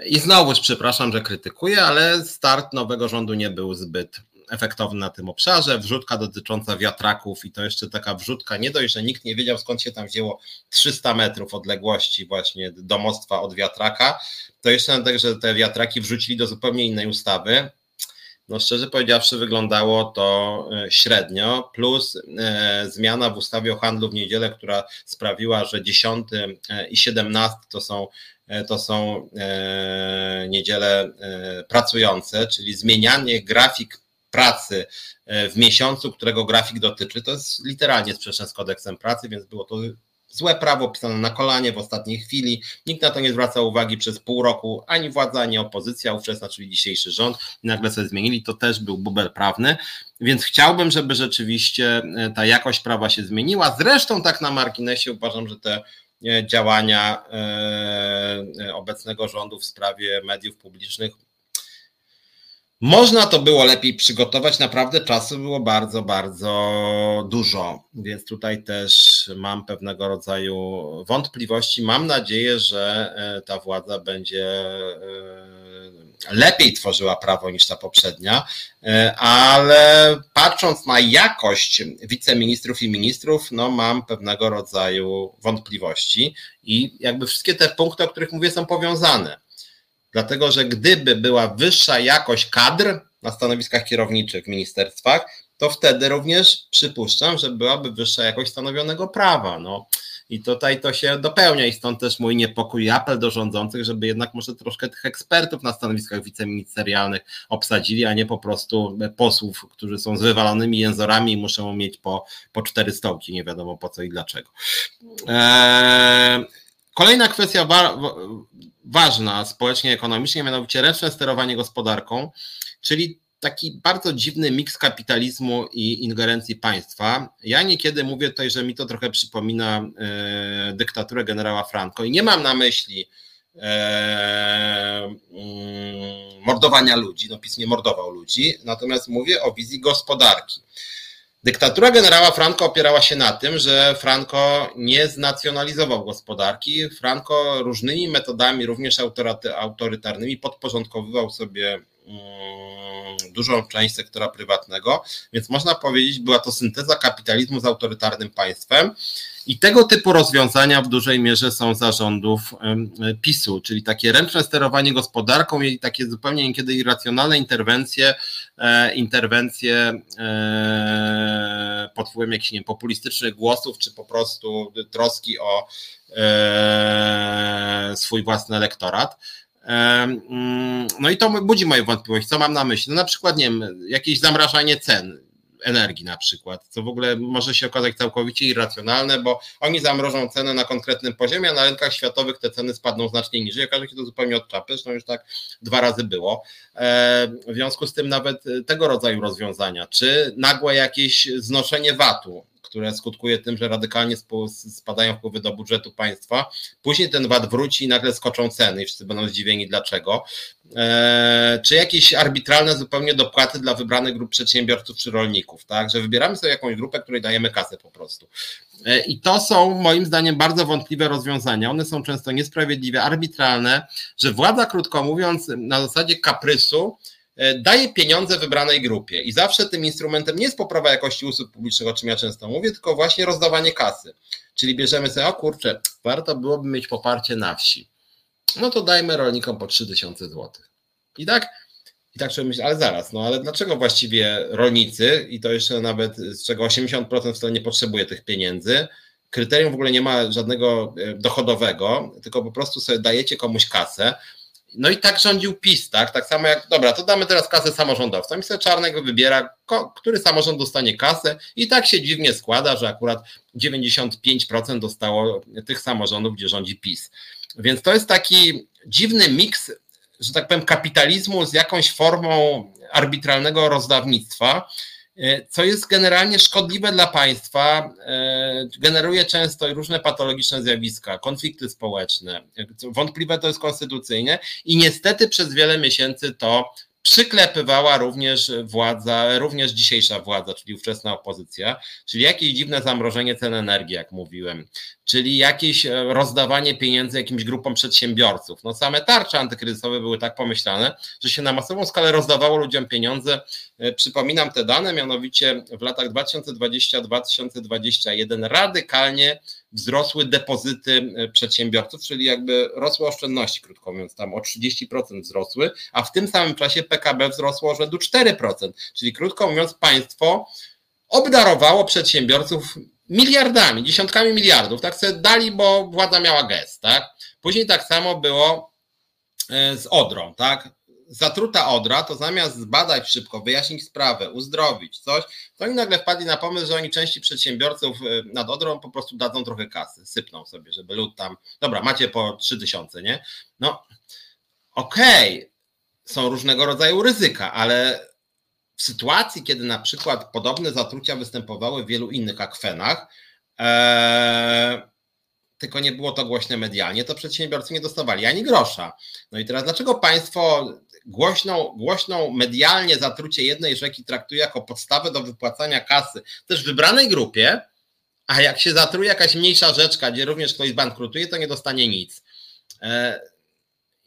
I znowuż przepraszam, że krytykuję, ale start nowego rządu nie był zbyt efektowny na tym obszarze. Wrzutka dotycząca wiatraków i to jeszcze taka wrzutka, nie dość, że nikt nie wiedział skąd się tam wzięło 300 metrów odległości właśnie domostwa od wiatraka, to jeszcze tak, że te wiatraki wrzucili do zupełnie innej ustawy. No szczerze powiedziawszy wyglądało to e, średnio, plus e, zmiana w ustawie o handlu w niedzielę, która sprawiła, że 10 e, i 17 to są to są niedziele pracujące, czyli zmienianie grafik pracy w miesiącu, którego grafik dotyczy, to jest literalnie sprzeczne z kodeksem pracy, więc było to złe prawo pisane na kolanie w ostatniej chwili. Nikt na to nie zwraca uwagi przez pół roku, ani władza, ani opozycja, ówczesna, czyli dzisiejszy rząd. I nagle sobie zmienili, to też był bubel prawny. Więc chciałbym, żeby rzeczywiście e, ta jakość prawa się zmieniła. Zresztą tak na marginesie uważam, że te e, działania e, obecnego rządu w sprawie mediów publicznych można to było lepiej przygotować, naprawdę czasu było bardzo, bardzo dużo, więc tutaj też mam pewnego rodzaju wątpliwości. Mam nadzieję, że e, ta władza będzie e, lepiej tworzyła prawo niż ta poprzednia, e, ale patrząc na jakość wiceministrów i ministrów, no mam pewnego rodzaju wątpliwości i jakby wszystkie te punkty, o których mówię, są powiązane Dlatego, że gdyby była wyższa jakość kadr na stanowiskach kierowniczych w ministerstwach, to wtedy również przypuszczam, że byłaby wyższa jakość stanowionego prawa. No. I tutaj to się dopełnia i stąd też mój niepokój i apel do rządzących, żeby jednak może troszkę tych ekspertów na stanowiskach wiceministerialnych obsadzili, a nie po prostu posłów, którzy są z wywalonymi jęzorami i muszą mieć po, po cztery stołki, nie wiadomo po co i dlaczego. Eee, kolejna kwestia ważna społecznie, ekonomicznie, mianowicie ręczne sterowanie gospodarką, czyli taki bardzo dziwny miks kapitalizmu i ingerencji państwa. Ja niekiedy mówię tutaj, że mi to trochę przypomina e, dyktaturę generała Franco i nie mam na myśli e, mm, mordowania ludzi, no PiS nie mordował ludzi, natomiast mówię o wizji gospodarki. Dyktatura generała Franco opierała się na tym, że Franco nie znacjonalizował gospodarki. Franco różnymi metodami, również autorytarnymi, podporządkowywał sobie mm, dużą część sektora prywatnego, więc można powiedzieć, była to synteza kapitalizmu z autorytarnym państwem. I tego typu rozwiązania w dużej mierze są zarządów PiSu, czyli takie ręczne sterowanie gospodarką i takie zupełnie niekiedy irracjonalne interwencje, e, interwencje e, pod wpływem jakichś nie, populistycznych głosów, czy po prostu troski o e, swój własny elektorat. Mm, no i to budzi moje wątpliwości. Co mam na myśli? No na przykład, nie wiem, jakieś zamrażanie cen energii na przykład, co w ogóle może się okazać całkowicie irracjonalne, bo oni zamrożą cenę na konkretnym poziomie, a na rynkach światowych te ceny spadną znacznie niżej. Okaże się to zupełnie od czapy, zresztą już tak dwa razy było. E, w związku z tym nawet tego rodzaju rozwiązania, czy nagłe jakieś znoszenie VAT-u, które skutkuje tym, że radykalnie spadają wpływy do budżetu państwa. Później ten VAT wróci i nagle skoczą ceny i wszyscy będą zdziwieni dlaczego. Eee, czy jakieś arbitralne zupełnie dopłaty dla wybranych grup przedsiębiorców czy rolników, tak? Że wybieramy sobie jakąś grupę, której dajemy kasę po prostu. Eee, I to są moim zdaniem bardzo wątpliwe rozwiązania. One są często niesprawiedliwe, arbitralne, że władza, krótko mówiąc, na zasadzie kaprysu, E, daje pieniądze wybranej grupie i zawsze tym instrumentem nie jest poprawa jakości usług publicznych, o czym ja często mówię, tylko właśnie rozdawanie kasy. Czyli bierzemy sobie, o kurczę, warto byłoby mieć poparcie na wsi. No to dajmy rolnikom po 3000 zł. I tak, i tak trzeba myśleć, ale zaraz, no ale dlaczego właściwie rolnicy, i to jeszcze nawet z czego 80% wcale nie potrzebuje tych pieniędzy, kryterium w ogóle nie ma żadnego e, dochodowego, tylko po prostu sobie dajecie komuś kasę, no i tak rządził PiS, tak? Tak samo jak, dobra, to damy teraz kasę samorządowcom i sobie Czarnek wybiera, który samorząd dostanie kasę i tak się dziwnie składa, że akurat 95% dostało tych samorządów, gdzie rządzi PiS. Więc to jest taki dziwny miks, że tak powiem, kapitalizmu z jakąś formą arbitralnego rozdawnictwa. Co jest generalnie szkodliwe dla państwa, generuje często różne patologiczne zjawiska, konflikty społeczne. Wątpliwe to jest konstytucyjnie i niestety przez wiele miesięcy to przyklepywała również władza, również dzisiejsza władza, czyli ówczesna opozycja, czyli jakieś dziwne zamrożenie cen energii, jak mówiłem, czyli jakieś e, rozdawanie pieniędzy jakimś grupom przedsiębiorców. No same tarcze antykryzysowe były tak pomyślane, że się na masową skalę rozdawało ludziom pieniądze. E, przypominam te dane, mianowicie w latach 2020-2021 radykalnie wzrosły depozyty e, przedsiębiorców, czyli jakby rosły oszczędności, krótko mówiąc, tam o 30% wzrosły, a w tym samym czasie PKB wzrosło rzędu 4%, czyli krótko mówiąc państwo obdarowało przedsiębiorców miliardami, dziesiątkami miliardów, tak sobie dali, bo władza miała gest, tak? Później tak samo było e, z Odrą, tak? Zatruta Odra, to zamiast zbadać szybko, wyjaśnić sprawę, uzdrowić coś, to oni nagle wpadli na pomysł, że oni części przedsiębiorców e, nad Odrą po prostu dadzą trochę kasy, sypną sobie, żeby lud tam, dobra, macie po 3000, nie? No, okej, okay. są różnego rodzaju ryzyka, ale w sytuacji, kiedy na przykład podobne zatrucia występowały w wielu innych akwenach, ee, tylko nie było to głośne medialnie, to przedsiębiorcy nie dostawali ani grosza. No i teraz dlaczego państwo głośną, głośną medialnie zatrucie jednej rzeki traktuje jako podstawę do wypłacania kasy też wybranej grupie, a jak się zatruje jakaś mniejsza rzeczka, gdzie również ktoś bankrutuje, to nie dostanie nic. E,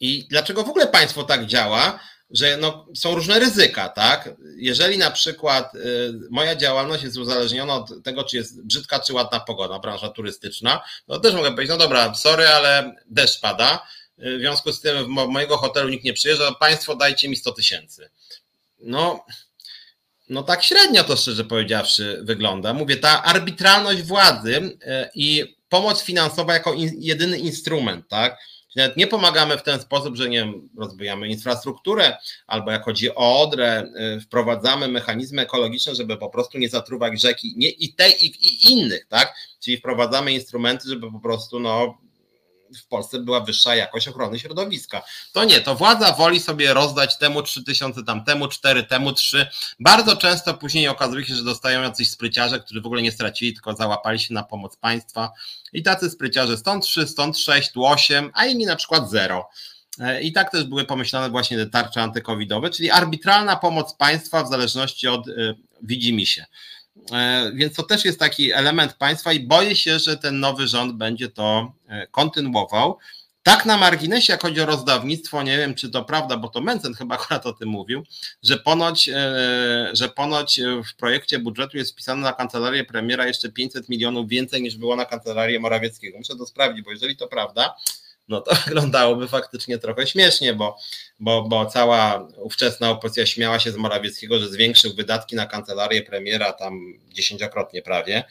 I dlaczego w ogóle państwo tak działa? że no, są różne ryzyka, tak? Jeżeli na przykład y, moja działalność jest uzależniona od tego, czy jest brzydka, czy ładna pogoda, branża turystyczna, no też mogę powiedzieć, no dobra, sorry, ale deszcz pada, w związku z tym w mojego hotelu nikt nie przyjeżdża, państwo dajcie mi 100 tysięcy. No, no tak średnio to szczerze powiedziawszy wygląda. Mówię, ta arbitralność władzy y, i pomoc finansowa jako in, jedyny instrument, tak? Nawet nie pomagamy w ten sposób, że nie wiem, rozbijamy infrastrukturę, albo jak chodzi o Odrę, y, wprowadzamy mechanizmy ekologiczne, żeby po prostu nie zatruwać rzeki nie, i tej, i, i innych, tak? Czyli wprowadzamy instrumenty, żeby po prostu no, w Polsce była wyższa jakość ochrony środowiska. To nie, to władza woli sobie rozdać temu 3000, tam temu 4, temu 3. Bardzo często później okazuje się, że dostają jacyś spryciarze, którzy w ogóle nie stracili, tylko załapali się na pomoc państwa. I tacy spryciarze stąd 3, stąd 6, tu 8, a inni na przykład 0. E, I tak też były pomyślane właśnie te tarcze antykowidowe, czyli arbitralna pomoc państwa w zależności od y, widzi się. E, więc to też jest taki element państwa i boję się, że ten nowy rząd będzie to e, kontynuował. Tak na marginesie, jak chodzi o rozdawnictwo, nie wiem, czy to prawda, bo to Mencen chyba akurat o tym mówił, że ponoć, e, że ponoć w projekcie budżetu jest wpisane na kancelarię premiera jeszcze 500 milionów więcej niż było na kancelarię Morawieckiego. Muszę to sprawdzić, bo jeżeli to prawda, no to wyglądałoby faktycznie trochę śmiesznie, bo, bo, bo cała ówczesna opozycja śmiała się z Morawieckiego, że zwiększył wydatki na kancelarię premiera tam dziesięciokrotnie prawie.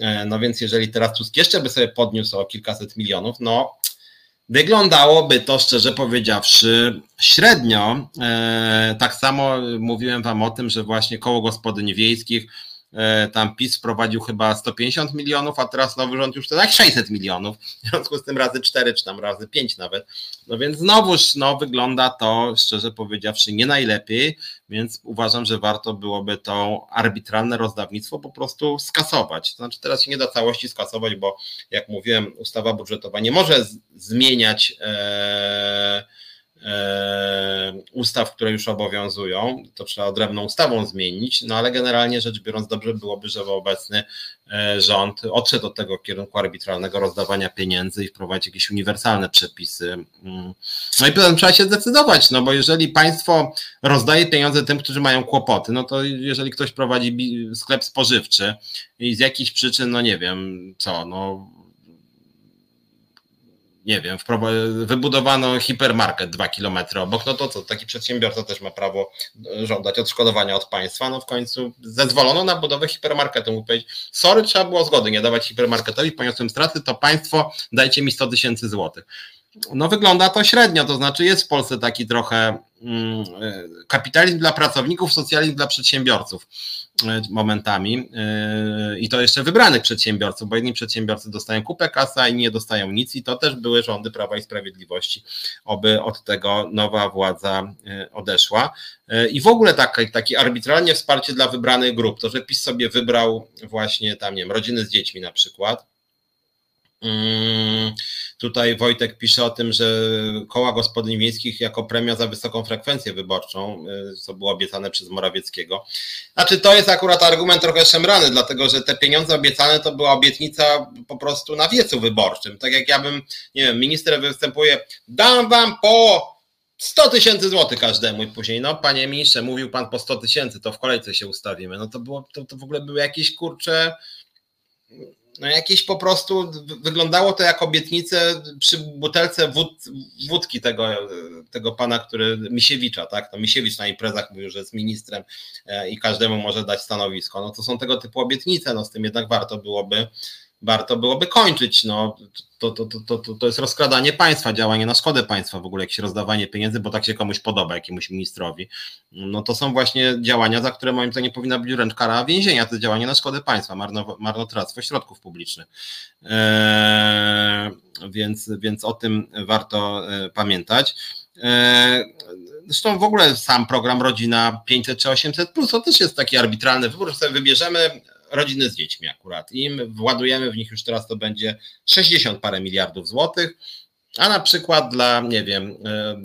E, no więc jeżeli teraz Tusk jeszcze by sobie podniósł o kilkaset milionów, no wyglądałoby to szczerze powiedziawszy średnio. E, tak samo mówiłem wam o tym, że właśnie koło gospodyń wiejskich tam PiS wprowadził chyba 150 milionów, a teraz nowy rząd już to tak 600 milionów, w związku z tym razy 4 czy tam razy 5 nawet. No więc znowuż no, wygląda to, szczerze powiedziawszy, nie najlepiej, więc uważam, że warto byłoby to arbitralne rozdawnictwo po prostu skasować. To znaczy teraz się nie da całości skasować, bo jak mówiłem, ustawa budżetowa nie może zmieniać e, E, ustaw, które już obowiązują. To trzeba odrębną ustawą zmienić, no ale generalnie rzecz biorąc, dobrze byłoby, żeby obecny e, rząd odszedł od tego kierunku arbitralnego rozdawania pieniędzy i wprowadzić jakieś uniwersalne przepisy. Mm. No i potem trzeba się zdecydować, no bo jeżeli państwo rozdaje pieniądze tym, którzy mają kłopoty, no to jeżeli ktoś prowadzi sklep spożywczy i z jakichś przyczyn, no nie wiem co, no nie wiem, wybudowano hipermarket dwa kilometry obok, no to co, taki przedsiębiorca też ma prawo żądać odszkodowania od państwa, no w końcu zezwolono na budowę hipermarketu, mógł powiedzieć, sorry, trzeba było zgody nie dawać hipermarketowi, poniosłem straty, to państwo dajcie mi 100 tysięcy złotych. No wygląda to średnio, to znaczy jest w Polsce taki trochę kapitalizm dla pracowników, socjalizm dla przedsiębiorców momentami i to jeszcze wybranych przedsiębiorców, bo jedni przedsiębiorcy dostają kupę kasa i nie dostają nic i to też były rządy Prawa i Sprawiedliwości, oby od tego nowa władza odeszła. I w ogóle takie, takie arbitralnie wsparcie dla wybranych grup, to że PiS sobie wybrał właśnie tam, nie wiem, rodziny z dziećmi na przykład, Mm, tutaj Wojtek pisze o tym, że koła gospodyń wiejskich jako premia za wysoką frekwencję wyborczą, y, co było obiecane przez Morawieckiego. Znaczy, to jest akurat argument trochę szemrany, dlatego że te pieniądze obiecane to była obietnica po prostu na wiecu wyborczym. Tak jak ja bym, nie wiem, minister występuje, dam wam po 100 tysięcy złotych każdemu i później, no panie ministrze, mówił pan po 100 tysięcy, to w kolejce się ustawimy. No to było, to, to w ogóle były jakieś kurcze no jakieś po prostu wyglądało to jak obietnice przy butelce wód, wódki tego, tego pana, który Misiewicza, tak? To Misiewicz na imprezach mówił, że jest ministrem e, i każdemu może dać stanowisko. No to są tego typu obietnice, no z tym jednak warto byłoby warto byłoby kończyć. No, to, to, to, to, to jest rozkradanie państwa, działanie na szkodę państwa, w ogóle jakieś rozdawanie pieniędzy, bo tak się komuś podoba, jakiemuś ministrowi. No to są właśnie działania, za które moim zdaniem nie powinna być wręcz kara więzienia, to działanie na szkodę państwa, marno, marnotrawstwo środków publicznych. Eee, więc, więc o tym warto e, pamiętać. Eee, zresztą w ogóle sam program Rodzina 500 czy 800, plus to też jest taki arbitralny wybór, sobie wybierzemy rodziny z dziećmi akurat. I władujemy w nich już teraz to będzie 60 parę miliardów złotych, a na przykład dla, nie wiem, e, e,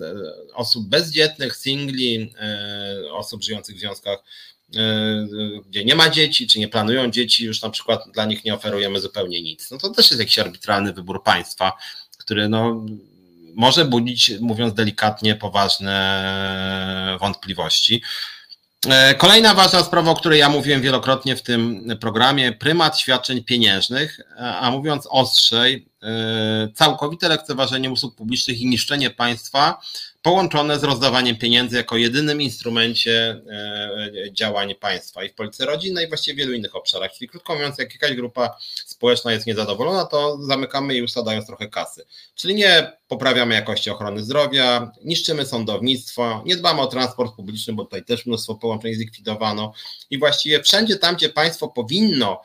osób bezdzietnych, singli, e, osób żyjących w związkach, gdzie nie ma dzieci, czy nie planują dzieci, już na przykład dla nich nie oferujemy zupełnie nic. No to też jest jakiś arbitralny wybór państwa, który no, może budzić, mówiąc delikatnie, poważne wątpliwości. E, kolejna ważna sprawa, o której ja mówiłem wielokrotnie w tym programie, prymat świadczeń pieniężnych, a mówiąc ostrzej, e, całkowite lekceważenie usług publicznych i niszczenie państwa połączone z rozdawaniem pieniędzy jako jedynym instrumencie e, działań państwa i w polityce rodzinnej i właściwie w wielu innych obszarach. Czyli krótko mówiąc, jak jakaś grupa społeczna jest niezadowolona, to zamykamy jej usta dając trochę kasy. Czyli nie poprawiamy jakości ochrony zdrowia, niszczymy sądownictwo, nie dbamy o transport publiczny, bo tutaj też mnóstwo połączeń zlikwidowano i właściwie wszędzie tam, gdzie państwo powinno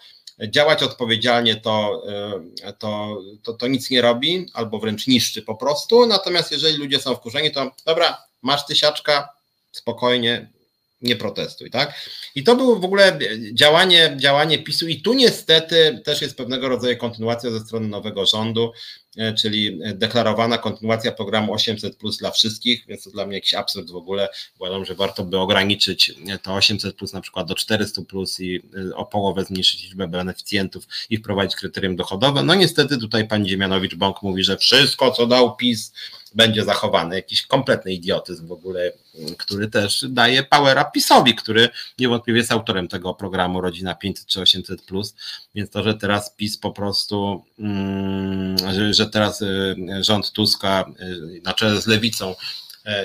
działać odpowiedzialnie, to, e, to, to, to nic nie robi, albo wręcz niszczy po prostu. Natomiast jeżeli ludzie są wkurzeni, to dobra, masz tysiaczka, spokojnie, nie protestuj, tak? I to było w ogóle działanie, działanie PiSu i tu niestety też jest pewnego rodzaju kontynuacja ze strony nowego rządu, czyli deklarowana kontynuacja programu 800 plus dla wszystkich, więc to dla mnie jakiś absurd w ogóle. Uważam, że warto by ograniczyć to 800 plus na przykład do 400 plus i e, o połowę zmniejszyć liczbę beneficjentów i wprowadzić kryterium dochodowe. No niestety tutaj pan Dziemianowicz-Bąk mówi, że wszystko co dał PiS będzie zachowany. Jakiś kompletny idiotyzm w ogóle, który też daje powera PiSowi, który niewątpliwie jest autorem tego programu Rodzina 500 czy 800, więc to, że teraz PiS po prostu, mm, że, teraz y, rząd Tuska y, na czele z lewicą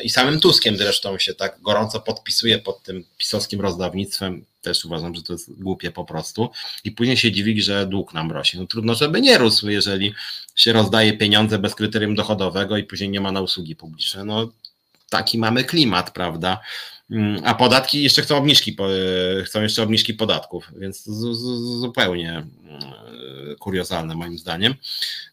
i samym Tuskiem zresztą się tak gorąco podpisuje pod tym pisowskim rozdawnictwem, też uważam, że to jest głupie po prostu. I później się dziwi, że dług nam rośnie. No trudno, żeby nie rósł, jeżeli się rozdaje pieniądze bez kryterium dochodowego i później nie ma na usługi publiczne. No taki mamy klimat, prawda? Mm, a podatki jeszcze chcą obniżki, chcą jeszcze obniżki podatków, więc zupełnie mm, kuriozalne moim zdaniem.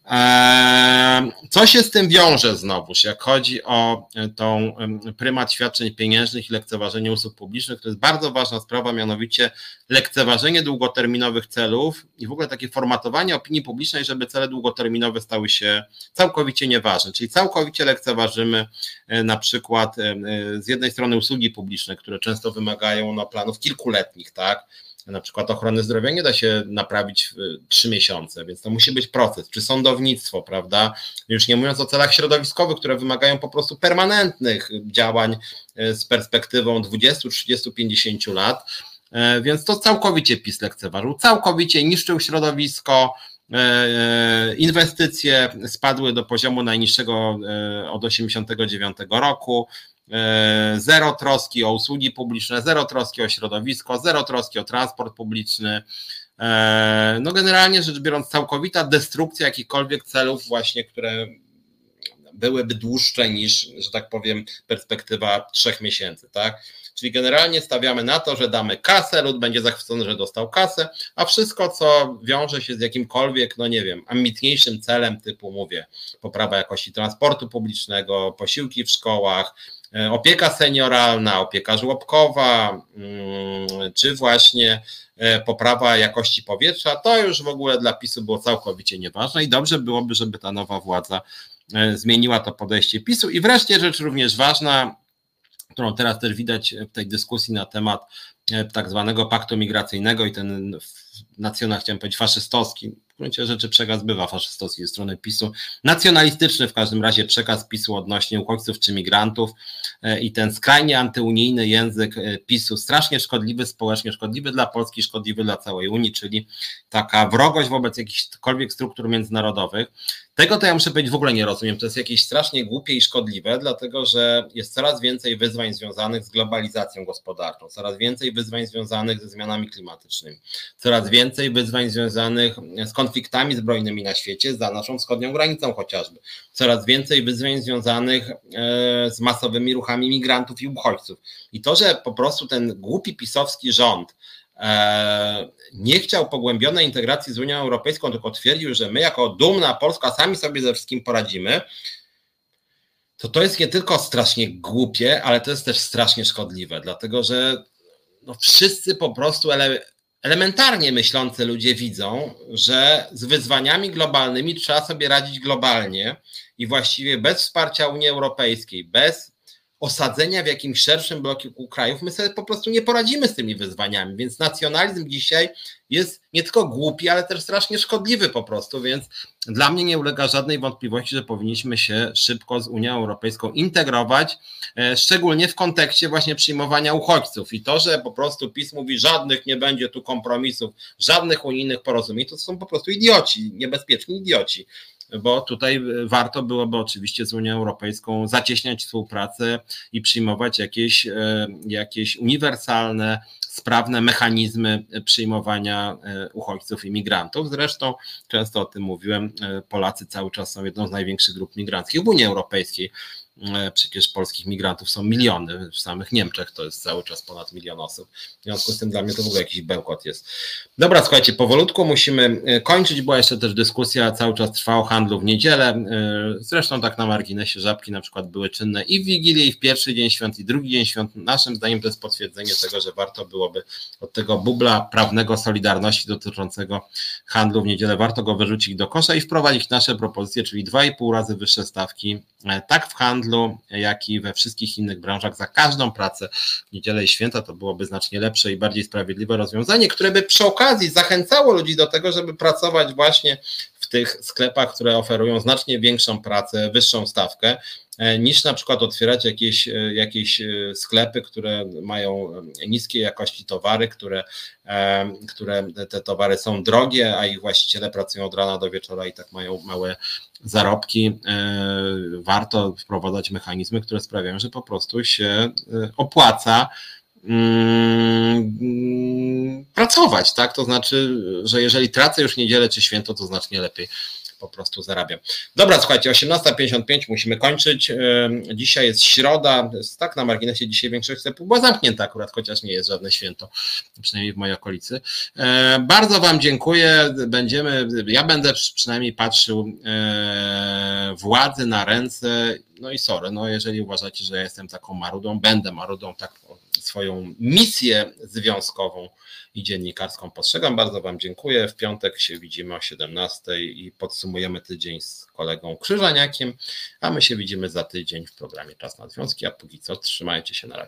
Eee, co się z tym wiąże znowuż, jak chodzi o e, tą prymat świadczeń pieniężnych i lekceważenie usług publicznych, to jest bardzo ważna sprawa, mianowicie lekceważenie długoterminowych celów i w ogóle takie formatowanie opinii publicznej, żeby cele długoterminowe stały się całkowicie nieważne, czyli całkowicie lekceważymy e, na przykład e, z jednej strony usługi publiczne, które często wymagają no, planów kilkuletnich, tak, na przykład ochrony zdrowia nie da się naprawić w trzy miesiące, więc to musi być proces, czy sądownictwo, prawda? Już nie mówiąc o celach środowiskowych, które wymagają po prostu permanentnych działań e, z perspektywą 20, 30, 50 lat. E, więc to całkowicie PiS lekceważył, całkowicie niszczył środowisko, e, inwestycje spadły do poziomu najniższego od 1989 roku. E, zero troski o usługi publiczne, zero troski o środowisko, zero troski o transport publiczny. E, no generalnie rzecz biorąc, całkowita destrukcja jakichkolwiek celów właśnie, które byłyby dłuższe niż, że tak powiem, perspektywa trzech miesięcy, tak? Czyli generalnie stawiamy na to, że damy kasę, lud będzie zachwycony, że dostał kasę, a wszystko, co wiąże się z jakimkolwiek, no nie wiem, ambitniejszym celem, typu mówię, poprawa jakości transportu publicznego, posiłki w szkołach, opieka senioralna, opieka żłobkowa, mm, czy właśnie e, poprawa jakości powietrza, to już w ogóle dla PiSu było całkowicie nieważne i dobrze byłoby, żeby ta nowa władza e, zmieniła to podejście PiSu. I wreszcie rzecz również ważna, którą teraz też widać w tej dyskusji na temat e, tak zwanego paktu migracyjnego i ten nacjonal, chciałem powiedzieć, faszystowski, w gruncie rzeczy przekaz bywa faszystowski ze strony PiSu, nacjonalistyczny w każdym razie przekaz PiSu odnośnie uchodźców czy migrantów e, i ten skrajnie antyunijny język e, PiSu, strasznie szkodliwy społecznie, szkodliwy dla Polski, szkodliwy dla całej Unii, czyli taka wrogość wobec jakichkolwiek struktur międzynarodowych. Tego to ja muszę powiedzieć w ogóle nie rozumiem. To jest jakieś strasznie głupie i szkodliwe, dlatego że jest coraz więcej wyzwań związanych z globalizacją gospodarczą, coraz więcej wyzwań związanych ze zmianami klimatycznymi, coraz więcej wyzwań związanych z konfliktami zbrojnymi na świecie, za naszą wschodnią granicą chociażby, coraz więcej wyzwań związanych e, z masowymi ruchami migrantów i uchodźców. I to, że po prostu ten głupi pisowski rząd, E, nie chciał pogłębionej integracji z Unią Europejską, tylko twierdził, że my jako dumna Polska sami sobie ze wszystkim poradzimy, to to jest nie tylko strasznie głupie, ale to jest też strasznie szkodliwe, dlatego że no wszyscy po prostu elementarnie myślący ludzie widzą, że z wyzwaniami globalnymi trzeba sobie radzić globalnie i właściwie bez wsparcia Unii Europejskiej, bez osadzenia w jakimś szerszym bloku krajów, my sobie po prostu nie poradzimy z tymi wyzwaniami. Więc nacjonalizm dzisiaj jest nie tylko głupi, ale też strasznie szkodliwy po prostu. Więc dla mnie nie ulega żadnej wątpliwości, że powinniśmy się szybko z Unią Europejską integrować, e, szczególnie w kontekście właśnie przyjmowania uchodźców. I to, że po prostu PiS mówi, żadnych nie będzie tu kompromisów, żadnych unijnych porozumień, to są po prostu idioci, niebezpieczni idioci bo tutaj warto byłoby oczywiście z Unią Europejską zacieśniać współpracę i przyjmować jakieś, e, jakieś uniwersalne, sprawne mechanizmy przyjmowania e, uchodźców i migrantów. Zresztą często o tym mówiłem, e, Polacy cały czas są jedną z największych grup migranckich w Unii Europejskiej. E, przecież polskich migrantów są miliony, w samych Niemczech to jest cały czas ponad milion osób. W związku z tym dla mnie to w ogóle jakiś bełkot jest. Dobra, słuchajcie, powolutku musimy e, kończyć, była jeszcze też dyskusja, cały czas trwa o handlu w niedzielę. E, zresztą tak na marginesie żabki na przykład były czynne i w Wigilię, i w pierwszy dzień świąt, i drugi dzień świąt. Naszym zdaniem to jest potwierdzenie tego, że warto byłoby od tego bubla prawnego Solidarności dotyczącego handlu w niedzielę, warto go wyrzucić do kosza i wprowadzić nasze propozycje, czyli 2,5 razy wyższe stawki, tak w handlu, handlu, jak i we wszystkich innych branżach za każdą pracę w niedzielę i święta. To byłoby znacznie lepsze i bardziej sprawiedliwe rozwiązanie, które by przy okazji zachęcało ludzi do tego, żeby pracować właśnie w tych sklepach, które oferują znacznie większą pracę, wyższą stawkę, E, niż na przykład otwierać jakieś, e, jakieś e, sklepy, które mają niskiej jakości towary, które, które te towary są drogie, a ich właściciele pracują od rana do wieczora i tak mają małe zarobki. Warto wprowadzać mechanizmy, które sprawiają, że po prostu się opłaca mm, pracować, tak? To znaczy, że jeżeli tracę już niedzielę czy święto, to znacznie lepiej po prostu zarabiam. Dobra, słuchajcie, 18.55 musimy kończyć. Dzisiaj jest środa, jest tak na marginesie dzisiaj większość sklepów była zamknięta akurat, chociaż nie jest żadne święto, przynajmniej w mojej okolicy. Bardzo Wam dziękuję. Będziemy, ja będę przynajmniej patrzył władzy na ręce. No i sorry, no jeżeli uważacie, że ja jestem taką marudą, będę marudą, tak swoją misję związkową i dziennikarską postrzegam. Bardzo Wam dziękuję. W piątek się widzimy o 17 i podsumujemy tydzień z kolegą Krzyżaniakiem, a my się widzimy za tydzień w programie Czas na Związki, a póki co trzymajcie się na razie.